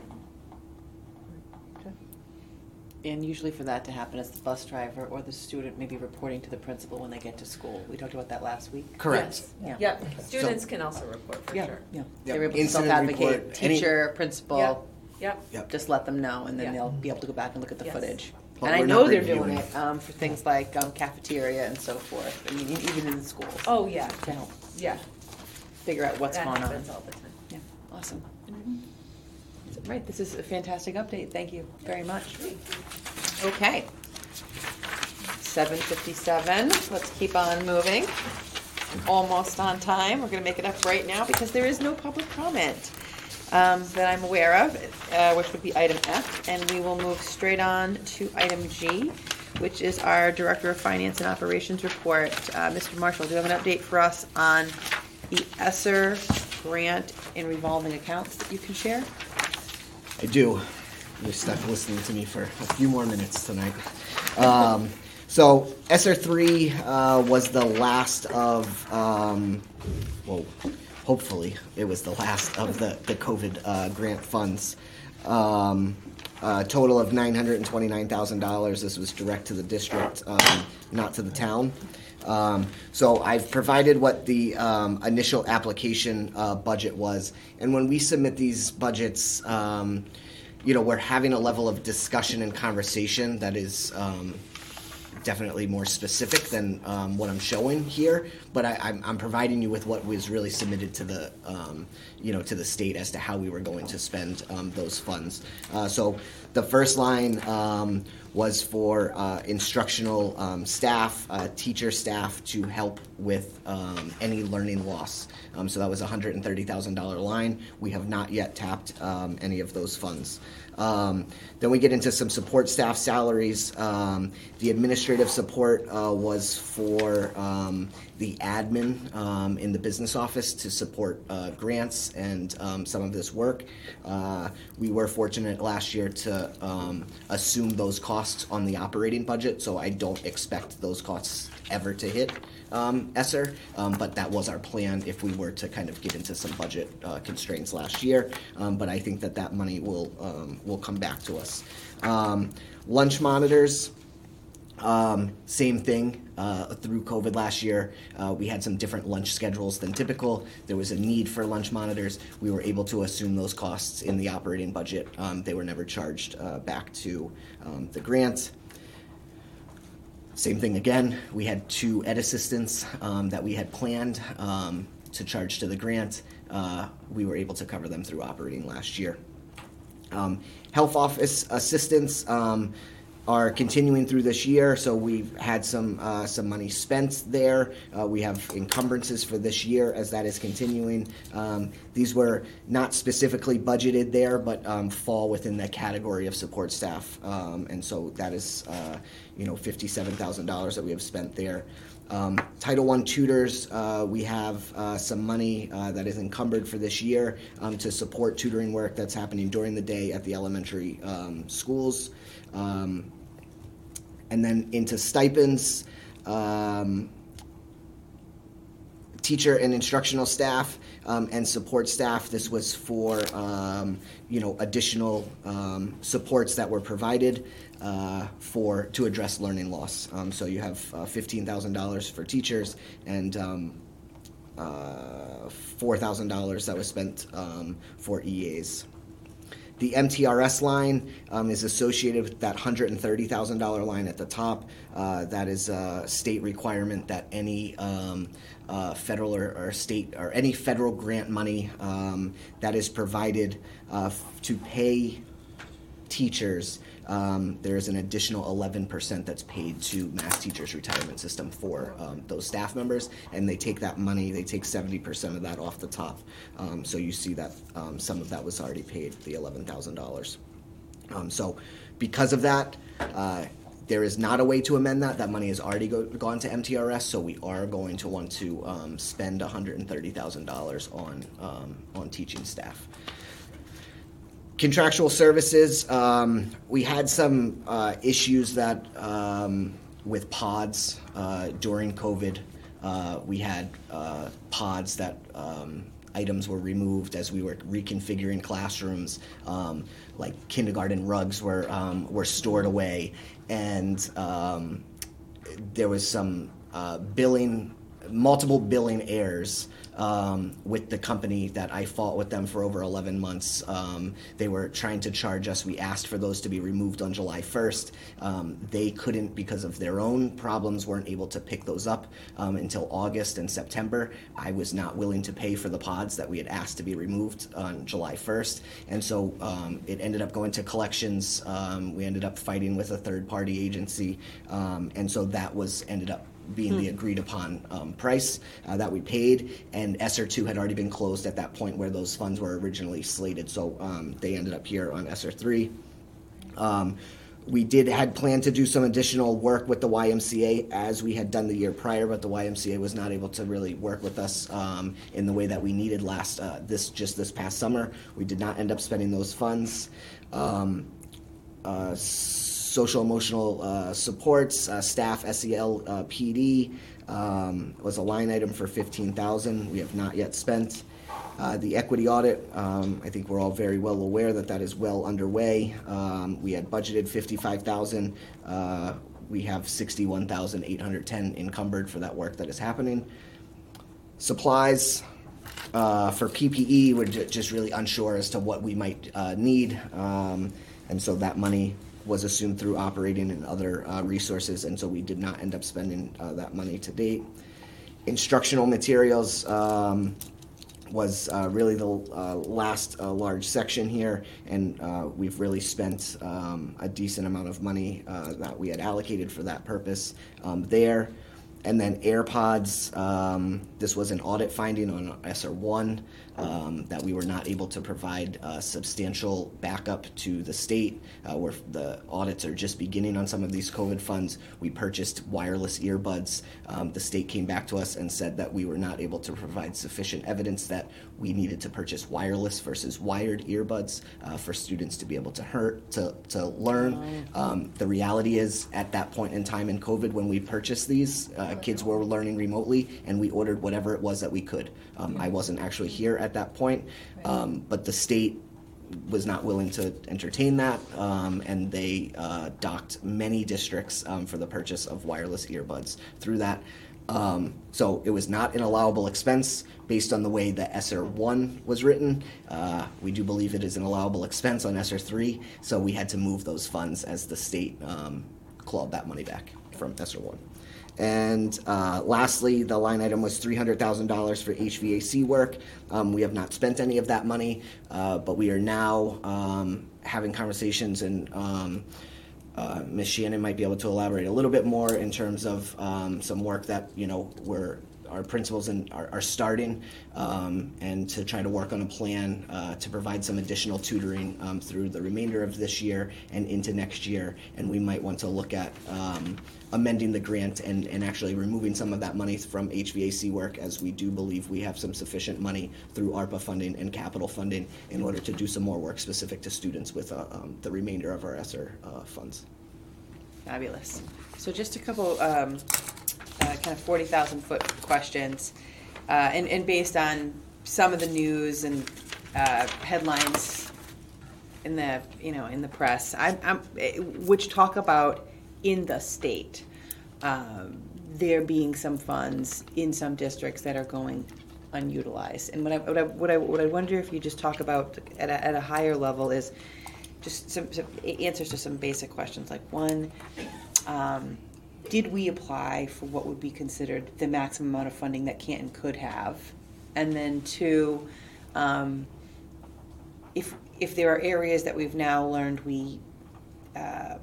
And usually for that to happen, it's the bus driver or the student maybe reporting to the principal when they get to school. We talked about that last week. Correct. Yeah. Yep, students can also report for Yeah, sure. yeah. Yep. They're able to Incident self-advocate, report, any- teacher, principal, Yep. Yep, Yep. just let them know, and then Yeah. they'll be able to go back and look at the Yes. footage. But And I we're know not they're doing reviewing. it, um, for things like, um, cafeteria and so forth, I mean, e- even in the schools, oh, yeah, to help yeah, figure out what's that going on. happens all the time. Yeah, awesome. So, Right, this is a fantastic update, thank you very much. Okay. Seven fifty-seven, let's keep on moving. Almost on time, we're gonna make it up right now because there is no public comment um, that I'm aware of, uh, which would be item F, and we will move straight on to item G, which is our Director of Finance and Operations report. Uh, Mr. Marshall, do you have an update for us on the ESSER grant and revolving accounts that you can share? I do. You're stuck listening to me for a few more minutes tonight. Um, so ESSER three uh, was the last of um, well, hopefully it was the last of the the COVID uh, grant funds. Um, a total of nine hundred and twenty nine thousand dollars. This was direct to the district, um, not to the town. Um, so I've provided what the um, initial application uh, budget was, and when we submit these budgets, um, you know, we're having a level of discussion and conversation that is um, definitely more specific than um, what I'm showing here. But I, I'm, I'm providing you with what was really submitted to the, um, you know, to the state as to how we were going to spend um, those funds. Uh, so the first line um, was for uh, instructional um, staff, uh, teacher staff to help with um, any learning loss. So that was a hundred and thirty thousand dollar line. We have not yet tapped any of those funds. Um, then we get into some support staff salaries. Um, the administrative support uh, was for um, the admin um, in the business office to support uh, grants and um, some of this work. Uh, we were fortunate last year to um, assume those costs on the operating budget, so I don't expect those costs ever to hit um, ESSER, um, but that was our plan if we were to kind of get into some budget uh, constraints last year. Um, but I think that that money will um, will come back to us. Lunch monitors. Same thing uh, through COVID last year. Uh, we had some different lunch schedules than typical. There was a need for lunch monitors. We were able to assume those costs in the operating budget. Um, they were never charged uh, back to um, the grant. Same thing again. We had two ed assistants um, that we had planned um, to charge to the grant. Uh, we were able to cover them through operating last year. Um, health office assistants um, are continuing through this year, so we've had some uh, some money spent there. Uh, we have encumbrances for this year as that is continuing. Um, these were not specifically budgeted there, but um, fall within the category of support staff, um, and so that is uh, you know fifty-seven thousand dollars that we have spent there. Um, Title I tutors, uh, we have uh, some money uh, that is encumbered for this year um, to support tutoring work that's happening during the day at the elementary um, schools. Um, and then into stipends, um, teacher and instructional staff um, and support staff. This was for um, you know additional um, supports that were provided uh, for to address learning loss. Um, so you have uh, fifteen thousand dollars for teachers and. Um, uh, four thousand dollars that was spent for EAs. The MTRS line um, is associated with that $130,000 line at the top. Uh, that is a state requirement that any um, uh, federal or, or state or any federal grant money um, that is provided uh, f- to pay teachers, um, there is an additional 11% that's paid to Mass Teachers Retirement System for um, those staff members, and they take that money, they take 70% of that off the top. Um, so you see that um, some of that was already paid, the $11,000. Um, so because of that, uh, there is not a way to amend that. That money has already go, gone to MTRS, so we are going to want to um, spend $130,000 on on teaching staff. Contractual services, um, we had some uh, issues that um, with pods uh, during COVID. Uh, we had uh, pods that um, items were removed as we were reconfiguring classrooms. Um, like kindergarten rugs were um, were stored away, and um, there was some uh, billing, multiple billing errors um, with the company that I fought with them for over 11 months. Um, they were trying to charge us. We asked for those to be removed on July 1st. Um, they couldn't, because of their own problems, weren't able to pick those up um, until August and September. I was not willing to pay for the pods that we had asked to be removed on July 1st. And so um, it ended up going to collections. We ended up fighting with a third party agency. and so that was ended up being the agreed upon um, price uh, that we paid, and ESSER two had already been closed at that point where those funds were originally slated. So um, they ended up here on ESSER three. Um, we did had planned to do some additional work with the YMCA as we had done the year prior, but the YMCA was not able to really work with us um, in the way that we needed last uh, this just this past summer. We did not end up spending those funds. Um, uh, social emotional uh, supports, uh, staff, SEL, uh, PD um, was a line item for fifteen thousand. We have not yet spent. Uh, the equity audit, um, I think we're all very well aware that that is well underway. Um, we had budgeted fifty-five thousand. Uh, we have sixty-one thousand eight hundred ten encumbered for that work that is happening. Supplies, uh, for PPE, we're ju- just really unsure as to what we might uh, need. Um, and so that money was assumed through operating and other uh, resources, and so we did not end up spending uh, that money to date. Instructional materials um, was uh, really the uh, last uh, large section here, and uh, we've really spent um, a decent amount of money that we had allocated for that purpose um, there. And then AirPods, um, this was an audit finding on ESSER1 um, that we were not able to provide uh, substantial backup to the state, uh, where the audits are just beginning on some of these COVID funds. We purchased wireless earbuds. Um, the state came back to us and said that we were not able to provide sufficient evidence that we needed to purchase wireless versus wired earbuds uh, for students to be able to hurt to, to learn. Um, the reality is, at that point in time in COVID, when we purchased these, uh, kids were learning remotely, and we ordered whatever it was that we could. Um, I wasn't actually here at that point, um, but the state was not willing to entertain that, um, and they uh, docked many districts um, for the purchase of wireless earbuds through that. Um, so it was not an allowable expense based on the way that ESSER 1 was written. Uh, we do believe it is an allowable expense on ESSER 3, so we had to move those funds as the state um, clawed that money back from ESSER 1. And uh, lastly, the line item was $300,000 for HVAC work. Um, we have not spent any of that money, uh, but we are now um, having conversations and um, uh, Ms. Shannon might be able to elaborate a little bit more in terms of um, some work that you know we're our principals and are, are starting, um, and to try to work on a plan uh, to provide some additional tutoring um, through the remainder of this year and into next year. And we might want to look at um, amending the grant and, and actually removing some of that money from HVAC work, as we do believe we have some sufficient money through ARPA funding and capital funding in order to do some more work specific to students with uh, um, the remainder of our ESSER uh, funds. Fabulous. So just a couple, um, uh, kind of forty thousand foot questions, uh, and, and based on some of the news and, uh, headlines in the, you know, in the press, I'm, I'm, which talk about in the state, um, there being some funds in some districts that are going unutilized. And what I, what I, what I, what I wonder if you just talk about at a, at a higher level is just some, some answers to some basic questions, like one, um, did we apply for what would be considered the maximum amount of funding that Canton could have? And then two, um, if, if there are areas that we've now learned we, uh,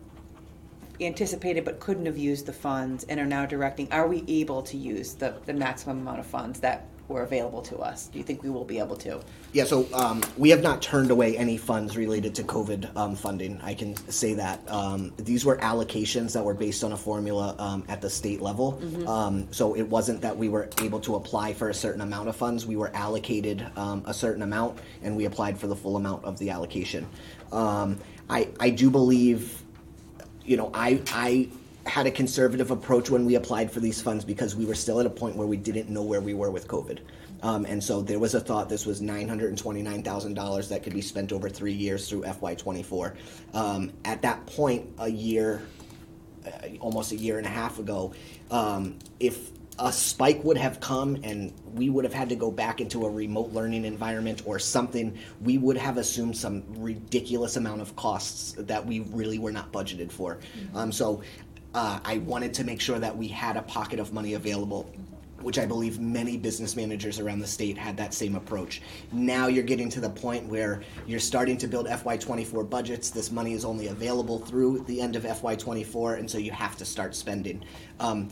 anticipated but couldn't have used the funds and are now directing, are we able to use the, the maximum amount of funds that were available to us? Do you think we will be able to? Yeah, so um, we have not turned away any funds related to COVID um, funding. I can say that um, these were allocations that were based on a formula um, at the state level. Um, so it wasn't that we were able to apply for a certain amount of funds. We were allocated um, a certain amount, and we applied for the full amount of the allocation. Um, I I do believe you know, I I had a conservative approach when we applied for these funds because we were still at a point where we didn't know where we were with COVID. Um, and so there was a thought this was $929,000 that could be spent over three years through FY24. Um, at that point, a year, uh, almost a year and a half ago, um, if a spike would have come and we would have had to go back into a remote learning environment or something, we would have assumed some ridiculous amount of costs that we really were not budgeted for. Um, so uh, I wanted to make sure that we had a pocket of money available. Which I believe many business managers around the state had that same approach. Now you're getting to the point where you're starting to build FY24 budgets. This money is only available through the end of FY24, and so you have to start spending. Um,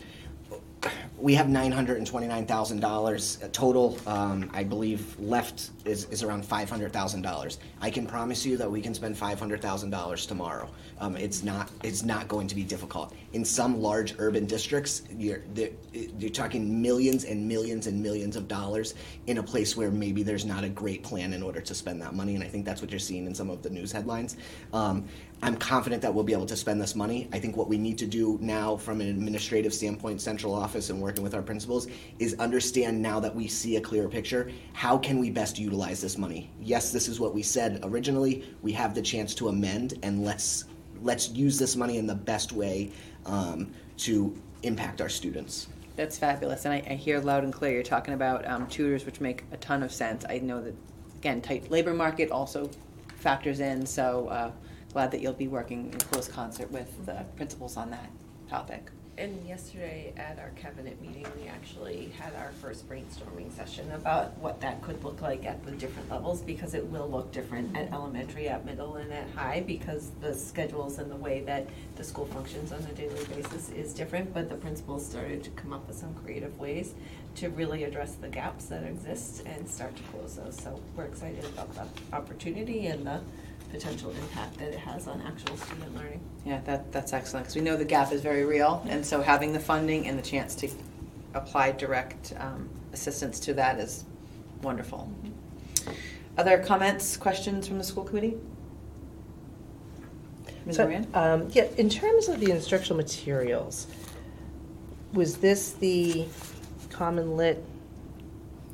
we have nine hundred and twenty-nine thousand dollars total. Um, I believe left is, is around five hundred thousand dollars. I can promise you that we can spend five hundred thousand dollars tomorrow. Um, it's not it's not going to be difficult. In some large urban districts, you're you're talking millions and millions and millions of dollars in a place where maybe there's not a great plan in order to spend that money, and I think that's what you're seeing in some of the news headlines. Um, I'm confident that we'll be able to spend this money. I think what we need to do now, from an administrative standpoint, central office, and working with our principals, is understand now that we see a clearer picture, how can we best utilize this money? Yes, this is what we said originally. We have the chance to amend, and let's let's use this money in the best way um, to impact our students. That's fabulous, and I, I hear loud and clear you're talking about um, tutors, which make a ton of sense. I know that, again, tight labor market also factors in, so uh, glad that you'll be working in close concert with the principals on that topic. And yesterday at our cabinet meeting, we actually had our first brainstorming session about what that could look like at the different levels, because it will look different at elementary, at middle, and at high, because the schedules and the way that the school functions on a daily basis is different, but the principals started to come up with some creative ways to really address the gaps that exist and start to close those. So we're excited about the opportunity and the potential impact that it has on actual student learning. Yeah, that, that's excellent, because we know the gap is very real, and so having the funding and the chance to apply direct um, assistance to that is wonderful. Other comments, questions from the school committee? Ms. So, Moran? um, yeah, in terms of the instructional materials, was this the common lit?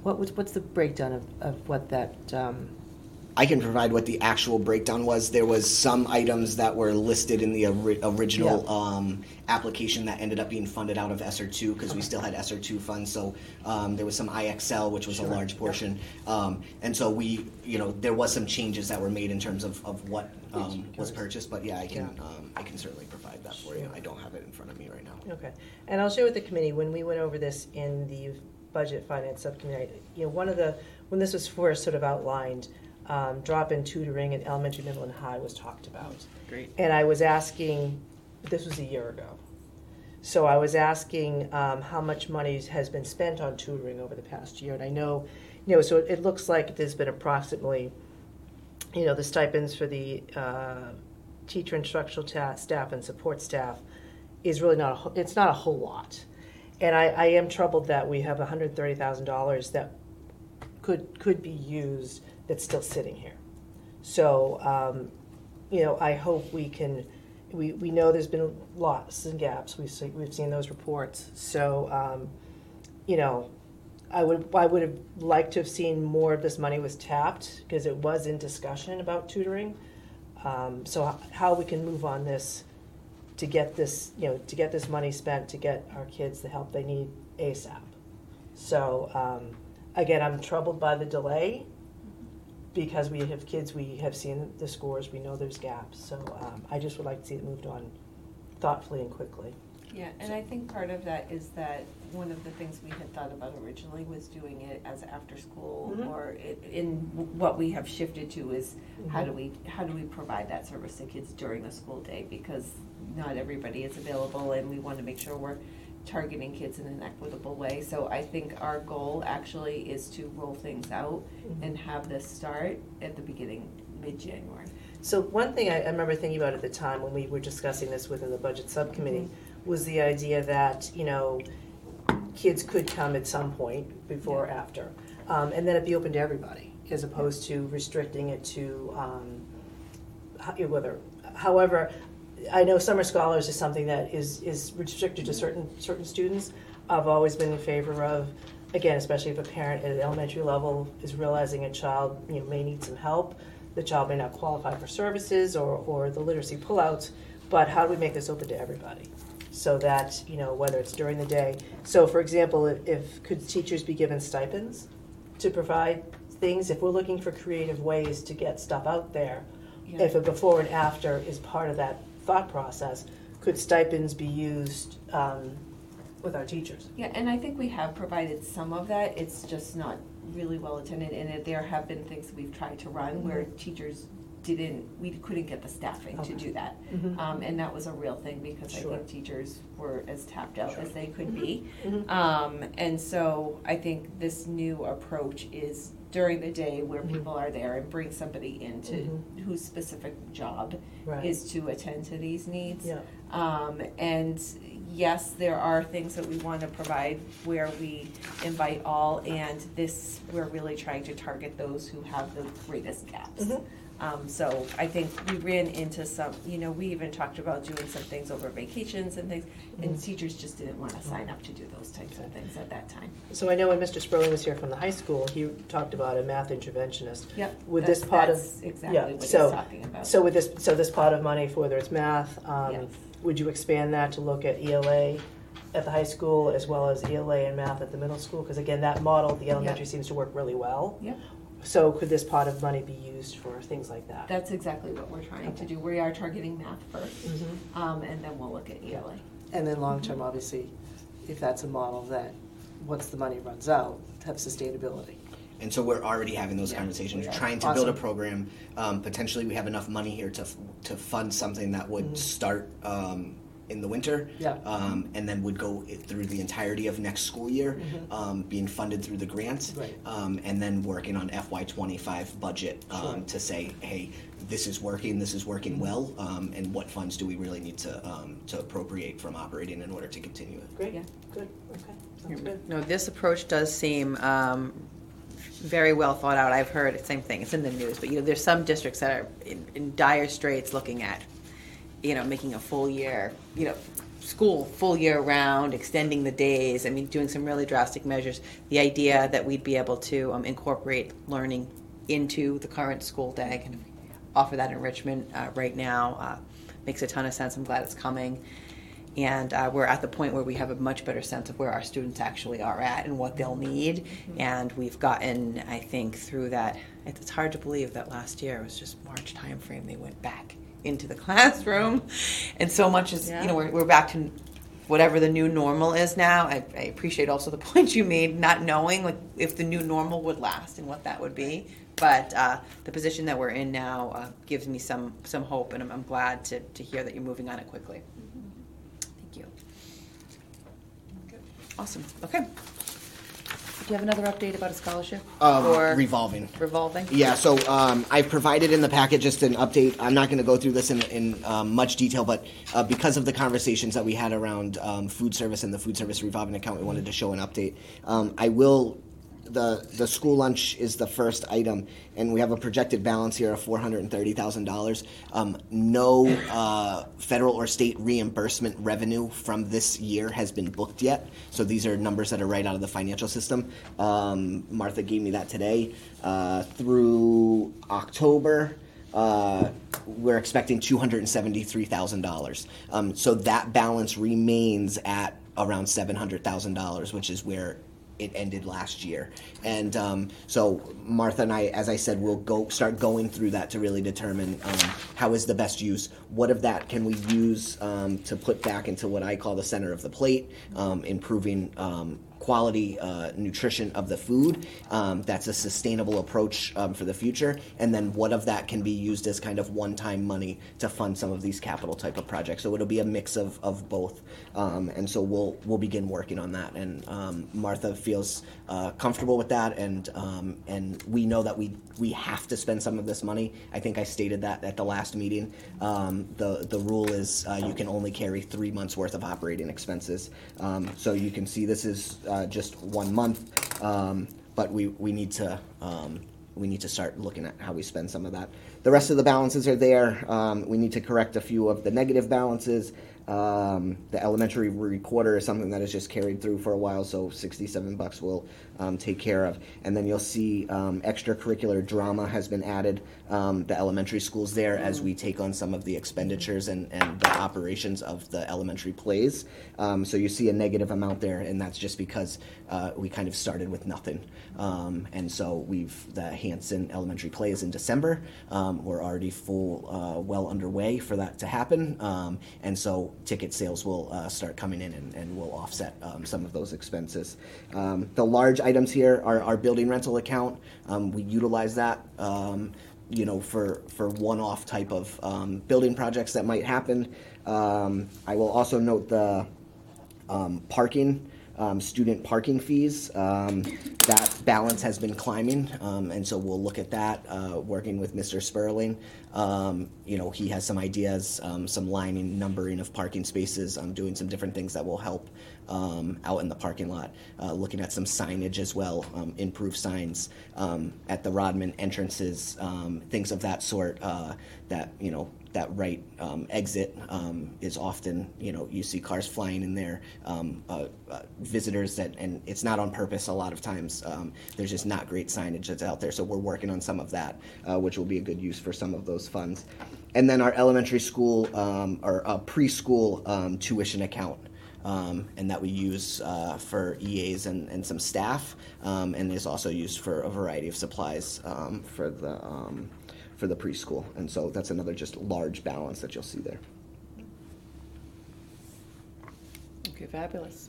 What was, what's the breakdown of, of what that, um, I can provide what the actual breakdown was. There was some items that were listed in the ori- original um, application that ended up being funded out of ESSER two because we still had ESSER two funds. So um, there was some IXL, which was Sure. a large portion, um, and so we, you know, there was some changes that were made in terms of, of what um, was purchased. But yeah, I can Yeah. um, I can certainly provide that for you. I don't have it in front of me right now. Okay, and I'll share with the committee, when we went over this in the Budget Finance Subcommittee, you know, one of the, when this was first sort of outlined, um, drop-in tutoring in elementary, middle, and high was talked about. Great. And I was asking, this was a year ago. So I was asking um, how much money has been spent on tutoring over the past year. And I know, you know, so it, it looks like there's been approximately, you know, the stipends for the uh, teacher instructional ta- staff and support staff is really not, a, it's not a whole lot. And I, I am troubled that we have $130,000 that could, could be used that's still sitting here. So, um, you know, I hope we can, we, we know there's been lots and gaps, we've seen, we've seen those reports. So, um, you know, I would, I would have liked to have seen more of this money was tapped, because it was in discussion about tutoring. Um, so how we can move on this to get this, you know, to get this money spent, to get our kids the help they need ASAP. So, um, again, I'm troubled by the delay, because we have kids, we have seen the scores, we know there's gaps. So um, I just would like to see it moved on thoughtfully and quickly. Yeah, and I think part of that is that one of the things we had thought about originally was doing it as after-school, Mhm. or i- in, what we have shifted to is, how do we, how do we provide that service to kids during the school day? Because not everybody is available, and we want to make sure we're targeting kids in an equitable way. So I think our goal actually is to roll things out Mhm. and have this start at the beginning, mid-January. So one thing I, I remember thinking about at the time when we were discussing this within the budget subcommittee was the idea that, you know, kids could come at some point before or after. Um, and then it'd be open to everybody, as opposed to restricting it to, um, whether, however, I know summer scholars is something that is, is restricted to certain, certain students. I've always been in favor of, again, especially if a parent at an elementary level is realizing a child, you know, may need some help, the child may not qualify for services or, or the literacy pullouts, but how do we make this open to everybody? So that, you know, whether it's during the day, so for example, if, if, could teachers be given stipends to provide things? If we're looking for creative ways to get stuff out there, Yeah. if a before and after is part of that thought process, could stipends be used um, with our teachers? Yeah, and I think we have provided some of that, it's just not really well attended, and it- there have been things we've tried to run where teachers didn't, we couldn't get the staffing to do that. Mhm. Um, and that was a real thing, because I think teachers were as tapped out Sure. as they could be. Mhm. Um, and so I think this new approach is during the day where Mhm. people are there and bring somebody into Mhm. whose specific job Right. is to attend to these needs. Yeah. Um, and yes, there are things that we want to provide where we invite all, and this, we're really trying to target those who have the greatest gaps. Mhm. Um, so I think we ran into some, you know, we even talked about doing some things over vacations and things, and Mhm. teachers just didn't want to sign up to do those types of things at that time. So I know when Mr. Sperling was here from the high school, he talked about a math interventionist. Yep. Would this that's- part of that's exactly yeah, what he's so- talking about. So with this, so this pot of money for whether it's math, um, Yes. would you expand that to look at ELA at the high school as well as ELA and math at the middle school? Because again, that model, the elementary seems to work really well. Yep. So could this pot of money be used for things like that? That's exactly what we're trying to Okay. do. We are targeting math first, Mhm. um, and then we'll look at ELA. And then long-term, obviously, if that's a model that, once the money runs out, have sustainability. And so we're already having those Yeah, conversations, we are. trying to build a Awesome. program. Um, potentially, we have enough money here to f- to fund something that would Mhm. start um, in the winter, Yeah. um, and then would go through the entirety of next school year, Mhm. um, being funded through the grant, Right. um, and then working on FY twenty five budget um, Sure. to say, hey, this is working, this is working well, um, and what funds do we really need to um, to appropriate from operating in order to continue it. Great, Yeah. good, okay, sounds good. No, this approach does seem um, very well thought out. I've heard the same thing. It's in the news, but you know, there's some districts that are in, in dire straits, looking at, you know, making a full year, you know, school full year round, extending the days. I mean, doing some really drastic measures. The idea that we'd be able to um, incorporate learning into the current school day, and offer that enrichment uh, right now. Uh, makes a ton of sense. I'm glad it's coming. And uh, we're at the point where we have a much better sense of where our students actually are at and what they'll need. And we've gotten, I think, through that. It's hard to believe that last year was just March timeframe they went back into the <laughs> classroom, and so much is you know we're, we're back to whatever the new normal is now. I, I appreciate also the <laughs> point you made, not knowing like if the new normal would last and what that would be. But uh, the position that we're in now uh, gives me some some hope, and I'm, I'm glad to, to hear that you're moving on it quickly. Thank you. okay. Awesome. Okay. Do you have another update about a scholarship Um, or revolving. revolving? Yeah, so um, I've provided in the packet just an update. I'm not going to go through this in, in um, much detail, but uh, because of the conversations that we had around um, food service and the food service revolving account, we wanted to show an update. Um, I will. The, the school lunch is the first item, and we have a projected balance here of four hundred and thirty thousand dollars. Um, no uh, federal or state reimbursement revenue from this year has been booked yet, so these are numbers that are right out of the financial system. Um, Martha gave me that today. Uh, through October, uh, we're expecting two hundred and seventy-three thousand dollars. Um, so that balance remains at around seven hundred thousand dollars, which is where it ended last year. And um, so Martha and I, as I said, we'll go start going through that to really determine um, how is the best use. What of that can we use um, to put back into what I call the center of the plate, um, improving um, quality uh, nutrition of the food. Um, that's a sustainable approach um, for the future. And then what of that can be used as kind of one-time money to fund some of these capital type of projects. So it'll be a mix of, of both. Um, and so we'll we'll begin working on that. And um, Martha feels uh, comfortable with that. And um, and we know that we we have to spend some of this money. I think I stated that at the last meeting. Um, the the rule is uh, you can only carry three months worth of operating expenses. Um, so you can see this is uh, just one month, um, but we we need to. We need to start looking at how we spend some of that. The rest of the balances are there. Um, we need to correct a few of the negative balances. Um, the elementary recorder is something that is just carried through for a while, so 67 bucks will um, take care of. And then you'll see um, extracurricular drama has been added. Um, the elementary schools there as we take on some of the expenditures and, and the operations of the elementary plays. Um, so you see a negative amount there, and that's just because uh, we kind of started with nothing. Um, and so we've the Hansen Elementary play is in December. Um, we're already full, uh, well underway for that to happen, and so ticket sales will uh, start coming in and, and will offset some of those expenses. The large items here are our building rental account. Um, we utilize that. Um, you know, for, for one-off type of um, building projects that might happen. Um, I will also note the um, parking, um, student parking fees. Um, that balance has been climbing, um, and so we'll look at that, uh, working with Mr. Sperling. Um, you know, he has some ideas, um, some lining, numbering of parking spaces, um, doing some different things that will help um, out in the parking lot. Uh, looking at some signage as well, um, improve signs um, at the Rodman entrances, um, things of that sort. Uh, that you know that right um, exit um, is often you know you see cars flying in there, uh, uh, visitors that and it's not on purpose. A lot of times there's just not great signage that's out there. So we're working on some of that, uh, which will be a good use for some of those funds. And then our elementary school or uh, preschool tuition account um, and that we use uh, for EAs and, and some staff, um, and is also used for a variety of supplies um, for the um, for the preschool. And so that's another just large balance that you'll see there. Okay, fabulous.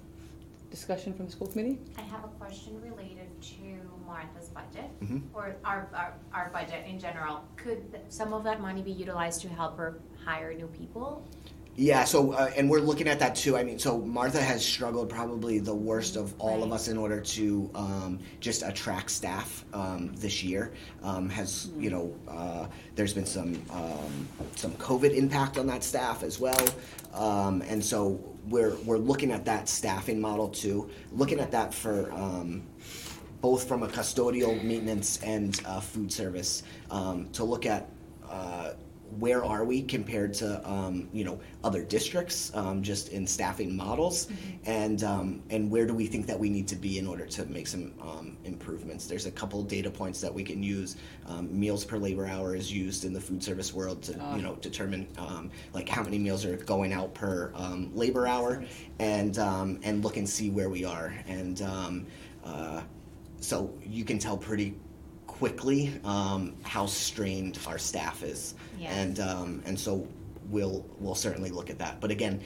Discussion from the school committee? I have a question related to Martha's budget, Mhm. or our, our, our budget in general. Could some of that money be utilized to help her hire new people? Yeah, so uh, and we're looking at that too. I mean, so Martha has struggled probably the worst of all of us in order to um, just attract staff um, this year. Um, has you know, uh, there's been some um, some COVID impact on that staff as well, um, and so we're we're looking at that staffing model too. Looking at that for. Um, both from a custodial maintenance and uh, food service um, to look at uh, where are we compared to um, you know other districts um, just in staffing models, and um, and where do we think that we need to be in order to make some um, improvements? There's a couple data points that we can use. Um, meals per labor hour is used in the food service world to you know determine um, like how many meals are going out per um, labor hour, and um, and look and see where we are, and um, uh, so you can tell pretty quickly um, how strained our staff is, Yes. and um, and so we'll we'll certainly look at that. But again,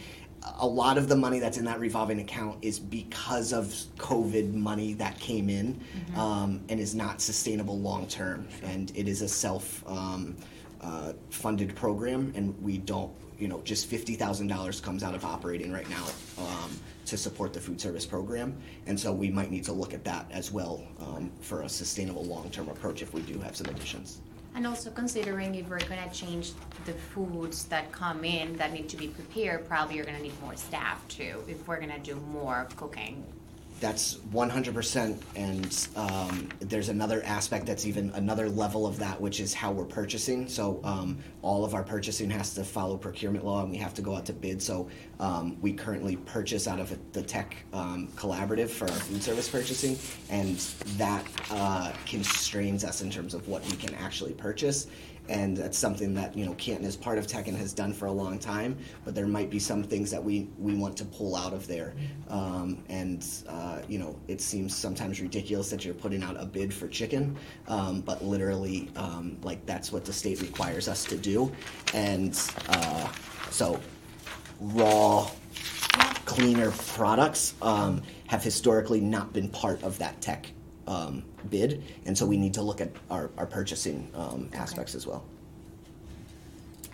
a lot of the money that's in that revolving account is because of COVID money that came in um, and is not sustainable long term, and it is a self um, uh, funded program, and we don't. You know, just fifty thousand dollars comes out of operating right now um, to support the food service program, and so we might need to look at that as well um, for a sustainable long-term approach if we do have some additions. And also considering if we're gonna change the foods that come in that need to be prepared, probably you're gonna need more staff too, if we're gonna do more cooking. That's 100%, and um, there's another aspect that's even another level of that, which is how we're purchasing. So um, all of our purchasing has to follow procurement law, and we have to go out to bid. So um, we currently purchase out of the TEC um, Collaborative for our food service purchasing, and that uh, constrains us in terms of what we can actually purchase. And that's something that you know Canton is part of TEC and has done for a long time. But there might be some things that we we want to pull out of there. Um, and uh, you know, it seems sometimes ridiculous that you're putting out a bid for chicken, um, but literally, um, like that's what the state requires us to do. And uh, so, raw, cleaner products um, have historically not been part of that TEC bid, and so we need to look at our, our purchasing um, aspects as well.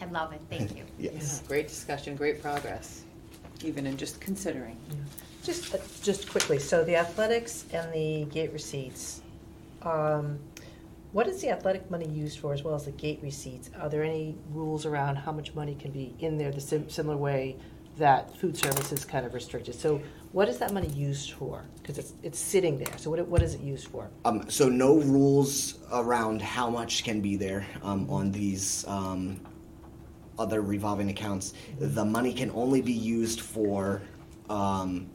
I love it, thank you. <laughs> Yes. Great discussion, great progress, even in just considering. Just, uh, just quickly, so the athletics and the gate receipts, um, what is the athletic money used for as well as the gate receipts? Are there any rules around how much money can be in there the sim- similar way that food service is kind of restricted? So what is that money used for? Because it's, it's sitting there, so what, what is it used for? Um, so no rules around how much can be there um, on these um, other revolving accounts. The money can only be used for um,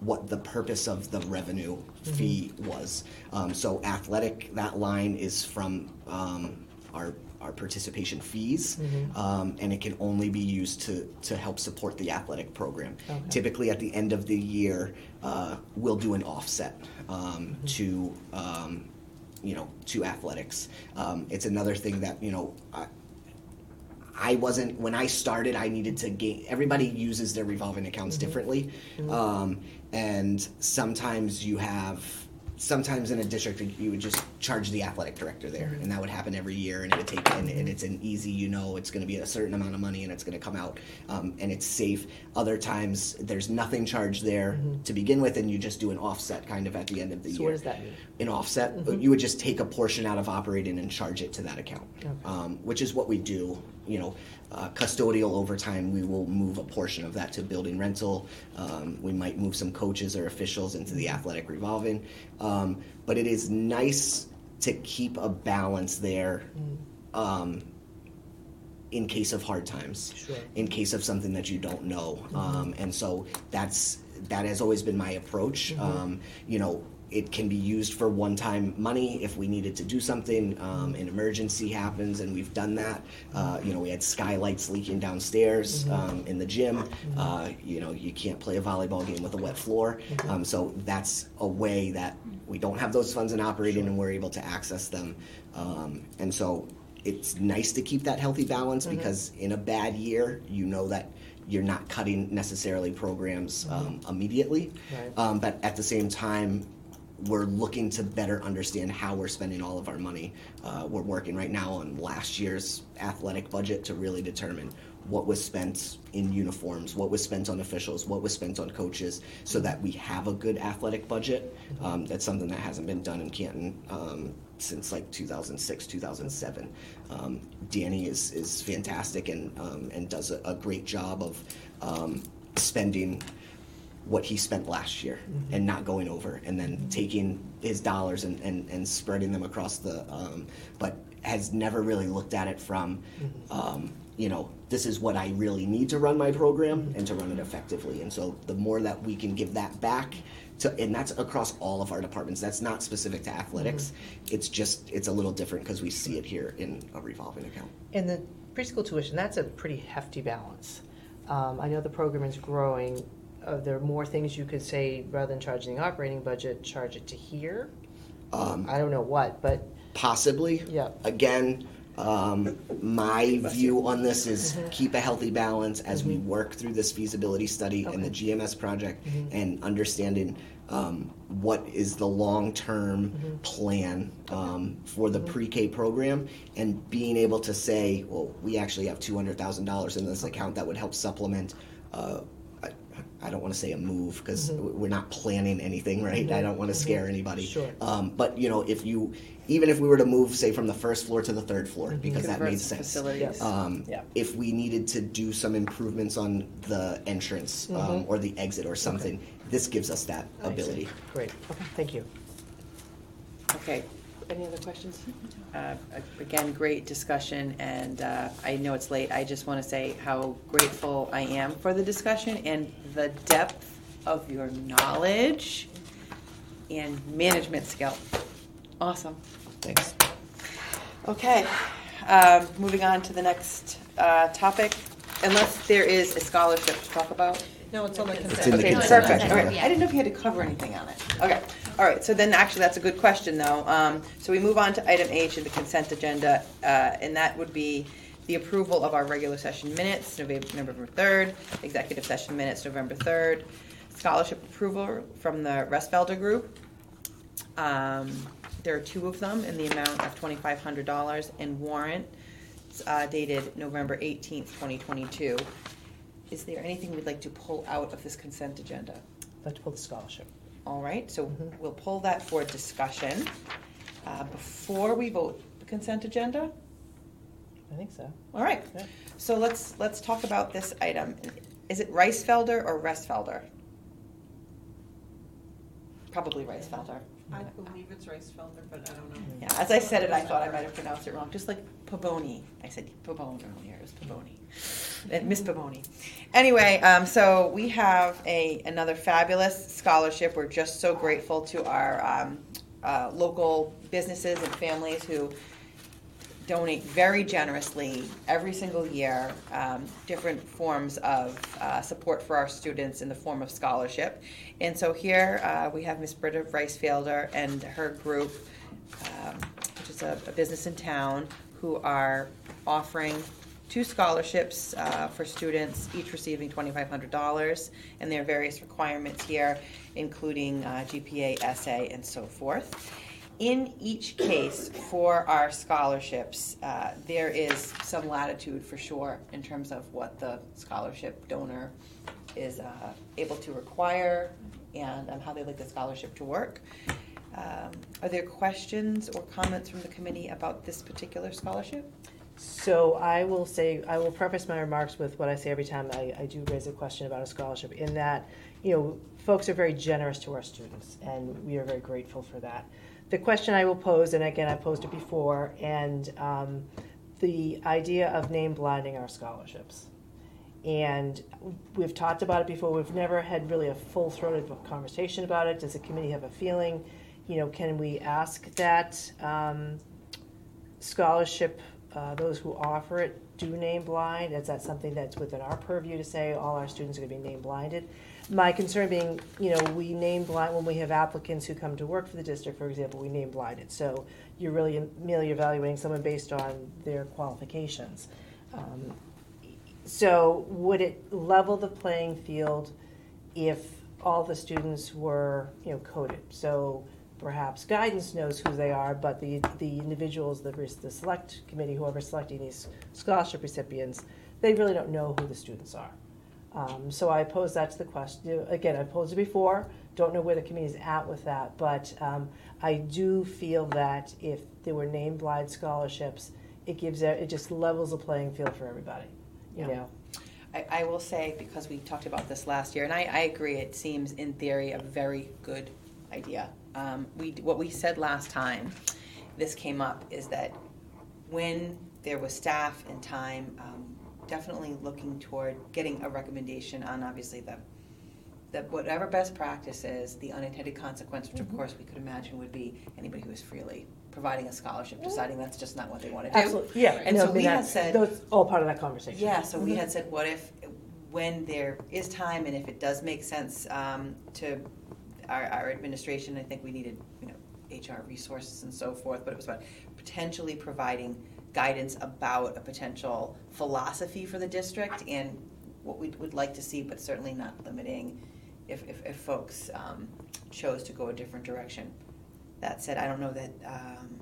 what the purpose of the revenue fee was. Um, so athletic, that line is from um, our our participation fees, um, and it can only be used to to help support the athletic program. Okay. Typically, at the end of the year, uh, we'll do an offset um, to um, you know to athletics. Um, it's another thing that you know. I, I wasn't when I started. I needed to gain. Everybody uses their revolving accounts differently, um, and sometimes you have. Sometimes in a district, you would just charge the athletic director there, and that would happen every year, and it would take, and, and it's an easy, you know, it's going to be a certain amount of money, and it's going to come out, um, and it's safe. Other times, there's nothing charged there to begin with, and you just do an offset kind of at the end of the So year what does that mean? an offset. You would just take a portion out of operating and charge it to that account, um, which is what we do. You know, uh, custodial overtime, we will move a portion of that to building rental. Um, we might move some coaches or officials into the athletic revolving. Um, but it is nice to keep a balance there. Um, in case of hard times, Sure. in case of something that you don't know, um, and so that's that has always been my approach. Um, you know, it can be used for one-time money if we needed to do something. Um, an emergency happens, and we've done that. Uh, you know, we had skylights leaking downstairs um, in the gym. Uh, you know, you can't play a volleyball game with a wet floor. Um, so that's a way that we don't have those funds in operating, and we're able to access them. Um, and so it's nice to keep that healthy balance because in a bad year, you know that you're not cutting necessarily programs um, immediately. Right. Um, but at the same time, we're looking to better understand how we're spending all of our money. Uh, we're working right now on last year's athletic budget to really determine what was spent in uniforms, what was spent on officials, what was spent on coaches, so that we have a good athletic budget. Um, that's something that hasn't been done in Canton um, since like 2006, 2007. Um, Danny is, is fantastic and, um, and does a, a great job of um, spending what he spent last year and not going over and then taking his dollars and, and, and spreading them across the um, but has never really looked at it from um, you know, this is what I really need to run my program and to run it effectively. And so the more that we can give that back to, and that's across all of our departments. That's not specific to athletics. It's just it's a little different because we see it here in a revolving account. And the preschool tuition, that's a pretty hefty balance. Um, I know the program is growing. Are there more things you could say, rather than charging the operating budget, charge it to here? Um, I don't know what, but, possibly. Yeah. Again, um, my view on this is Mhm. keep a healthy balance as we Mhm. work through this feasibility study and the GMS project Mhm. and understanding um, what is the long-term Mhm. plan um, for the Mhm. pre-K program and being able to say, well, we actually have two hundred thousand dollars in this account that would help supplement. Uh, I, I don't want to say a move because Mhm. we're not planning anything, right? I Mhm. don't want to Mhm. scare anybody. Sure. Um, but you know, if you, even if we were to move, say, from the first floor to the third floor, Mhm. because that Convert made sense. Facilities. Yes. Um, Yeah. If we needed to do some improvements on the entrance um, Mhm. or the exit or something, this gives us that I see. ability. great, okay, thank you. Okay, Any other questions? uh, again, great discussion, and uh, I know it's late. I just want to say how grateful I am for the discussion and the depth of your knowledge and management skill. Awesome. Thanks. Okay, um, moving on to the next uh, topic. Unless there is a scholarship to talk about. No, it's on the It's consent. in the Okay, consent perfect. All agenda. right. I didn't know if you had to cover anything on it. Okay. All right. So then, actually, that's a good question, though. Um, so we move on to item H in the consent agenda, uh, and that would be the approval of our regular session minutes, November, November third, executive session minutes, November third, scholarship approval from the Restfelder Group. Um, there are two of them in the amount of twenty-five hundred dollars, and warrant uh, dated November eighteenth, twenty twenty-two. Is there anything we'd like to pull out of this consent agenda? I'd like to pull the scholarship. All right, so Mhm. we'll pull that for discussion. Uh, Before we vote the consent agenda, I think so. all right, Yeah. so let's, let's talk about this item. Is it Ricefelder or Restfelder? Probably Ricefelder. I believe it's Ricefelder, but I don't know. Yeah, as I said it, I thought I might have pronounced it wrong, just like Paboni. I said Paboni earlier, it was Paboni. And Miss Paboni. Anyway, um, so we have a, another fabulous scholarship. We're just so grateful to our, um, uh, local businesses and families who donate very generously every single year um, different forms of uh, support for our students in the form of scholarship. And so here uh, we have Miss Britta Ricefielder and her group, um, which is a, a business in town, who are offering two scholarships uh, for students, each receiving $2,500. And there are various requirements here, including uh, GPA, essay, and so forth. In each case for our scholarships, uh, there is some latitude for sure in terms of what the scholarship donor is uh, able to require and um, how they like the scholarship to work. Um, Are there questions or comments from the committee about this particular scholarship? So I will say, I will preface my remarks with what I say every time I, I do raise a question about a scholarship, in that, you know, folks are very generous to our students, and we are very grateful for that. The question I will pose, and again, I posed it before, and um, the idea of name blinding our scholarships. And we've talked about it before, we've never had really a full-throated conversation about it. Does the committee have a feeling? You know, can we ask that um, scholarship, uh, those who offer it do name blind? Is that something that's within our purview to say all our students are gonna be name blinded? My concern being, you know, we name blind, when we have applicants who come to work for the district, for example, we name blinded. So you're really merely evaluating someone based on their qualifications. Um, So would it level the playing field if all the students were, you know, coded? So perhaps guidance knows who they are, but the, the individuals, the, the select committee, whoever's selecting these scholarship recipients, they really don't know who the students are. Um, so I pose that to the question, again, I posed it before, don't know where the committee is at with that, but, um, I do feel that if there were name blind scholarships, it gives, it it just levels the playing field for everybody, you Yeah. know? I, I will say, because we talked about this last year, and I, I agree, it seems in theory a very good idea. Um, we, what we said last time, this came up, is that when there was staff and time, um, definitely looking toward getting a recommendation on obviously the, the, whatever best practice is, the unintended consequence, which of Mhm. course we could imagine would be anybody who is freely providing a scholarship, deciding that's just not what they wanna do. Absolutely, yeah. And no, so we had said- That's all part of that conversation. Yeah, so we Mhm. had said, what if, when there is time and if it does make sense um, to our, our administration, I think we needed, you know, HR resources and so forth, but it was about potentially providing guidance about a potential philosophy for the district and what we would like to see, but certainly not limiting if, if, if folks um, chose to go a different direction. That said, I don't know that um,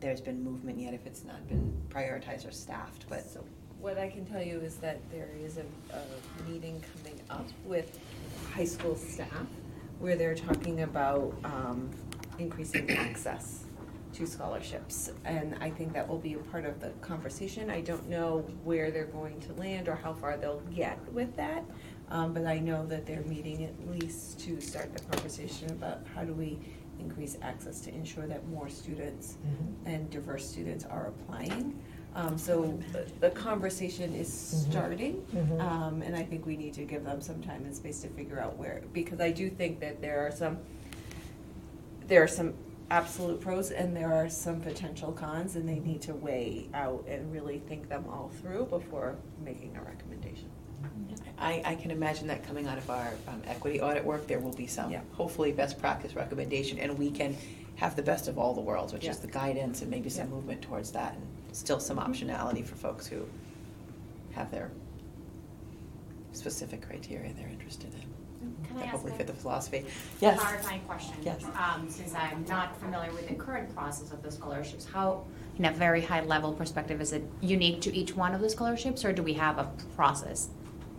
there's been movement yet if it's not been prioritized or staffed, but. So what I can tell you is that there is a, a meeting coming up with high school staff where they're talking about, um, increasing access to scholarships. And I think that will be a part of the conversation. I don't know where they're going to land or how far they'll get with that. Um, but I know that they're meeting at least to start the conversation about how do we increase access to ensure that more students Mhm. and diverse students are applying. Um, so the- the conversation is Mhm. starting, Mhm. um, and I think we need to give them some time and space to figure out where, because I do think that there are some, there are some absolute pros and there are some potential cons, and they need to weigh out and really think them all through before making a recommendation. I, I can imagine that coming out of our um, equity audit work, there will be some, Yeah. hopefully, best practice recommendation, and we can have the best of all the worlds, which is Yeah. the guidance and maybe some Yeah. movement towards that, and still some optionality for folks who have their specific criteria they're interested in. Can That ask hopefully a fit the philosophy. Yes. clarifying question? Yes. Um, since I'm not familiar with the current process of the scholarships, how, in a very high level perspective, is it unique to each one of the scholarships, or do we have a process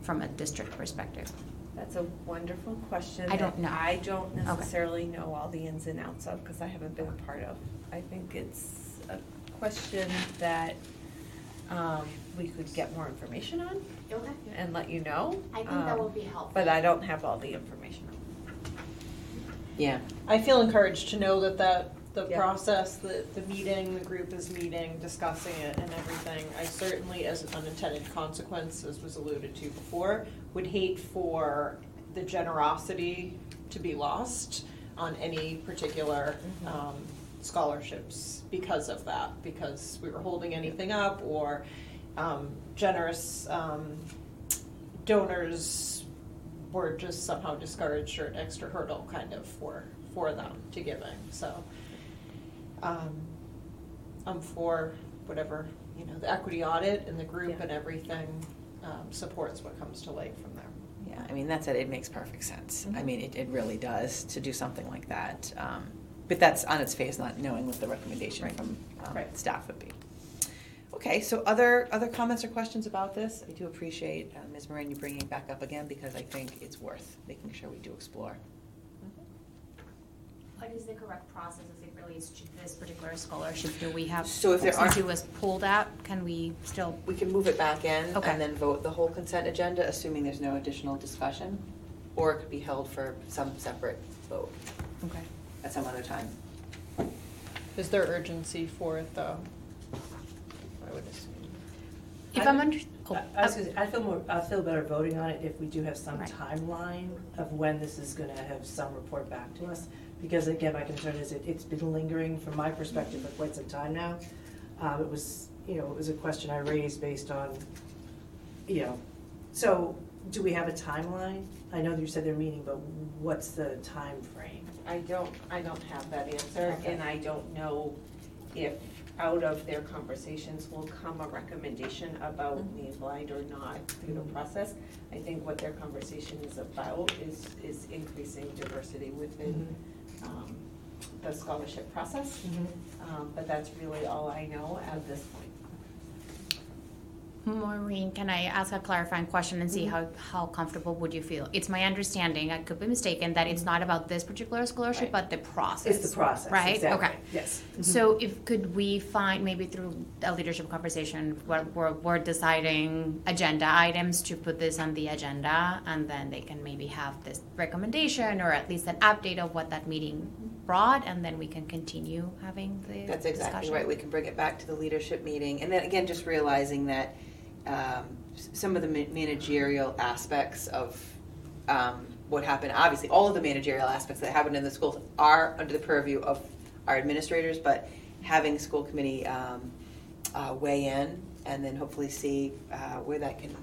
from a district perspective? That's a wonderful question. I don't know. I don't Okay. necessarily know all the ins and outs of, because I haven't been a part of. I think it's a question that, um, we could get more information on Okay. and let you know. I think that Um, will be helpful. But I don't have all the information. Yeah. I feel encouraged to know that that, the Yeah. process, the, the meeting, the group is meeting, discussing it and everything. I certainly, as an unintended consequence, as was alluded to before, would hate for the generosity to be lost on any particular, um, scholarships because of that, because we were holding anything up or, um, generous, um, donors were just somehow discouraged or an extra hurdle kind of for, for them to giving, so. Um, I'm for whatever, you know, the equity audit and the group Yeah. and everything, um, supports what comes to light from there. Yeah, I mean, that's it, it makes perfect sense. I Mhm. mean, it, it really does to do something like that. Um, But that's on its face, not knowing what the recommendation Right. from um, Right. staff would be. Okay, so other, other comments or questions about this? I do appreciate, uh, Ms. Moran, you bringing it back up again, because I think it's worth making sure we do explore. What is the correct process as it relates to this particular scholarship? Do we have, So if there since are- it was pulled out, can we still? We can move it back in Okay. and then vote the whole consent agenda, assuming there's no additional discussion? Or it could be held for some separate vote Okay. At some other time. Is there urgency for it though? I would assume. If I I'm under, oh, I I was gonna say, I feel more, I feel better voting on it if we do have some Right. timeline of when this is gonna have some report back to us. Because again, my concern is it, it's been lingering from my perspective for quite some time now. Um, it was, you know, it was a question I raised based on, you know, so do we have a timeline? I know that you said they're meeting, but what's the time frame? I don't, I don't have that answer, Okay. and I don't know if out of their conversations will come a recommendation about Mhm. being blind or not through the Mhm. process. I think what their conversation is about is, is increasing diversity within, um, the scholarship process. Um, but that's really all I know at this point. Maureen, can I ask a clarifying question and Mm-hmm. see how, how comfortable would you feel? It's my understanding, I could be mistaken, that it's not about this particular scholarship, Right. but the process. It's the process, Right? exactly, Okay. yes. Mhm. So if, could we find, maybe through a leadership conversation, where we're, we're deciding agenda items to put this on the agenda, and then they can maybe have this recommendation, or at least an update of what that meeting brought, and then we can continue having the That's exactly discussion? right. We can bring it back to the leadership meeting. And then again, just realizing that um, some of the managerial aspects of um, what happened. Obviously, all of the managerial aspects that happened in the schools are under the purview of our administrators, but having school committee um, uh, weigh in and then hopefully see uh, where that can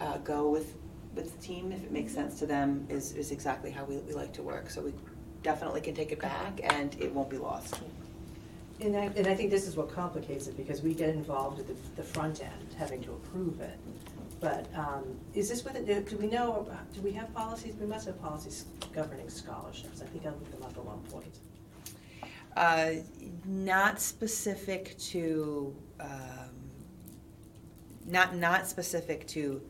uh, go with, with the team, if it makes sense to them, is, is exactly how we, we like to work. So we definitely can take it back and it won't be lost. And I, and I think this is what complicates it, because we get involved at the, the front end, having to approve it. But, um, is this within, do we know, do we have policies, we must have policies governing scholarships, I think I'll looked them up at one point. Uh, Not specific to, um, not, not specific to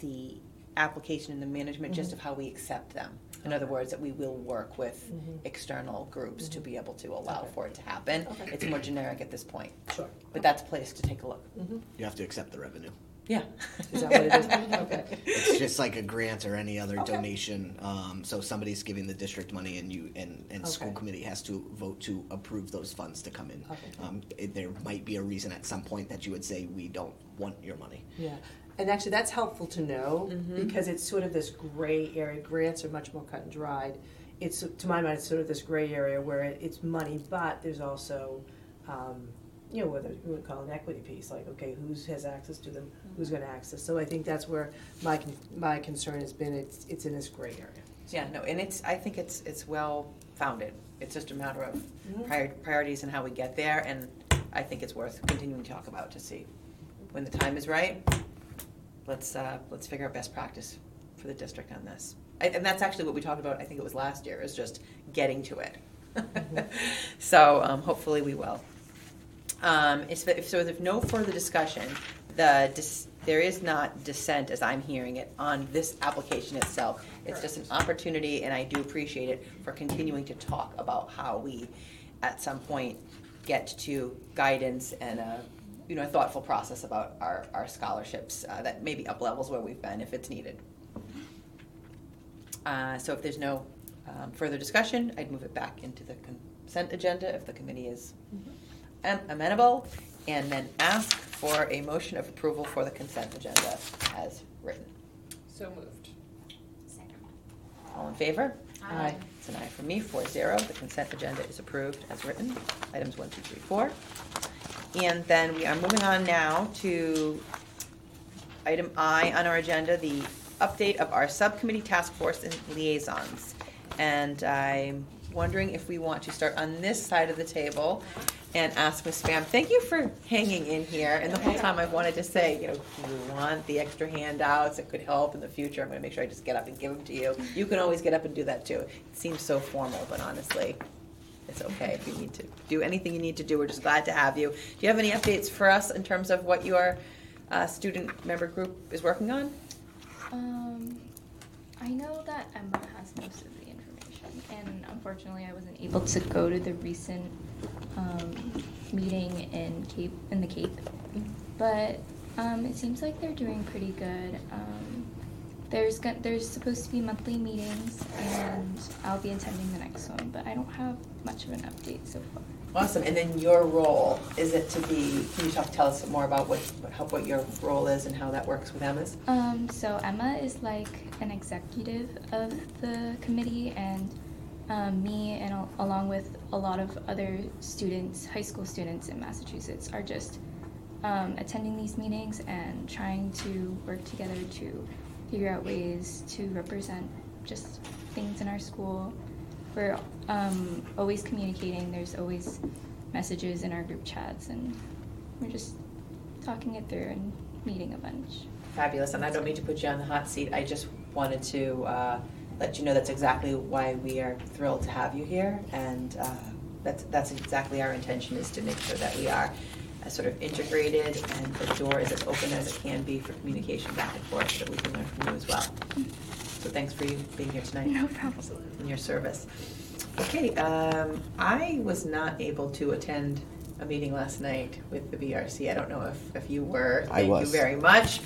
the application and the management, just of how we accept them. In other words, that we will work with Mhm. external groups to be able to allow Okay. for it to happen. Okay. It's more generic at this point, Sure. but that's a place to take a look. Mhm. You have to accept the revenue. Yeah. <laughs> Is that what it is? <laughs> Okay. It's just like a grant or any other Okay. donation. Um, so somebody's giving the district money, and you and, and school Okay. committee has to vote to approve those funds to come in. Okay. Um, it, there might be a reason at some point that you would say we don't want your money. Yeah, and actually, that's helpful to know, Mhm. because it's sort of this gray area, grants are much more cut and dried. It's, to my mind, it's sort of this gray area where it- it's money, but there's also, um, you know, whether you would call an equity piece, like, okay, who has access to them, who's gonna access, so I think that's where my, con- my concern has been, it's, it's in this gray area. Yeah, no, and it's, I think it's, it's well founded. It's just a matter of Mhm. prior- priorities and how we get there, and I think it's worth continuing to talk about to see when the time is right. Let's, uh, let's figure out best practice for the district on this. I- And that's actually what we talked about, I think it was last year, is just getting to it. <laughs> So, um, hopefully we will. Um, if, if- so if no further discussion, the, dis- there is not dissent, as I'm hearing it, on this application itself. It's just an opportunity, and I do appreciate it, for continuing to talk about how we, at some point, get to guidance and a, you know, a thoughtful process about our, our scholarships, uh, that maybe up levels where we've been if it's needed. Uh, so if there's no, um, further discussion, I'd move it back into the consent agenda if the committee is am- amenable, and then ask for a motion of approval for the consent agenda as written. So moved. Second. All in favor? Aye. It's an aye from me, four zero. The consent agenda is approved as written. Items one, two, three, four. And then we are moving on now to item I on our agenda, the update of our subcommittee task force and liaisons. And I'm wondering if we want to start on this side of the table and ask Ms. Pham, thank you for hanging in here. And the whole time I've wanted to say, you know, do you want the extra handouts that could help in the future? I'm gonna make sure I just get up and give them to you. You can always get up and do that too. It seems so formal, but honestly, it's okay if you need to do anything you need to do. We're just glad to have you. Do you have any updates for us in terms of what your uh, student member group is working on? Um, I know that Emma has most of the information, and unfortunately, I wasn't able to go to the recent um, meeting in Cape in the Cape. But um, it seems like they're doing pretty good. Um, there's go- there's supposed to be monthly meetings, and I'll be attending the next one. But I don't have much of an update so far. Awesome. And then your role, is it to be, can you talk, tell us more about what, what- how, what your role is and how that works with Emma's? Um, so Emma is like an executive of the committee, and um, me and al- along with a lot of other students, high school students in Massachusetts, are just um, attending these meetings and trying to work together to figure out ways to represent just things in our school. We're um, always communicating. There's always messages in our group chats, and we're just talking it through and meeting a bunch. Fabulous. And I don't mean to put you on the hot seat. I just wanted to uh, let you know that's exactly why we are thrilled to have you here. And uh, that's, that's exactly our intention is to make sure that we are uh, sort of integrated and the door is as open as it can be for communication back and forth so that we can learn from you as well. So thanks for you being here tonight. No problem. in your service. Okay, um, I was not able to attend a meeting last night with the BRC. I don't know if, if you were. I was. Thank you very much.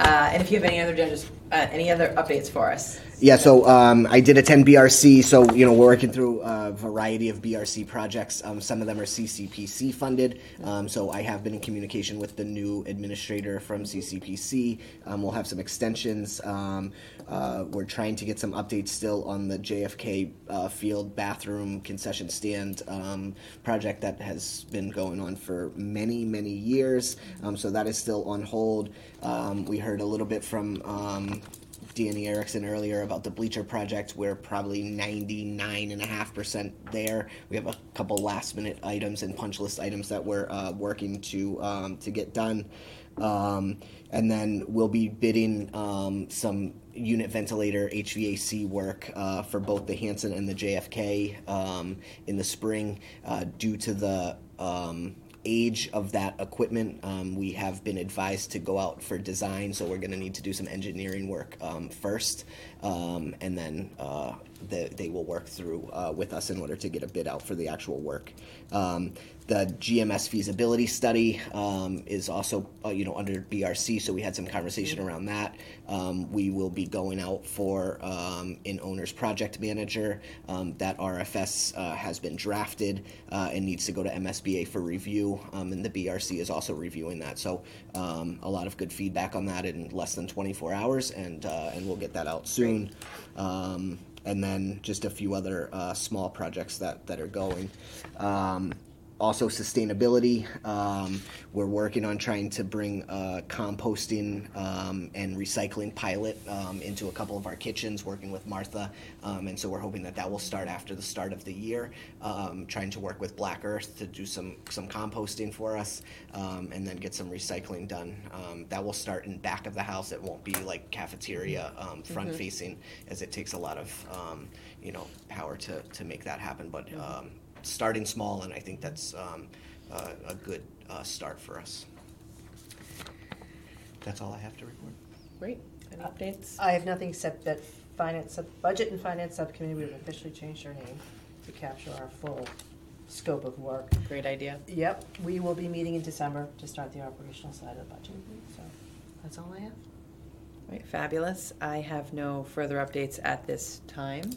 Uh, and if you have any other agendas, Uh, any other updates for us? Yeah, so um, I did attend BRC. So you know we're working through a variety of BRC projects. Um, some of them are CCPC funded. Um, so I have been in communication with the new administrator from CCPC. Um, we'll have some extensions. Um, uh, we're trying to get some updates still on the JFK uh, field bathroom concession stand um, project that has been going on for many many years. So that is still on hold. Um, we heard a little bit from. Um, Danny Erickson earlier about the bleacher project. We're probably 99.5% there. We have a couple last minute items and punch list items that we're uh, working to um, to get done. Um, and then we'll be bidding um, some unit ventilator HVAC work uh, for both the Hansen and the JFK um, in the spring uh, due to the um, age of that equipment. Um, we have been advised to go out for design, so we're going to need to do some engineering work um, first, um, and then uh, the, they will work through uh, with us in order to get a bid out for the actual work. The GMS feasibility study um, is also, uh, you know, under BRC, so we had some conversation around that. Um, we will be going out for um, an owner's project manager. Um, that RFS uh, has been drafted uh, and needs to go to MSBA for review, um, and the BRC is also reviewing that. So um, a lot of good feedback on that in less than 24 hours, and uh, and we'll get that out soon. Um, and then just a few other uh, small projects that, that are going. Um, also sustainability. Um, we're working on trying to bring a composting um, and recycling pilot um, into a couple of our kitchens, working with Martha, um, and so we're hoping that that will start after the start of the year. Um, trying to work with Black Earth to do some some composting for us, um, and then get some recycling done. Um, that will start in back of the house. It won't be like cafeteria um, front facing, as it takes a lot of um, you know power to to make that happen. But starting small, and I think that's um, uh, a good uh, start for us. That's all I have to report. Great. Any updates? I have nothing except that finance, sub- budget and finance subcommittee, we've officially changed our name to capture our full scope of work. Great idea. Yep, we will be meeting in December to start the operational side of the budget, so that's all I have. Right, fabulous. I have no further updates at this time.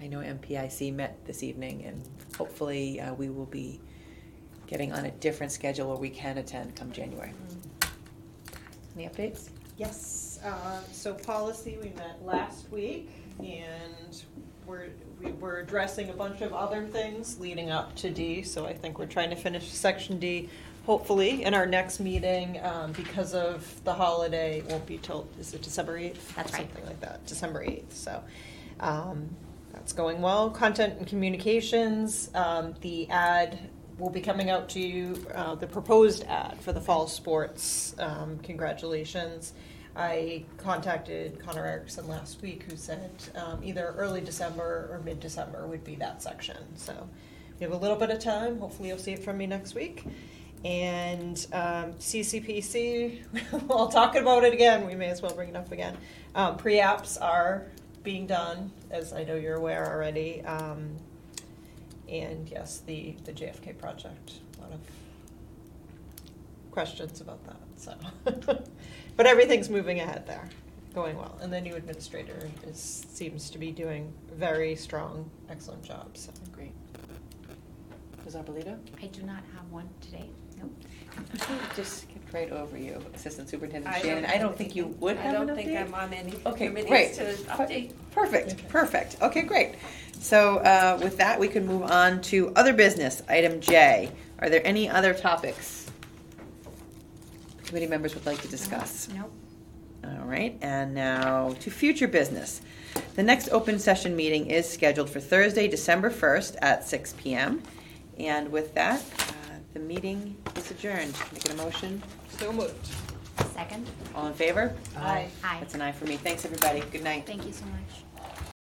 I know MPIC met this evening, and hopefully uh, we will be getting on a different schedule where we can attend come January. Any updates? Yes, uh, so policy, we met last week, and we're, we were addressing a bunch of other things leading up to D, so I think we're trying to finish section D, hopefully, in our next meeting, um, because of the holiday, it won't be till, is it December eighth? That's right. Something like that, December eighth, so, um, going well. Content and communications, um, the ad will be coming out to you, uh, the proposed ad for the fall sports. Um, congratulations. I contacted Connor Erickson last week, who said um, either early December or mid December would be that section. So we have a little bit of time. Hopefully, you'll see it from me next week. And um, CCPC, while talking about it again, we may as well bring it up again. Um, Pre apps are being done, as I know you're aware already. Um, and yes, the, the JFK project, a lot of questions about that, so. <laughs> But everything's moving ahead there, going well. And the new administrator is, seems to be doing very strong, excellent job, so. Great. Ms. Arbolito? I do not have one today, nope. <laughs> <laughs> Just skipped right over you, Assistant Superintendent I don't I don't think you would I have an don't think update? I'm on any Okay, committees great. to update. Perfect, perfect. Okay, great. So uh, with that, we can move on to other business, item J. Are there any other topics committee members would like to discuss? Nope. All right, and now to future business. The next open session meeting is scheduled for Thursday, December 1st at 6 PM. And with that, uh, the meeting is adjourned. Can I get a motion? So moved. Second? All in favor? Aye. Aye. That's an aye for me. Thanks, everybody. Good night. Thank you so much.